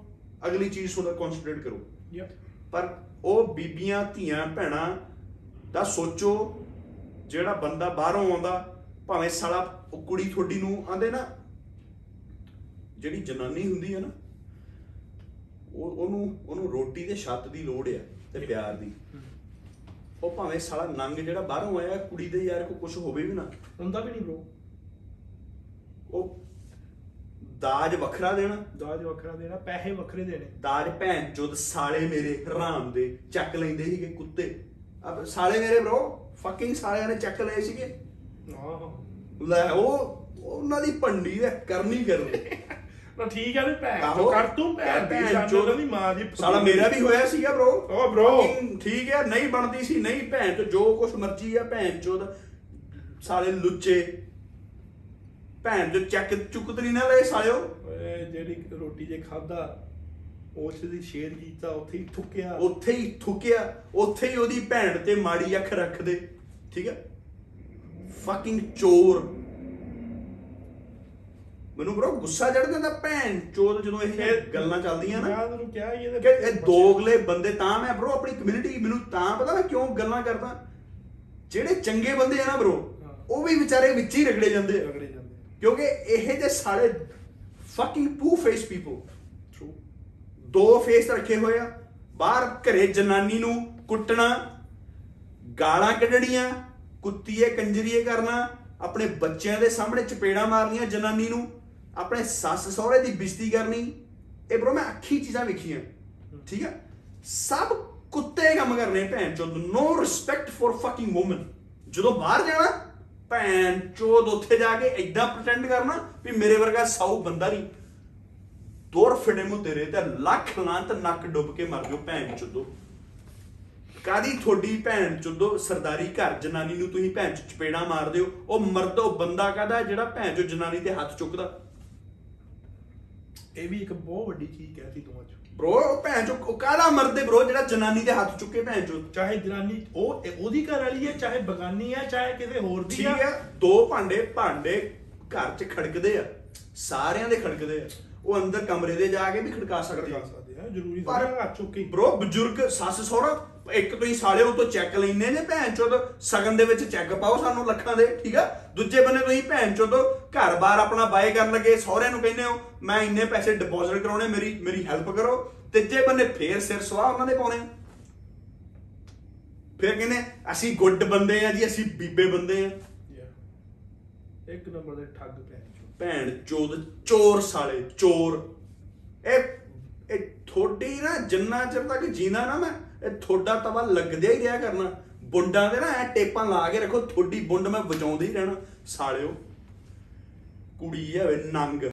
ਅਗਲੀ ਚੀਜ਼ ਸੁਣਾ ਕਨਸੈਂਟਰੇਟ ਕਰੋ। ਯਾ ਪਰ ਉਹ ਬੀਬੀਆਂ ਧੀਆਂ ਭੈਣਾਂ ਦਾ ਸੋਚੋ ਜਿਹੜਾ ਬੰਦਾ ਬਾਹਰੋਂ ਆਉਂਦਾ ਭਾਵੇਂ ਸਾਲਾ ਉਹ ਕੁੜੀ ਤੁਹਾਡੀ ਨੂੰ ਆਂਦੇ ਨਾ ਜਿਹੜੀ ਜਨਾਨੀ ਹੁੰਦੀ ਹੈ ਨਾ ਉਹ ਉਹਨੂੰ ਉਹਨੂੰ ਰੋਟੀ ਤੇ ਛੱਤ ਦੀ ਲੋੜ ਆ ਤੇ ਪਿਆਰ ਦੀ। ਉਹ ਭਾਵੇਂ ਸਾਲਾ ਨੰਗ ਜਿਹੜਾ ਬਾਹਰੋਂ ਆਇਆ ਕੁੜੀ ਦੇ ਯਾਰ ਕੋ ਕੁਝ ਹੋਵੇ ਵੀ ਨਾ। ਹੁੰਦਾ ਵੀ ਨਹੀਂ ਬ్రో ਉਹ ਦਾਜ ਵੱਖਰਾ ਦੇਣਾ। ਦਾਜ ਵੱਖਰਾ ਦੇਣਾ ਪੈਸੇ ਵੱਖਰੇ ਦੇਣੇ। ਦਾਜ ਭੈਣ ਚੋਦ ਸਾਲੇ ਮੇਰੇ ਹਰਾਮ ਦੇ ਚੱਕ ਲੈਂਦੇ ਸੀਗੇ ਕੁੱਤੇ। ਅਬ ਸਾਲੇ ਮੇਰੇ bro ਫੱਕਿੰਗ ਸਾਲਿਆਂ ਨੇ ਚੱਕ ਲਏ ਸੀਗੇ ਲੈ ਉਹ ਉਹਨਾਂ ਦੀ ਭੰਡੀ ਦੇ ਕਰਨੀ ਕਰਨੀ ਨਾ ਠੀਕ ਹੈ ਤੇ ਭੈਣ ਆਹੋ। ਚੋ ਕਰ ਤੂੰ ਭੈਣ ਦੀ ਭੈਣ। ਉਹਨਾਂ ਦੀ ਮਾਂ ਦੀ ਸਾਲਾ ਮੇਰਾ ਵੀ ਹੋਇਆ ਸੀਗਾ bro ਓ bro। Fucking ਠੀਕ ਹੈ ਨਹੀਂ ਬਣਦੀ ਸੀ ਨਹੀਂ ਭੈਣ ਚੋ ਜੋ ਕੁਛ ਮਰਜ਼ੀ ਆ ਭੈਣ ਚੋਦ ਸਾਲੇ ਲੁੱਚੇ ਭੈਣ ਚੋ ਚੱਕ ਚੁੱਕਤਰੀ ਨਾ ਲਏ ਸਾਲਿਓ ਓਏ ਜਿਹੜੀ ਰੋਟੀ ਜੇ ਖਾਦਾ ਉਸ ਦੀ ਸ਼ੇਅਰ ਕੀਤਾ ਉੱਥੇ ਹੀ ਥੁੱਕਿਆ। ਉੱਥੇ ਹੀ ਥੁਕਿਆ ਉੱਥੇ ਹੀ ਉਹਦੀ ਭੈਣ ਤੇ ਮਾੜੀ ਅੱਖ ਰੱਖਦੇ ਠੀਕ ਹੈ? ਫਕਿੰਗ ਚੋਰ। ਮੈਨੂੰ ਬਰੋ ਗੁੱਸਾ ਚੜ ਜਾਂਦਾ ਭੈਣ ਚੋਦ ਜਦੋਂ ਇਹ ਗੱਲਾਂ ਚੱਲਦੀਆਂ ਨਾ। ਮੈਂ ਤੁਹਾਨੂੰ ਕਿਹਾ ਇਹਦੇ ਕਿ ਇਹ ਦੋਗਲੇ ਬੰਦੇ ਤਾਂ ਮੈਂ ਬਰੋ ਆਪਣੀ ਕਮਿਊਨਿਟੀ ਮੈਨੂੰ ਤਾਂ ਪਤਾ ਮੈਂ ਕਿਉਂ ਗੱਲਾਂ ਕਰਦਾ। ਜਿਹੜੇ ਚੰਗੇ ਬੰਦੇ ਆ ਨਾ ਬਰੋ। ਉਹ ਵੀ ਵਿਚਾਰੇ ਵਿੱਚ ਹੀ ਰਗੜੇ ਜਾਂਦੇ ਰਗੜੇ ਜਾਂਦੇ ਕਿਉਂਕਿ ਇਹ ਜੇ ਸਾਲੇ ਫਕਿੰਗ ਟੂ ਫੇਸ ਪੀਪਲ ਦੋ ਫੇਸ ਰੱਖੇ ਹੋਏ ਆ। ਬਾਹਰ ਘਰੇ ਜਨਾਨੀ ਨੂੰ ਕੁੱਟਣਾ, ਗਾਲਾਂ ਕੱਢਣੀਆਂ, ਕੁੱਤੀਏ ਕੰਜਰੀਏ ਕਰਨਾ, ਆਪਣੇ ਬੱਚਿਆਂ ਦੇ ਸਾਹਮਣੇ ਚਪੇੜਾਂ ਮਾਰਨੀਆਂ ਜਨਾਨੀ ਨੂੰ, ਆਪਣੇ ਸੱਸ ਸਹੁਰੇ ਦੀ ਬਿਸਤੀ ਕਰਨੀ, ਇਹ ਬ్రో ਮੈਂ ਅੱਖੀ ਚੀਜ਼ਾਂ ਵੇਖੀਆਂ, ਠੀਕ ਹੈ ਸਭ ਕੁੱਤੇ ਕੰਮ ਕਰਨੇ ਭੈਣ ਚੋਦ no. Respect for fucking women ਜਦੋਂ ਬਾਹਰ ਜਾਣਾ, ਭੈਣ ਚੋਦ ਉੱਥੇ ਜਾ ਕੇ ਐਦਾਂ ਪ੍ਰਟੈਂਡ ਕਰਨਾ ਵੀ ਮੇਰੇ ਵਰਗਾ ਸਾਊ ਬੰਦਾ ਨਹੀਂ। ਦੌਰ ਫਿੜੇ ਮੂੰ ਤੇਰੇ ਤੇ ਲੱਖ ਲਾਂਤ ਨੱਕ ਡੁੱਬ ਕੇ ਮਰ ਜਾਓ ਭੈਣ ਚੁੱਦੋ ਕਾਦੀ ਥੋੜੀ ਭੈਣ ਚੁੱਦੋ ਸਰਦਾਰੀ ਘਰ ਜਨਾਨੀ ਨੂੰ ਤੁਸੀਂ ਭੈਣ ਚ ਚਪੇੜਾ ਮਾਰਦੇ ਹੋ। ਉਹ ਮਰਦ ਉਹ ਬੰਦਾ ਕਾਦਾ ਜਿਹੜਾ ਭੈਣ ਚੋ ਜਨਾਨੀ ਤੇ ਹੱਥ ਚੁੱਕਦਾ? ਇਹ ਵੀ ਇੱਕ ਬਹੁਤ ਵੱਡੀ ਚੀਜ਼ ਕਹਿਤੀ ਤੂੰ ਅੱਜ ਬ్రో ਉਹ ਭੈਣ ਚੋ ਉਹ ਕਾਦਾ ਮਰਦੇ ਬ్రో ਜਿਹੜਾ ਜਨਾਨੀ ਤੇ ਹੱਥ ਚੁੱਕੇ ਭੈਣ ਚੋ। ਚਾਹੇ ਜਨਾਨੀ ਉਹ ਉਹਦੀ ਘਰ ਵਾਲੀ ਹੈ ਚਾਹੇ ਬਗਾਨੀ ਹੈ ਚਾਹੇ ਕਿਸੇ ਹੋਰ ਦੀ ਠੀਕ ਹੈ ਦੋ ਭਾਂਡੇ ਭਾਂਡੇ ਘਰ 'ਚ ਖੜਕਦੇ ਆ ਸਾਰਿਆਂ ਦੇ ਖੜਕਦੇ ਆ। ਉਹ ਅੰਦਰ ਕਮਰੇ ਦੇ ਜਾ ਕੇ ਵੀ ਖੜਕਾ ਸਕਦੇ ਆ। ਸਕਦੇ ਆ ਜ਼ਰੂਰੀ ਪਰ ਹੱਥ ਚੁੱਕ ਕੇ। ਬ్రో ਬਜ਼ੁਰਗ ਸੱਸ ਸਹੁਰਾ ਇੱਕ ਤੁਸੀਂ ਸਾਲੇ ਉਹ ਤੋਂ ਚੈੱਕ ਲੈਨੇ ਨੇ ਭੈਣ ਚੋਦ ਸਗਨ ਦੇ ਵਿੱਚ ਚੈੱਕ ਪਾਓ ਸਾਨੂੰ ਲੱਖਾਂ ਦੇ ਠੀਕ ਆ? ਦੂਜੇ ਬੰਨੇ ਤੁਸੀਂ ਭੈਣ ਚੋਦ ਘਰ-ਬਾਰ ਆਪਣਾ ਬਾਏ ਕਰਨ ਲੱਗੇ ਸਹੁਰਿਆਂ ਨੂੰ ਕਹਿੰਦੇ ਹੋ ਮੈਂ ਇੰਨੇ ਪੈਸੇ ਡਿਪੋਜ਼ਿਟ ਕਰਾਉਣੇ ਮੇਰੀ ਮੇਰੀ ਹੈਲਪ ਕਰੋ। ਤੀਜੇ ਬੰਨੇ ਫੇਰ ਸਿਰ ਸਵਾਹ ਉਹਨਾਂ ਦੇ ਪਾਉਣੇ ਫਿਰ ਕਹਿੰਦੇ ਅਸੀਂ ਗੁੱਡ ਬੰਦੇ ਆ ਜੀ ਅਸੀਂ ਬੀਬੇ ਬੰਦੇ ਆ. ਇੱਕ ਨੰਬਰ ਦੇ ਠੱਗ ਭੈਣ ਚੋ ਭੈਣ ਚੋਦ, ਚੋਰ ਸਾਲੇ, ਚੋਰ। ਇਹ ਇਹ ਥੋੜੀ ਨਾ ਜਿੰਨਾ ਚਿਰ ਤੱਕ ਜੀਣਾ ਨਾ ਮੈਂ, ਇਹ ਥੋੜਾ ਤਵਾ ਲੱਗਦਿਆ ਹੀ ਰਿਹਾ ਕਰਨਾ। ਬੁੰਡਾਂ ਦੇ ਨਾ ਐ ਟੇਪਾਂ ਲਾ ਕੇ ਰੱਖੋ ਥੋੜੀ ਬੁੰਡ ਮੈਂ ਵਜਾਉਂਦੇ ਹੀ ਰਹਿਣਾ। ਸਾਲਿਓ, ਕੁੜੀ ਐ ਵੇ ਨੰਗ।